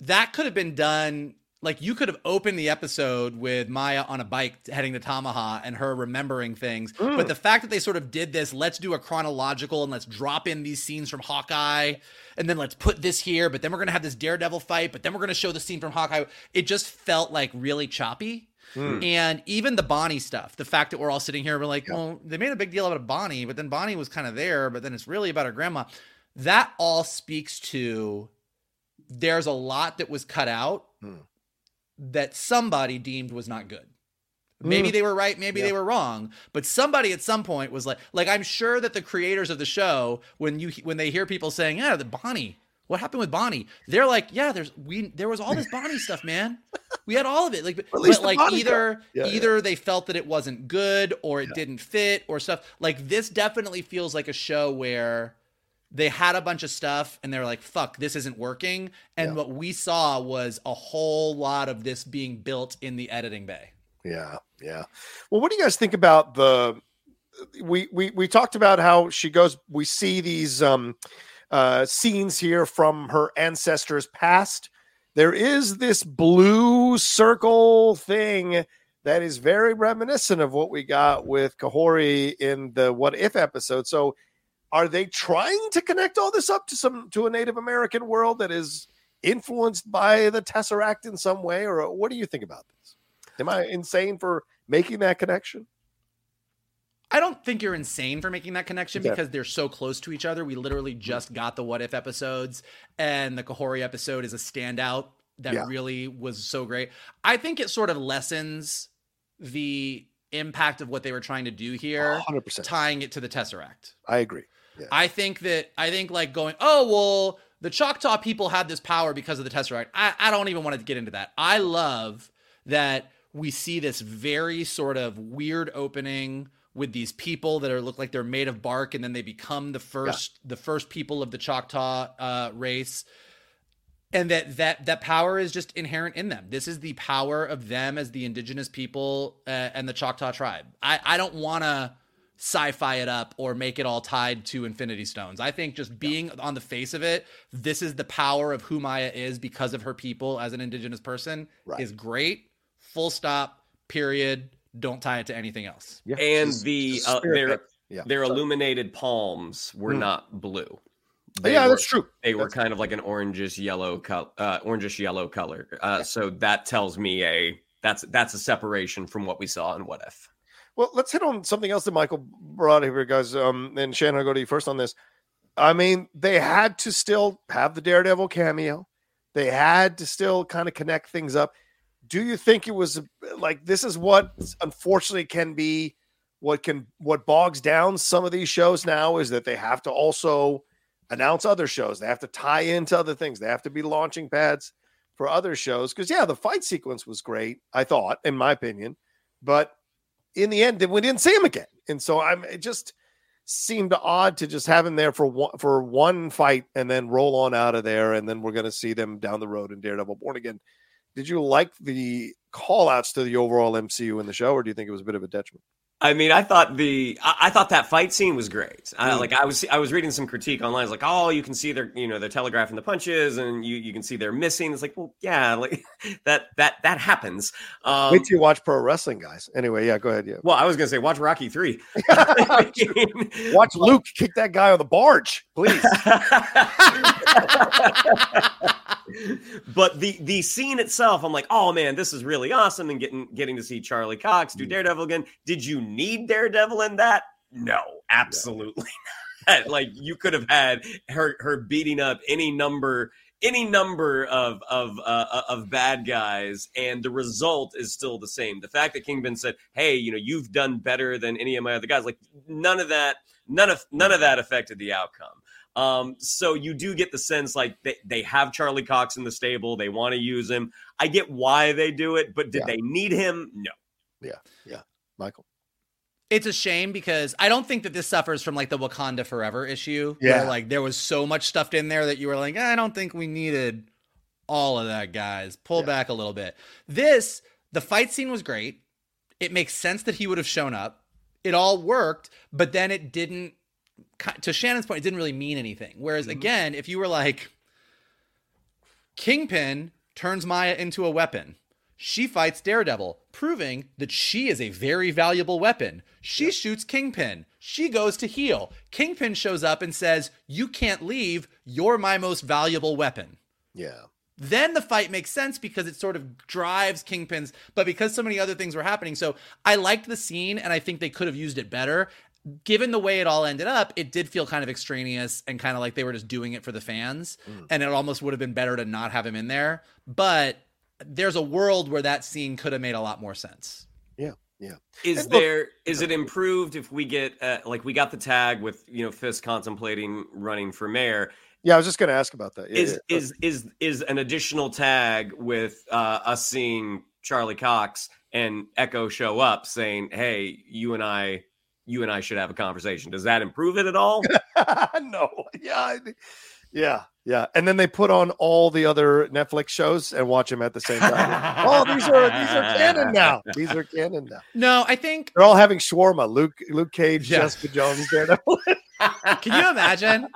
Speaker 2: that could have been done. Like you could have opened the episode with Maya on a bike heading to Tamaha and her remembering things. But mm. the fact that they sort of did this, let's do a chronological and let's drop in these scenes from Hawkeye and then let's put this here, but then we're going to have this Daredevil fight, but then we're going to show the scene from Hawkeye. It just felt like really choppy. Mm. And even the Bonnie stuff, the fact that we're all sitting here, we're like, well, they made a big deal about Bonnie, but then Bonnie was kind of there, but then it's really about her grandma. That all speaks to there's a lot that was cut out mm. That somebody deemed was not good. Maybe they were right, maybe they were wrong, but somebody at some point was like like I'm sure that the creators of the show when you when they hear people saying, "Yeah, the Bonnie, what happened with Bonnie?" They're like, "Yeah, there's we there was all this Bonnie stuff, man. We had all of it. Like, but, but, like
Speaker 1: bodyguard.
Speaker 2: either
Speaker 1: Yeah, yeah.
Speaker 2: either they felt that it wasn't good or it didn't fit or stuff. Like this definitely feels like a show where they had a bunch of stuff and they're like, "Fuck, this isn't working." And
Speaker 1: Yeah.
Speaker 2: what we saw was a whole lot of this being built in the editing bay.
Speaker 1: Yeah, yeah. Well, what do you guys think about the? We we we talked about how she goes. We see these um uh scenes here from her ancestors' past. There is this blue circle thing that is very reminiscent of what we got with Kahori in the What If episode. So, are they trying to connect all this up to some to a Native American world that is influenced by the Tesseract in some way, or what do you think about this? Am I insane for making that connection?
Speaker 2: I don't think you're insane for making that connection
Speaker 1: Okay.
Speaker 2: because they're so close to each other. We literally just got the what if episodes, and the Kahori episode is a standout that
Speaker 1: Yeah.
Speaker 2: really was so great. I think it sort of lessens the impact of what they were trying to do here,
Speaker 1: 100%.
Speaker 2: tying it to the Tesseract.
Speaker 1: I agree. Yeah.
Speaker 2: I think that I think like going, oh well, the Choctaw people had this power because of the Tesseract. I, I don't even want to get into that. I love that we see this very sort of weird opening with these people that are look like they're made of bark, and then they become the first the first people of the Choctaw uh, race. And that that that power is just inherent in them. This is the power of them as the indigenous people uh, and the Choctaw tribe. I, I don't want to sci-fi it up or make it all tied to infinity stones. I think just being on the face of it, this is the power of who Maya is because of her people as an indigenous person
Speaker 1: Right.
Speaker 2: is great. Full stop, period. Don't tie it to anything else.
Speaker 1: Yeah.
Speaker 3: And
Speaker 1: Just-
Speaker 3: the
Speaker 1: just
Speaker 3: uh, their
Speaker 1: yeah.
Speaker 3: their
Speaker 1: Sorry.
Speaker 3: illuminated palms were
Speaker 1: Hmm.
Speaker 3: not blue.
Speaker 1: yeah,
Speaker 3: were-
Speaker 1: that's true.
Speaker 3: They were
Speaker 1: That's-
Speaker 3: kind of like an orangish yellow color, uh, orangish yellow color. Uh, So that tells me a that's that's a separation from what we saw in What If.
Speaker 1: Well, let's hit on something else that Michael brought here, guys. Um, and Shannon, I'll go to you first on this. I mean, they had to still have the Daredevil cameo. They had to still kind of connect things up. Do you think it was like this is what unfortunately can be what can what bogs down some of these shows now is that they have to also announce other shows. They have to tie into other things. They have to be launching pads for other shows. Because yeah, the fight sequence was great, I thought, in my opinion. But in the end, we didn't see him again. And so I'm it just seemed odd to just have him there for one for one fight and then roll on out of there. And then we're gonna see them down the road in Daredevil Born Again. Did you like the call outs to the overall MCU in the show, or do you think it was a bit of a detriment?
Speaker 3: I mean, I thought the I, I thought that fight scene was great. I,
Speaker 1: Mm.
Speaker 3: like I was I was reading some critique online. It's like, oh, you can see they're you know they're telegraphing the punches, and you you can see they're missing. It's like, well, yeah, like that that that happens. Um,
Speaker 1: Wait till you watch pro wrestling, guys. Anyway, yeah, go ahead. Yeah.
Speaker 3: well, I was gonna say watch Rocky three.
Speaker 1: Watch Luke kick that guy on the barge, please.
Speaker 3: but the the scene itself, I'm like, oh man, this is really awesome, and getting getting to see Charlie Cox do Daredevil again. Did you need Daredevil in that? No, absolutely not. Like you could have had her her beating up any number any number of of uh, of bad guys, and the result is still the same. The fact that Kingpin said, "Hey, you know, you've done better than any of my other guys," like none of that, none of none of that affected the outcome. Um, so you do get the sense like they, they have Charlie Cox in the stable, they want to use him. I get why they do it, but did
Speaker 1: Yeah.
Speaker 3: they need him? No.
Speaker 1: Yeah, yeah, Michael.
Speaker 2: It's a shame because I don't think that this suffers from like the Wakanda Forever issue.
Speaker 1: Yeah.
Speaker 2: Where, like there was so much stuffed in there that you were like, I don't think we needed all of that, guys. Pull
Speaker 1: Yeah.
Speaker 2: back a little bit. This, the fight scene was great. It makes sense that he would have shown up. It all worked, but then it didn't. To Shannon's point, it didn't really mean anything. Whereas
Speaker 1: Mm-hmm.
Speaker 2: again, if you were like, Kingpin turns Maya into a weapon. She fights Daredevil, proving that she is a very valuable weapon. She shoots Kingpin. She goes to heal. Kingpin shows up and says, You can't leave. You're my most valuable weapon.
Speaker 1: Yeah.
Speaker 2: Then the fight makes sense because it sort of drives Kingpin's, but because so many other things were happening. So I liked the scene and I think they could have used it better. Given the way it all ended up, it did feel kind of extraneous and kind of like they were just doing it for the fans. Mm. And it almost would have been better to not have him in there. But there's a world where that scene could have made a lot more sense.
Speaker 1: Yeah. Yeah.
Speaker 3: Is
Speaker 1: And look-
Speaker 3: there is it improved if we get uh, like we got the tag with you know Fisk contemplating running for mayor?
Speaker 1: Yeah, I was just going to ask about that. Yeah,
Speaker 3: is
Speaker 1: yeah.
Speaker 3: is is is an additional tag with uh, us seeing Charlie Cox and Echo show up saying, "Hey, you and I, you and I should have a conversation." Does that improve it at all?
Speaker 1: no, yeah, I- yeah, yeah. And then they put on all the other Netflix shows and watch them at the same time. oh, these are these are canon now. These are canon now.
Speaker 2: No, I think.
Speaker 1: They're all having shawarma. Luke, Luke Cage,
Speaker 2: Yeah.
Speaker 1: Jessica Jones, Daredevil.
Speaker 2: Can you imagine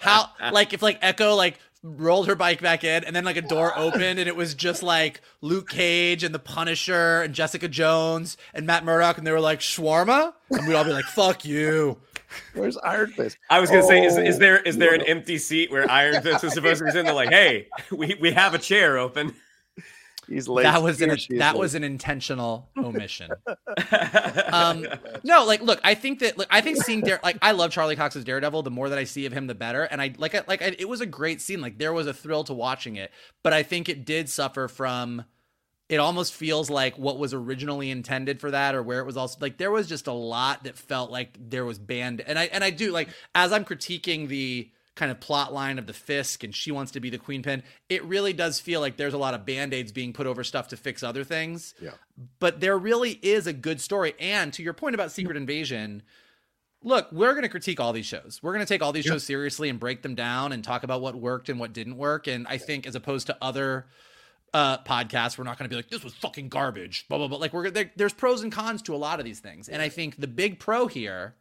Speaker 2: how, like, if like Echo like rolled her bike back in, and then like a door opened, and it was just like Luke Cage and the Punisher and Jessica Jones and Matt Murdock, and they were like shawarma, and we'd all be like, "Fuck you."
Speaker 1: Where's Iron Fist?
Speaker 3: I was gonna say, is,
Speaker 1: Oh,
Speaker 3: is there is there an empty seat where Iron Fist is supposed to be sitting there? Like, hey, we, we have a chair open.
Speaker 1: He's late.
Speaker 2: That was an
Speaker 1: or she is
Speaker 2: that
Speaker 1: late.
Speaker 2: was an intentional omission. um, no, like, look, I think that, look, I think seeing Dare, like, I love Charlie Cox's Daredevil. The more that I see of him, the better. And I like, I, like, I, it was a great scene. Like, there was a thrill to watching it, but I think it did suffer from. It almost feels like what was originally intended for that, or where it was also like there was just a lot that felt like there was banned. And I and I do like as I'm critiquing the kind of plot line of the Fisk and she wants to be the queen pin, it really does feel like there's a lot of band-aids being put over stuff to fix other things
Speaker 1: Yeah.
Speaker 2: but there really is a good story. And to your point about Secret Invasion, look, we're going to critique all these shows. We're going to take all these shows seriously and break them down and talk about what worked and what didn't work. And I think as opposed to other uh, podcasts, we're not going to be like, this was fucking garbage, blah, blah, blah. Like, we're there, there's pros and cons to a lot of these things. And I think the big pro here,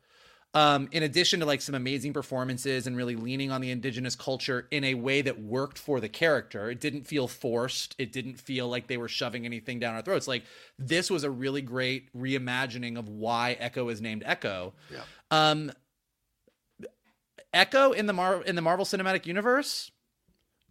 Speaker 2: um, in addition to like some amazing performances and really leaning on the indigenous culture in a way that worked for the character, it didn't feel forced. It didn't feel like they were shoving anything down our throats. Like this was a really great reimagining of why Echo is named Echo.
Speaker 1: Yeah.
Speaker 2: Um, Echo in the Mar- in the Marvel Cinematic Universe,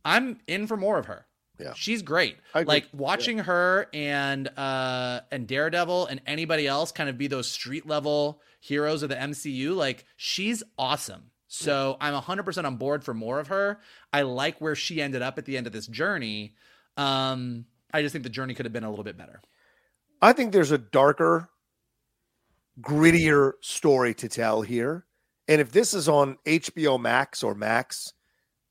Speaker 2: I'm in for more of her.
Speaker 1: Yeah.
Speaker 2: She's great. Like watching her and uh and Daredevil and anybody else kind of be those street level heroes of the MCU, like she's awesome. So I'm 100% on board for more of her. I like where she ended up at the end of this journey. Um I just think the journey could have been a little bit better.
Speaker 1: I think there's a darker, grittier story to tell here. And if this is on HBO Max or Max,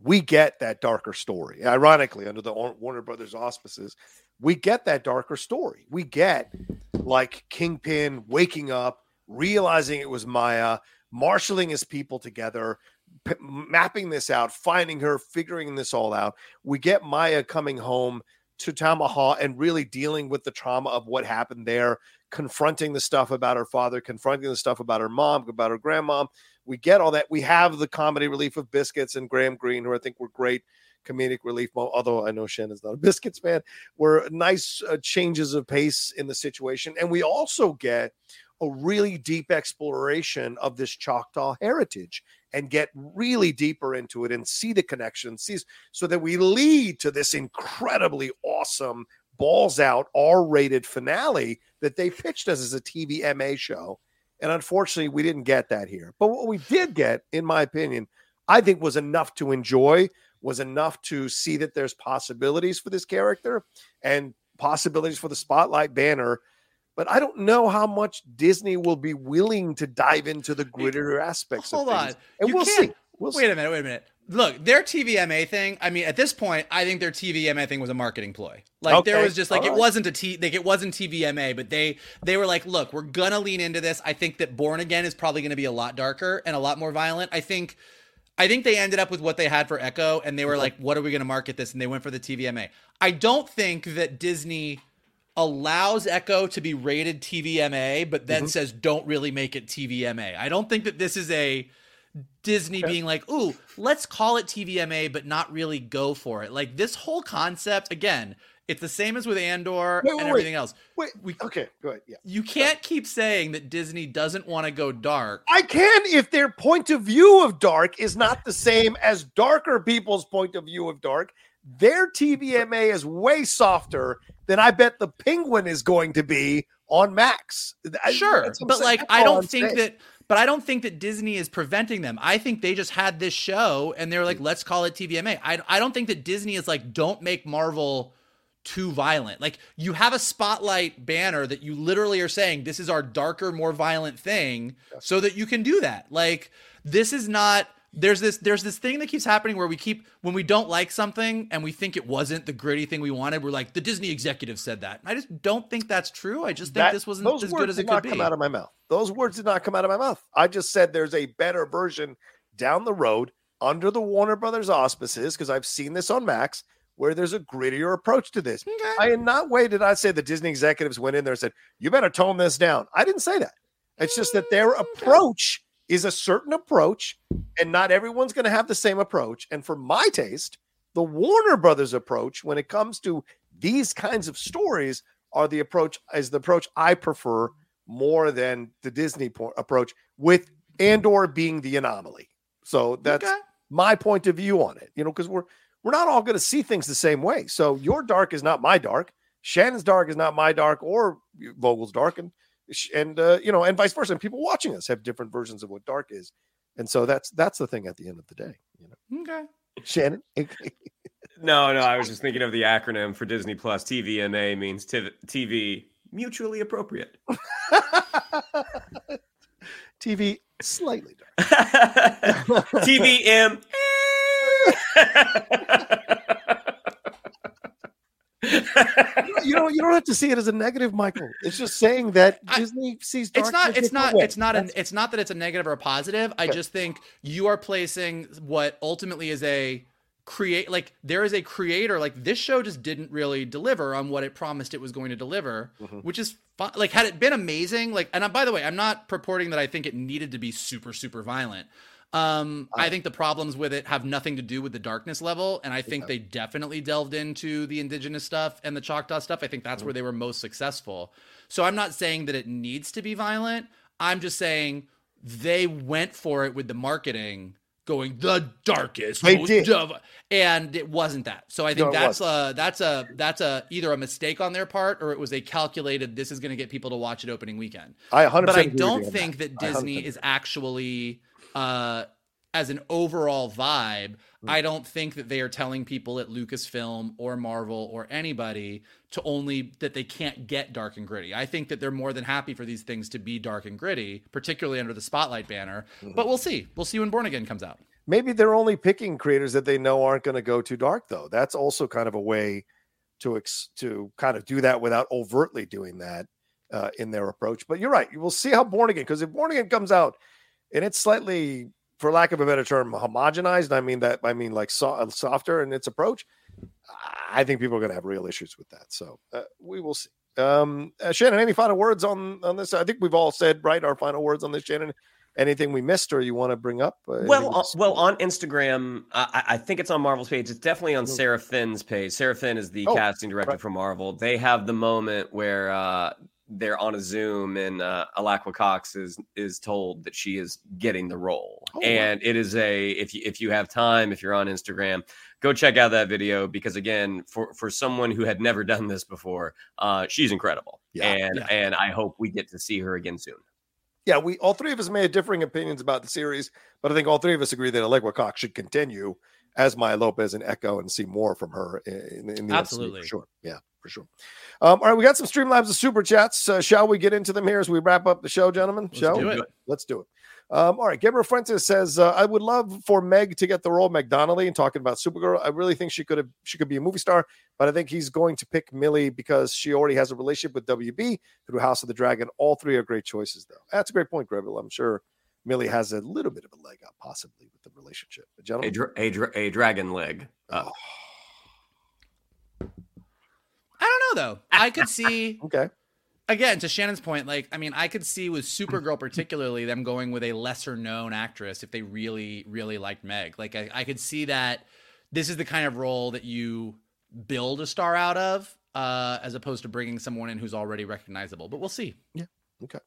Speaker 1: we get that darker story. Ironically, under the Warner Brothers auspices, we get that darker story. We get like Kingpin waking up, realizing it was Maya, marshaling his people together, p- mapping this out, finding her, figuring this all out. We get Maya coming home to Tamaha and really dealing with the trauma of what happened there, confronting the stuff about her father, confronting the stuff about her mom, about her grandmom. We get all that. We have the comedy relief of Biscuits and Graham Greene, who I think were great comedic relief. Although I know Shannon's not a Biscuits fan, were nice uh, changes of pace in the situation. And we also get a really deep exploration of this Choctaw heritage and get really deeper into it and see the connections, sees so that we lead to this incredibly awesome balls out R-rated finale that they pitched us as a TVMA show. And unfortunately, we didn't get that here. But what we did get, in my opinion, I think was enough to enjoy, was enough to see that there's possibilities for this character and possibilities for the spotlight banner. But I don't know how much Disney will be willing to dive into the grittier aspects
Speaker 2: Hold
Speaker 1: of
Speaker 2: on.
Speaker 1: And
Speaker 2: You
Speaker 1: we'll see. We'll
Speaker 2: wait
Speaker 1: see.
Speaker 2: a minute, wait a minute. Look, their TVMA thing. I mean, at this point, I think their TVMA thing was a marketing ploy. Like there was just like it
Speaker 1: alright.
Speaker 2: wasn't a T, like it wasn't TVMA, but they they were like, look, we're gonna lean into this. I think that Born Again is probably gonna be a lot darker and a lot more violent. I think. I think they ended up with what they had for Echo, and they were like, "What are we going to market this?" And they went for the TVMA. I don't think that Disney allows Echo to be rated TVMA, but then mm-hmm. says, "Don't really make it TVMA." I don't think that this is a Disney being like, "Ooh, let's call it TVMA, but not really go for it." Like this whole concept, again, it's the same as with Andor
Speaker 1: Wait,
Speaker 2: and
Speaker 1: wait, wait.
Speaker 2: everything else.
Speaker 1: Wait,
Speaker 2: We-
Speaker 1: okay, go ahead. Yeah.
Speaker 2: You can't keep saying that Disney doesn't want to go dark.
Speaker 1: I can if their point of view of dark is not the same as darker people's point of view of dark. Their TVMA is way softer than I bet the Penguin is going to be on Max.
Speaker 2: Sure,
Speaker 1: that's what I'm
Speaker 2: but like I don't think
Speaker 1: saying.
Speaker 2: that but I don't think that Disney is preventing them. I think they just had this show and they're like let's call it TVMA. I I don't think that Disney is like don't make Marvel too violent. Like you have a spotlight banner that you literally are saying this is our darker, more violent thing so that you can do that. Like this is not there's this there's this thing that keeps happening where we keep when we don't like something and we think it wasn't the gritty thing we wanted we're like the disney executive said that i just don't think that's true i just think
Speaker 1: That-
Speaker 2: this wasn't
Speaker 1: those
Speaker 2: as
Speaker 1: words
Speaker 2: good as
Speaker 1: did
Speaker 2: it
Speaker 1: not
Speaker 2: could
Speaker 1: come out of my mouth. Those words did not come out of my mouth. I just said there's a better version down the road under the Warner Brothers auspices because I've seen this on Max where there's a grittier approach to this. I in not way did I say the Disney executives went in there and said, "You better tone this down." I didn't say that. It's just that their mm, approach is a certain approach, and not everyone's going to have the same approach. And for my taste, the Warner Brothers approach when it comes to these kinds of stories are the approach is the approach I prefer more than the Disney po- approach with Andor being the anomaly. So that's
Speaker 2: Okay.
Speaker 1: my point of view on it. You know, because we're we're not all going to see things the same way. So your dark is not my dark. Shannon's dark is not my dark or Vogel's dark, and and uh, you know, and vice versa. And people watching us have different versions of what dark is, and so that's that's the thing at the end of the day. You know,
Speaker 2: okay
Speaker 1: Shannon.
Speaker 3: No, no, I was just thinking of the acronym for Disney Plus. TVMA means tiv- TV mutually appropriate.
Speaker 1: TV slightly dark.
Speaker 3: TVM.
Speaker 1: You don't you don't have to see it as a negative, Michael. It's just saying that Disney sees dark.
Speaker 2: it's not it's not
Speaker 1: way.
Speaker 2: it's not an it's not that it's a negative or a positive i
Speaker 1: Okay.
Speaker 2: just think you are placing what ultimately is a create like there is a creator like this show just didn't really deliver on what it promised it was going to deliver
Speaker 1: Mm-hmm.
Speaker 2: which is fun like had it been amazing like and uh, by the way i'm not purporting that i think it needed to be super super violent um i think the problems with it have nothing to do with the darkness level and i think they definitely delved into the indigenous stuff and the choctaw stuff. I think that's where they were most successful. So i'm not saying that it needs to be violent. I'm just saying they went for it with the marketing going the darkest
Speaker 1: They did.
Speaker 2: and it wasn't that. So i think
Speaker 1: No,
Speaker 2: that's a that's a that's a either a mistake on their part or it was a calculated this is going to get people to watch it opening weekend.
Speaker 1: I 100%
Speaker 2: but I don't think
Speaker 1: that.
Speaker 2: that Disney is actually uh as an overall vibe,
Speaker 1: Hmm.
Speaker 2: I don't think that they are telling people at Lucasfilm or Marvel or anybody to only that they can't get dark and gritty. I think that they're more than happy for these things to be dark and gritty, particularly under the Spotlight banner.
Speaker 1: Mm-hmm.
Speaker 2: But we'll see. We'll see when Born Again comes out.
Speaker 1: Maybe they're only picking creators that they know aren't going to go too dark, though. That's also kind of a way to ex- to kind of do that without overtly doing that uh, in their approach. But you're right. We'll see how Born Again, because if Born Again comes out and it's slightly, for lack of a better term, homogenized, I mean that I mean like so- softer in its approach. I think people are going to have real issues with that. So uh, we will see. Um, uh, Shannon, any final words on on this? I think we've all said right our final words on this. Shannon, anything we missed or you want to bring up? Uh,
Speaker 3: Well, uh, well, on Instagram, I, I think it's on Marvel's page. It's definitely on Sarah Finn's page. Sarah Finn is the
Speaker 1: Oh,
Speaker 3: casting director
Speaker 1: right.
Speaker 3: for Marvel. They have the moment where uh, they're on a Zoom and uh, Alaqua Cox is is told that she is getting the role,
Speaker 1: Oh, wow.
Speaker 3: and it is a if you if you have time, if you're on Instagram, go check out that video because again, for for someone who had never done this before, uh, she's incredible,
Speaker 1: Yeah,
Speaker 3: and
Speaker 2: yeah.
Speaker 3: and I hope we get to see her again soon.
Speaker 1: yeah, we all three of us may have differing opinions about the series, but I think all three of us agree that Alaqua Cox should continue as Maya Lopez and Echo and see more from her in, in the
Speaker 2: Absolutely.
Speaker 1: for sure. Yeah, for sure. Um, all right, we got some Streamlabs of super chats. Uh, shall we get into them here as we wrap up the show, gentlemen?
Speaker 2: Let's
Speaker 1: shall
Speaker 2: do
Speaker 1: we?
Speaker 2: it.
Speaker 1: Let's do it. Um, all right, Gabriel Fuentes says, uh, "I would love for Meg to get the role of Meg Donnelly." And talking about Supergirl, I really think she could have she could be a movie star, but I think he's going to pick Millie because she already has a relationship with WB through House of the Dragon. All three are great choices, though. That's a great point, Gabriel. I'm sure Millie has a little bit of a leg up, possibly with the relationship.
Speaker 3: A,
Speaker 1: Gentlemen,
Speaker 3: dra- a, dra- a dragon leg.
Speaker 1: Oh,
Speaker 2: I don't know though. I could see
Speaker 1: okay,
Speaker 2: again to Shannon's point, like I mean, I could see with Supergirl particularly them going with a lesser known actress if they really, really liked Meg. Like I, I could see that this is the kind of role that you build a star out of, uh, as opposed to bringing someone in who's already recognizable. But we'll see. Yeah.
Speaker 1: Okay.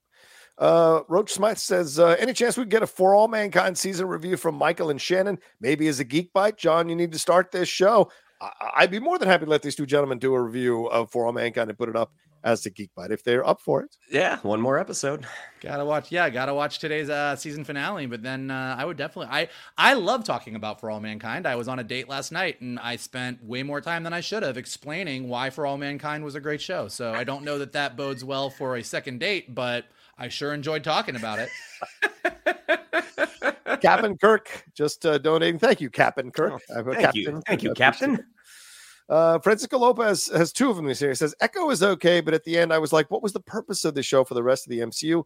Speaker 1: Uh, Roach Smythe says, uh, "Any chance we get a For All Mankind season review from Michael and Shannon? Maybe as a geek bite, John. You need to start this show. I- I'd be more than happy to let these two gentlemen do a review of For All Mankind and put it up as to Geek Bite if they're up for it.
Speaker 3: Yeah, one more episode.
Speaker 2: Gotta watch, yeah, gotta watch today's uh, season finale. But then uh, I would definitely, I I love talking about For All Mankind. I was on a date last night and I spent way more time than I should have explaining why For All Mankind was a great show. So I don't know that that bodes well for a second date, but I sure enjoyed talking about it.
Speaker 1: Captain Kirk just uh, donating. Thank you, Captain Kirk.
Speaker 3: Oh, thank you, thank you, Captain.
Speaker 1: Uh, Francisco Lopez has two of them this year. He says Echo is okay, but at the end, I was like, what was the purpose of the show for the rest of the MCU?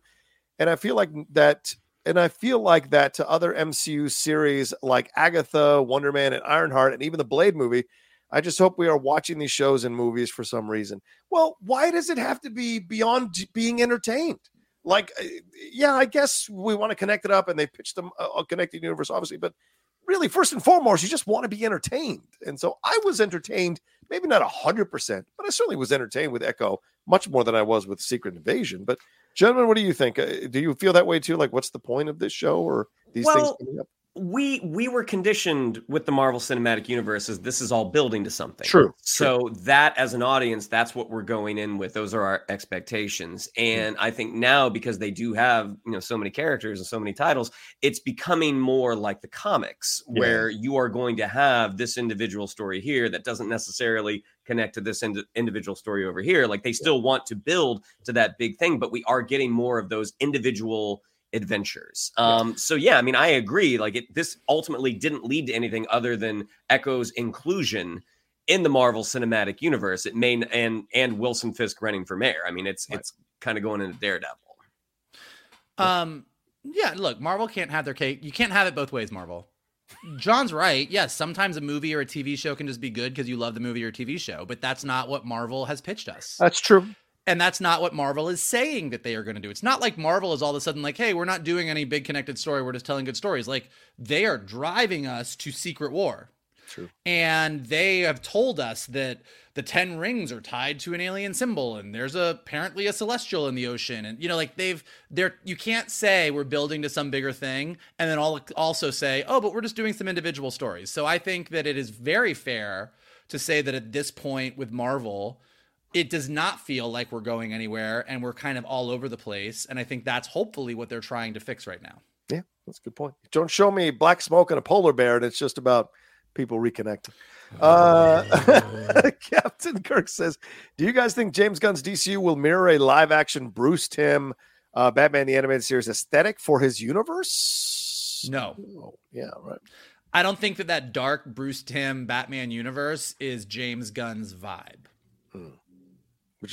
Speaker 1: And I feel like that, and I feel like that to other MCU series like Agatha, Wonder Man, and Ironheart, and even the Blade movie. I just hope we are watching these shows and movies for some reason. Well, why does it have to be beyond being entertained? Like, uh, yeah, I guess we want to connect it up, and they pitched them a, a connected universe, obviously, but really, first and foremost, you just want to be entertained. And so I was entertained, maybe not 100%, but I certainly was entertained with Echo much more than I was with Secret Invasion. But, gentlemen, what do you think? Uh, do you feel that way too? Like, what's the point of this show or these
Speaker 3: Well,
Speaker 1: things coming up?
Speaker 3: We we were conditioned with the Marvel Cinematic Universe as this is all building to something.
Speaker 1: True,
Speaker 3: So that as an audience, that's what we're going in with. Those are our expectations. Mm-hmm. And I think now because they do have, you know, so many characters and so many titles, it's becoming more like the comics
Speaker 1: Yeah.
Speaker 3: where you are going to have this individual story here that doesn't necessarily connect to this ind- individual story over here. Like they still want to build to that big thing, but we are getting more of those individual adventures. Um, so yeah, I mean, I agree. Like it, this ultimately didn't lead to anything other than Echo's inclusion in the Marvel Cinematic Universe. It may and and Wilson Fisk running for mayor. I mean, it's it's kind of going into Daredevil.
Speaker 2: Um, yeah, look, Marvel can't have their cake. You can't have it both ways, Marvel. John's right. Yes, sometimes a movie or a TV show can just be good because you love the movie or TV show, but that's not what Marvel has pitched us.
Speaker 1: That's true.
Speaker 2: And that's not what Marvel is saying that they are going to do. It's not like Marvel is all of a sudden like, hey, we're not doing any big connected story. We're just telling good stories. Like, they are driving us to Secret War.
Speaker 1: True.
Speaker 2: And they have told us that the 10 rings are tied to an alien symbol and there's a, apparently a celestial in the ocean. And, you know, like they've, they're, you can't say we're building to some bigger thing and then all, also say, oh, but we're just doing some individual stories. So I think that it is very fair to say that at this point with Marvel, it does not feel like we're going anywhere and we're kind of all over the place. And I think that's hopefully what they're trying to fix right now.
Speaker 1: Yeah, that's a good point. Don't show me black smoke and a polar bear, and it's just about people reconnecting. Uh, Captain Kirk says, "Do you guys think James Gunn's DCU will mirror a live-action Bruce Timm, uh, Batman the Animated Series aesthetic for his universe?"
Speaker 2: No.
Speaker 1: Oh, yeah, right.
Speaker 2: I don't think that that dark Bruce Timm Batman universe is James Gunn's vibe.
Speaker 1: Which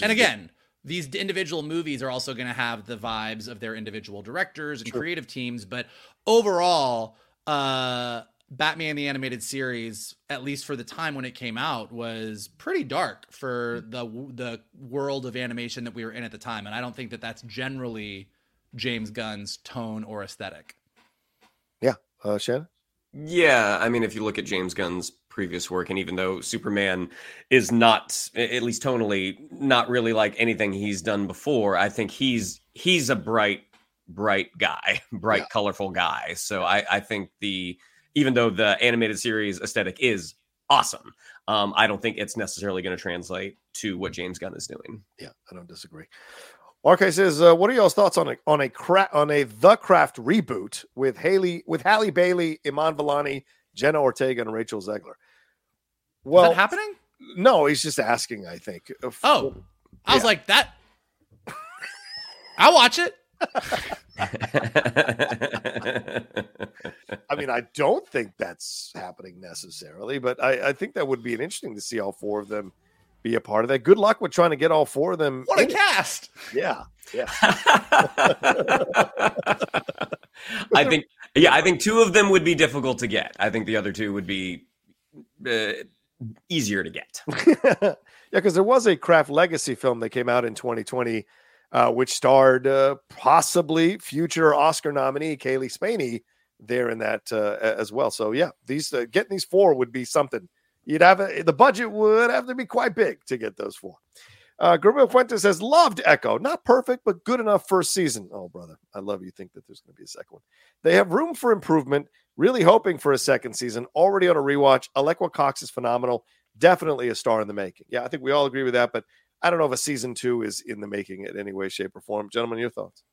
Speaker 2: And
Speaker 1: is-
Speaker 2: again, these individual movies are also going to have the vibes of their individual directors and
Speaker 1: Sure.
Speaker 2: creative teams, but overall, uh Batman the animated series, at least for the time when it came out, was pretty dark for the the world of animation that we were in at the time, and I don't think that that's generally James Gunn's tone or aesthetic.
Speaker 1: yeah, uh, Shannon.
Speaker 3: Yeah, I mean, if you look at James Gunn's previous work, and even though Superman is not, at least tonally, not really like anything he's done before, I think he's he's a bright, bright guy, bright,
Speaker 1: Yeah.
Speaker 3: colorful guy. So I, I think the even though the animated series aesthetic is awesome, um, I don't think it's necessarily going to translate to what James Gunn is doing.
Speaker 1: Yeah, I don't disagree. RK says, uh, "What are y'all's thoughts on a on a cra- on a The Craft reboot with Haley with Halle Bailey, Iman Vellani, Jenna Ortega, and Rachel Zegler?" Well,
Speaker 2: Is that happening?
Speaker 1: no, he's just asking. I think. Uh, f-
Speaker 2: Oh, I was like that. I'll watch it.
Speaker 1: I mean, I don't think that's happening necessarily, but I, I think that would be an interesting to see all four of them be a part of that. Good luck with trying to get all four of them.
Speaker 2: What a
Speaker 1: in it.
Speaker 2: cast!
Speaker 1: Yeah, yeah.
Speaker 3: I think, yeah, I think two of them would be difficult to get. I think the other two would be uh, easier to get.
Speaker 1: yeah, because there was a Craft Legacy film that came out in 2020, uh, which starred uh, possibly future Oscar nominee Cailee Spaeny there in that uh, as well. So yeah, these uh, getting these four would be something. You'd have a, the budget would have to be quite big to get those four. Uh, Gabriel Fuentes says loved Echo, not perfect but good enough first season. Oh brother, I love you. Think that there's going to be a second one. They have room for improvement. Really hoping for a second season. Already on a rewatch. Alaqua Cox is phenomenal definitely a star in the making. Yeah, I think we all agree with that. But I don't know if a season two is in the making in any way, shape, or form. Gentlemen, your thoughts?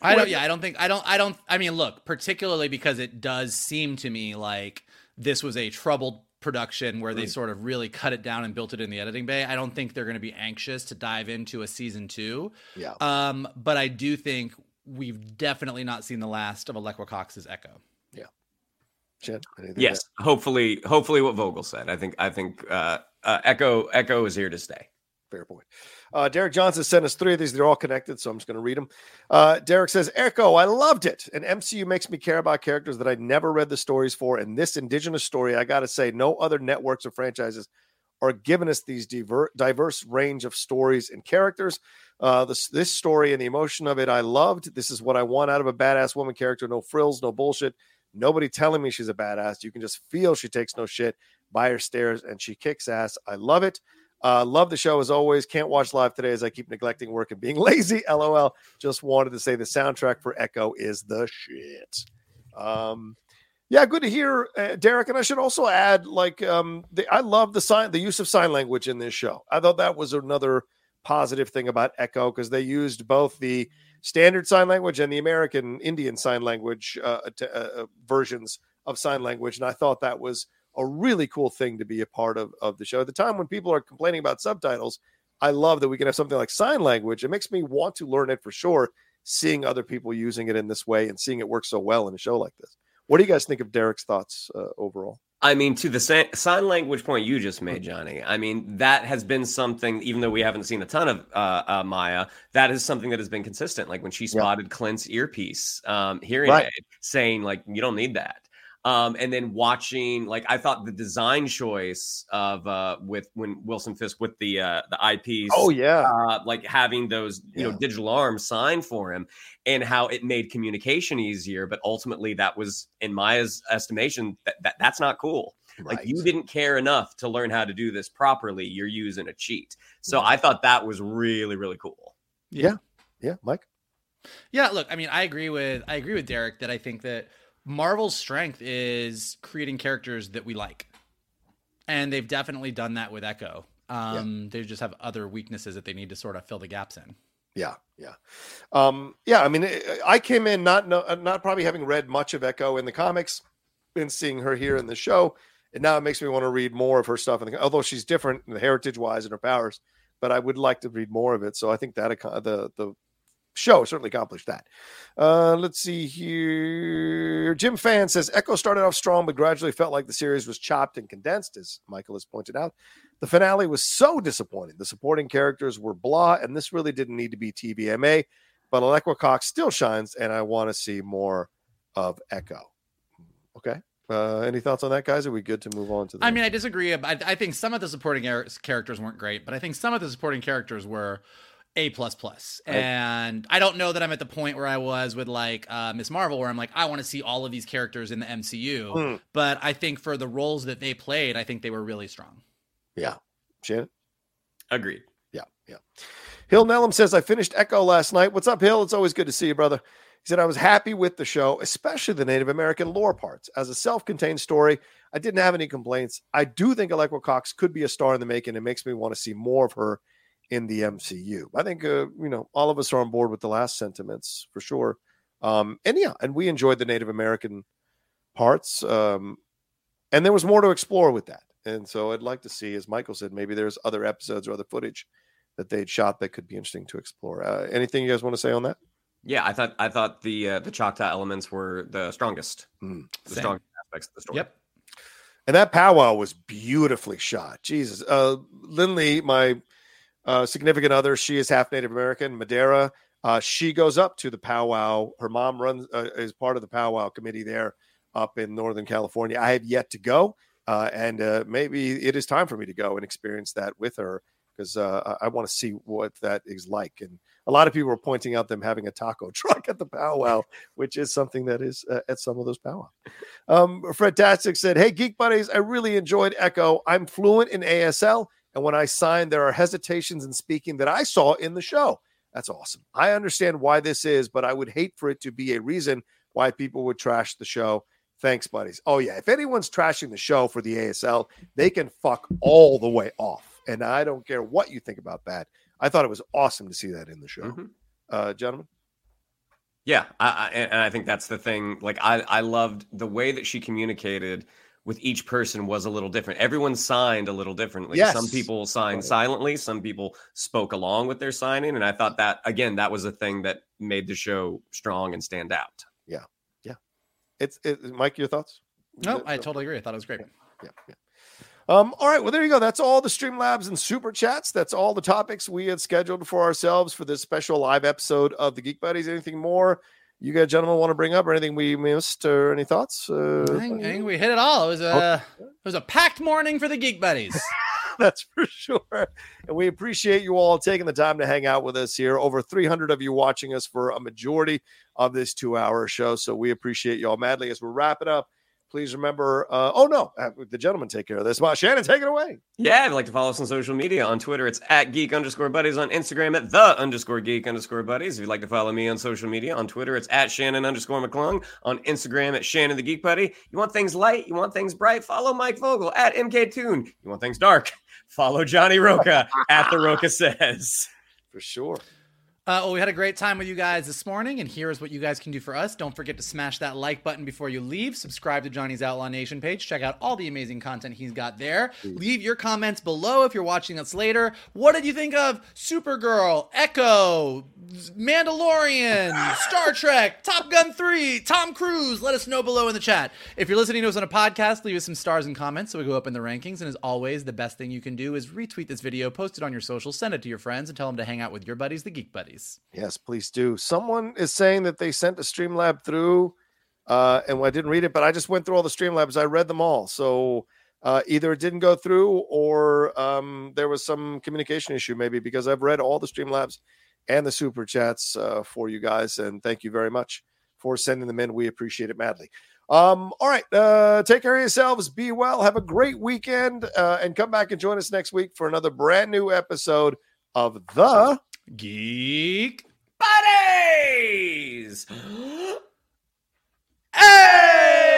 Speaker 2: I don't. Yeah, I don't think. I don't. I don't. I mean, look, particularly because it does seem to me like this was a troubled production where they
Speaker 1: Mm.
Speaker 2: sort of really cut it down and built it in the editing bay. I don't think they're going to be anxious to dive into a season two.
Speaker 1: Yeah.
Speaker 2: Um, but I do think we've definitely not seen the last of Alaqua Cox's Echo.
Speaker 1: Jen, anything to
Speaker 3: Yes, hopefully, hopefully, what Vogel said. I think, I think, uh, uh, Echo, Echo is here to stay.
Speaker 1: Fair point. Uh, Derek Johnson sent us three of these. They're all connected, so I'm just going to read them. Uh, Derek says, Echo, I loved it. And MCU makes me care about characters that I never read the stories for. And this indigenous story, I got to say, no other networks or franchises are giving us these diver- diverse range of stories and characters. Uh, this, this story and the emotion of it, I loved. This is what I want out of a badass woman character. No frills, no bullshit. Nobody telling me she's a badass. You can just feel she takes no shit by her stairs and she kicks ass. I love it. Uh, love the show as always. Can't watch live today as I keep neglecting work and being lazy. LOL. Just wanted to say the soundtrack for Echo is the shit. Um, yeah, good to hear, uh, Derek. And I should also add, like, um, the, I love the sign, the use of sign language in this show. I thought that was another positive thing about Echo because they used both the standard sign language and the American Indian sign language uh, uh, uh, versions of sign language, and I thought that was a really cool thing to be a part of of the show. At the time when people are complaining about subtitles, I love that we can have something like sign language. It makes me want to learn it for sure. Seeing other people using it in this way and seeing it work so well in a show like this. What do you guys think of Derek's thoughts uh, overall?
Speaker 3: I mean, to the sign language point you just made, Johnny. I mean, that has been something. Even though we haven't seen a ton of uh, uh, Maya, that is something that has been consistent. Like when she spotted Clint's earpiece, um, hearing
Speaker 1: Right.
Speaker 3: aid, saying like, "You don't need that." Um, and then watching, like, I thought the design choice of uh, with when Wilson Fisk with the uh, the eyepiece.
Speaker 1: Oh, yeah.
Speaker 3: uh, like having those you know digital arms sign for him, and how it made communication easier. But ultimately, that was in Maya's estimation that, that that's not cool. Like you didn't care enough to learn how to do this properly. You're using a cheat. So I thought that was really really cool.
Speaker 1: Yeah, yeah, Mike.
Speaker 2: Yeah, look, I mean, I agree with I agree with Derek that I think that Marvel's strength is creating characters that we like, and they've definitely done that with Echo. Um, They just have other weaknesses that they need to sort of fill the gaps in.
Speaker 1: Yeah, yeah, um, yeah. I mean, I- came in not uh, not probably having read much of Echo in the comics, and seeing her here in the show, and now it makes me want to read more of her stuff. And although she's different, heritage wise, and her powers, but I would like to read more of it. So I think that the the show certainly accomplished that. Uh, let's see here. Jim Fan says Echo started off strong, but gradually felt like the series was chopped and condensed, as Michael has pointed out. The finale was so disappointing. The supporting characters were blah, and this really didn't need to be TVMA. But Alaqua Cox still shines, and I want to see more of Echo. Okay. Uh, any thoughts on that, guys? Are we good to move on to the
Speaker 2: I mean, I disagree. I, I think some of the supporting characters weren't great, but I think some of the supporting characters were a plus plus. And I don't know that I'm at the point where I was with like uh, Miss Marvel, where I'm like, I want to see all of these characters in the MCU.
Speaker 1: Hmm.
Speaker 2: But I think for the roles that they played, I think they were really strong.
Speaker 1: Yeah. Shannon?
Speaker 3: Agreed.
Speaker 1: Yeah, yeah. Hill Nellum says, I finished Echo last night. What's up, Hill? It's always good to see you, brother. He said, I was happy with the show, especially the Native American lore parts. As a self contained story, I didn't have any complaints. I do think Alaqua Cox could be a star in the making. It makes me want to see more of her in the MCU. I think, uh, you know, all of us are on board with the last sentiments for sure. Um, and yeah, and we enjoyed the Native American parts. Um, and there was more to explore with that. And so I'd like to see, as Michael said, maybe there's other episodes or other footage that they'd shot that could be interesting to explore. Uh, anything you guys want to say on that?
Speaker 3: Yeah, I thought I thought the uh, the Choctaw elements were the strongest,
Speaker 1: Hmm.
Speaker 3: the
Speaker 2: Same.
Speaker 3: strongest aspects of the story.
Speaker 2: Yep.
Speaker 1: And that powwow was beautifully shot. Jesus. Uh, Lindley, my uh, significant other, she is half Native American, Madeira. Uh, she goes up to the powwow. Her mom runs uh, is part of the powwow committee there up in Northern California. I have yet to go, uh, and uh, maybe it is time for me to go and experience that with her because uh, I, want to see what that is like. And a lot of people were pointing out them having a taco truck at the powwow, which is something that is at some of those powwow. Um, Fred Tastic said, Hey, Geek Buddies, I really enjoyed Echo. I'm fluent in ASL. And when I sign, there are hesitations in speaking that I saw in the show. That's awesome. I understand why this is, but I would hate for it to be a reason why people would trash the show. Thanks, buddies. Oh yeah, if anyone's trashing the show for the ASL, they can fuck all the way off, and I don't care what you think about that. I thought it was awesome to see that in the show,
Speaker 3: Mhm.
Speaker 1: uh, gentlemen.
Speaker 3: Yeah, I, I, and I think that's the thing. Like, I, I loved the way that she communicated with each person was a little different. Everyone signed a little differently. Some people signed
Speaker 1: Right.
Speaker 3: silently. Some people spoke along with their signing, and I thought that again, that was a thing that made the show strong and stand out. Yeah. Yeah.
Speaker 1: It's it, Mike. Your thoughts?
Speaker 2: No,
Speaker 1: Yeah,
Speaker 2: I
Speaker 1: so-
Speaker 2: totally agree. I thought it was great.
Speaker 1: yeah, yeah. Um, all right, well, there you go. That's all the Streamlabs and Super Chats. That's all the topics we had scheduled for ourselves for this special live episode of the Geek Buddies. Anything more you guys, gentlemen, want to bring up, or anything we missed, or any thoughts? Uh,
Speaker 2: I think, I think we hit it all. It was a it was a packed morning for the Geek Buddies.
Speaker 1: That's for sure. And we appreciate you all taking the time to hang out with us here. Over 300 of you watching us for a majority of this two hour show. So we appreciate you all madly as we're wrapping up. Please remember, uh, oh no, uh, the gentlemen take care of this. Well, Shannon, take it away.
Speaker 3: Yeah, if you'd like to follow us on social media, on Twitter, it's at geek underscore buddies, on Instagram at the underscore geek underscore buddies. If you'd like to follow me on social media, on Twitter, it's at Shannon underscore McClung, on Instagram at Shannon the Geek Buddy. You want things light, you want things bright, follow Mike Vogel at MK Toon. You want things dark, follow Johnny Rocha at the Rocha Says.
Speaker 1: For sure.
Speaker 2: Uh, well, we had a great time with you guys this morning, and here's what you guys can do for us. Don't forget to smash that like button before you leave. Subscribe to Johnny's Outlaw Nation page. Check out all the amazing content he's got there. Leave your comments below if you're watching us later. What did you think of Supergirl, Echo, Mandalorian, Star Trek, Top Gun 3, Tom Cruise? Let us know below in the chat. If you're listening to us on a podcast, leave us some stars and comments so we go up in the rankings. And as always, the best thing you can do is retweet this video, post it on your social, send it to your friends, and tell them to hang out with your buddies, the Geek Buddies.
Speaker 1: Yes, please do. Someone is saying that they sent a Streamlab through, uh, and I didn't read it, but I just went through all the Streamlabs. I read them all. So uh, either it didn't go through or um, there was some communication issue, maybe because I've read all the Streamlabs and the super chats uh, for you guys. And thank you very much for sending them in. We appreciate it madly. Um, all right. Uh, take care of yourselves. Be well. Have a great weekend. Uh, and come back and join us next week for another brand new episode of the
Speaker 2: Geek
Speaker 3: Buddies!
Speaker 2: Hey!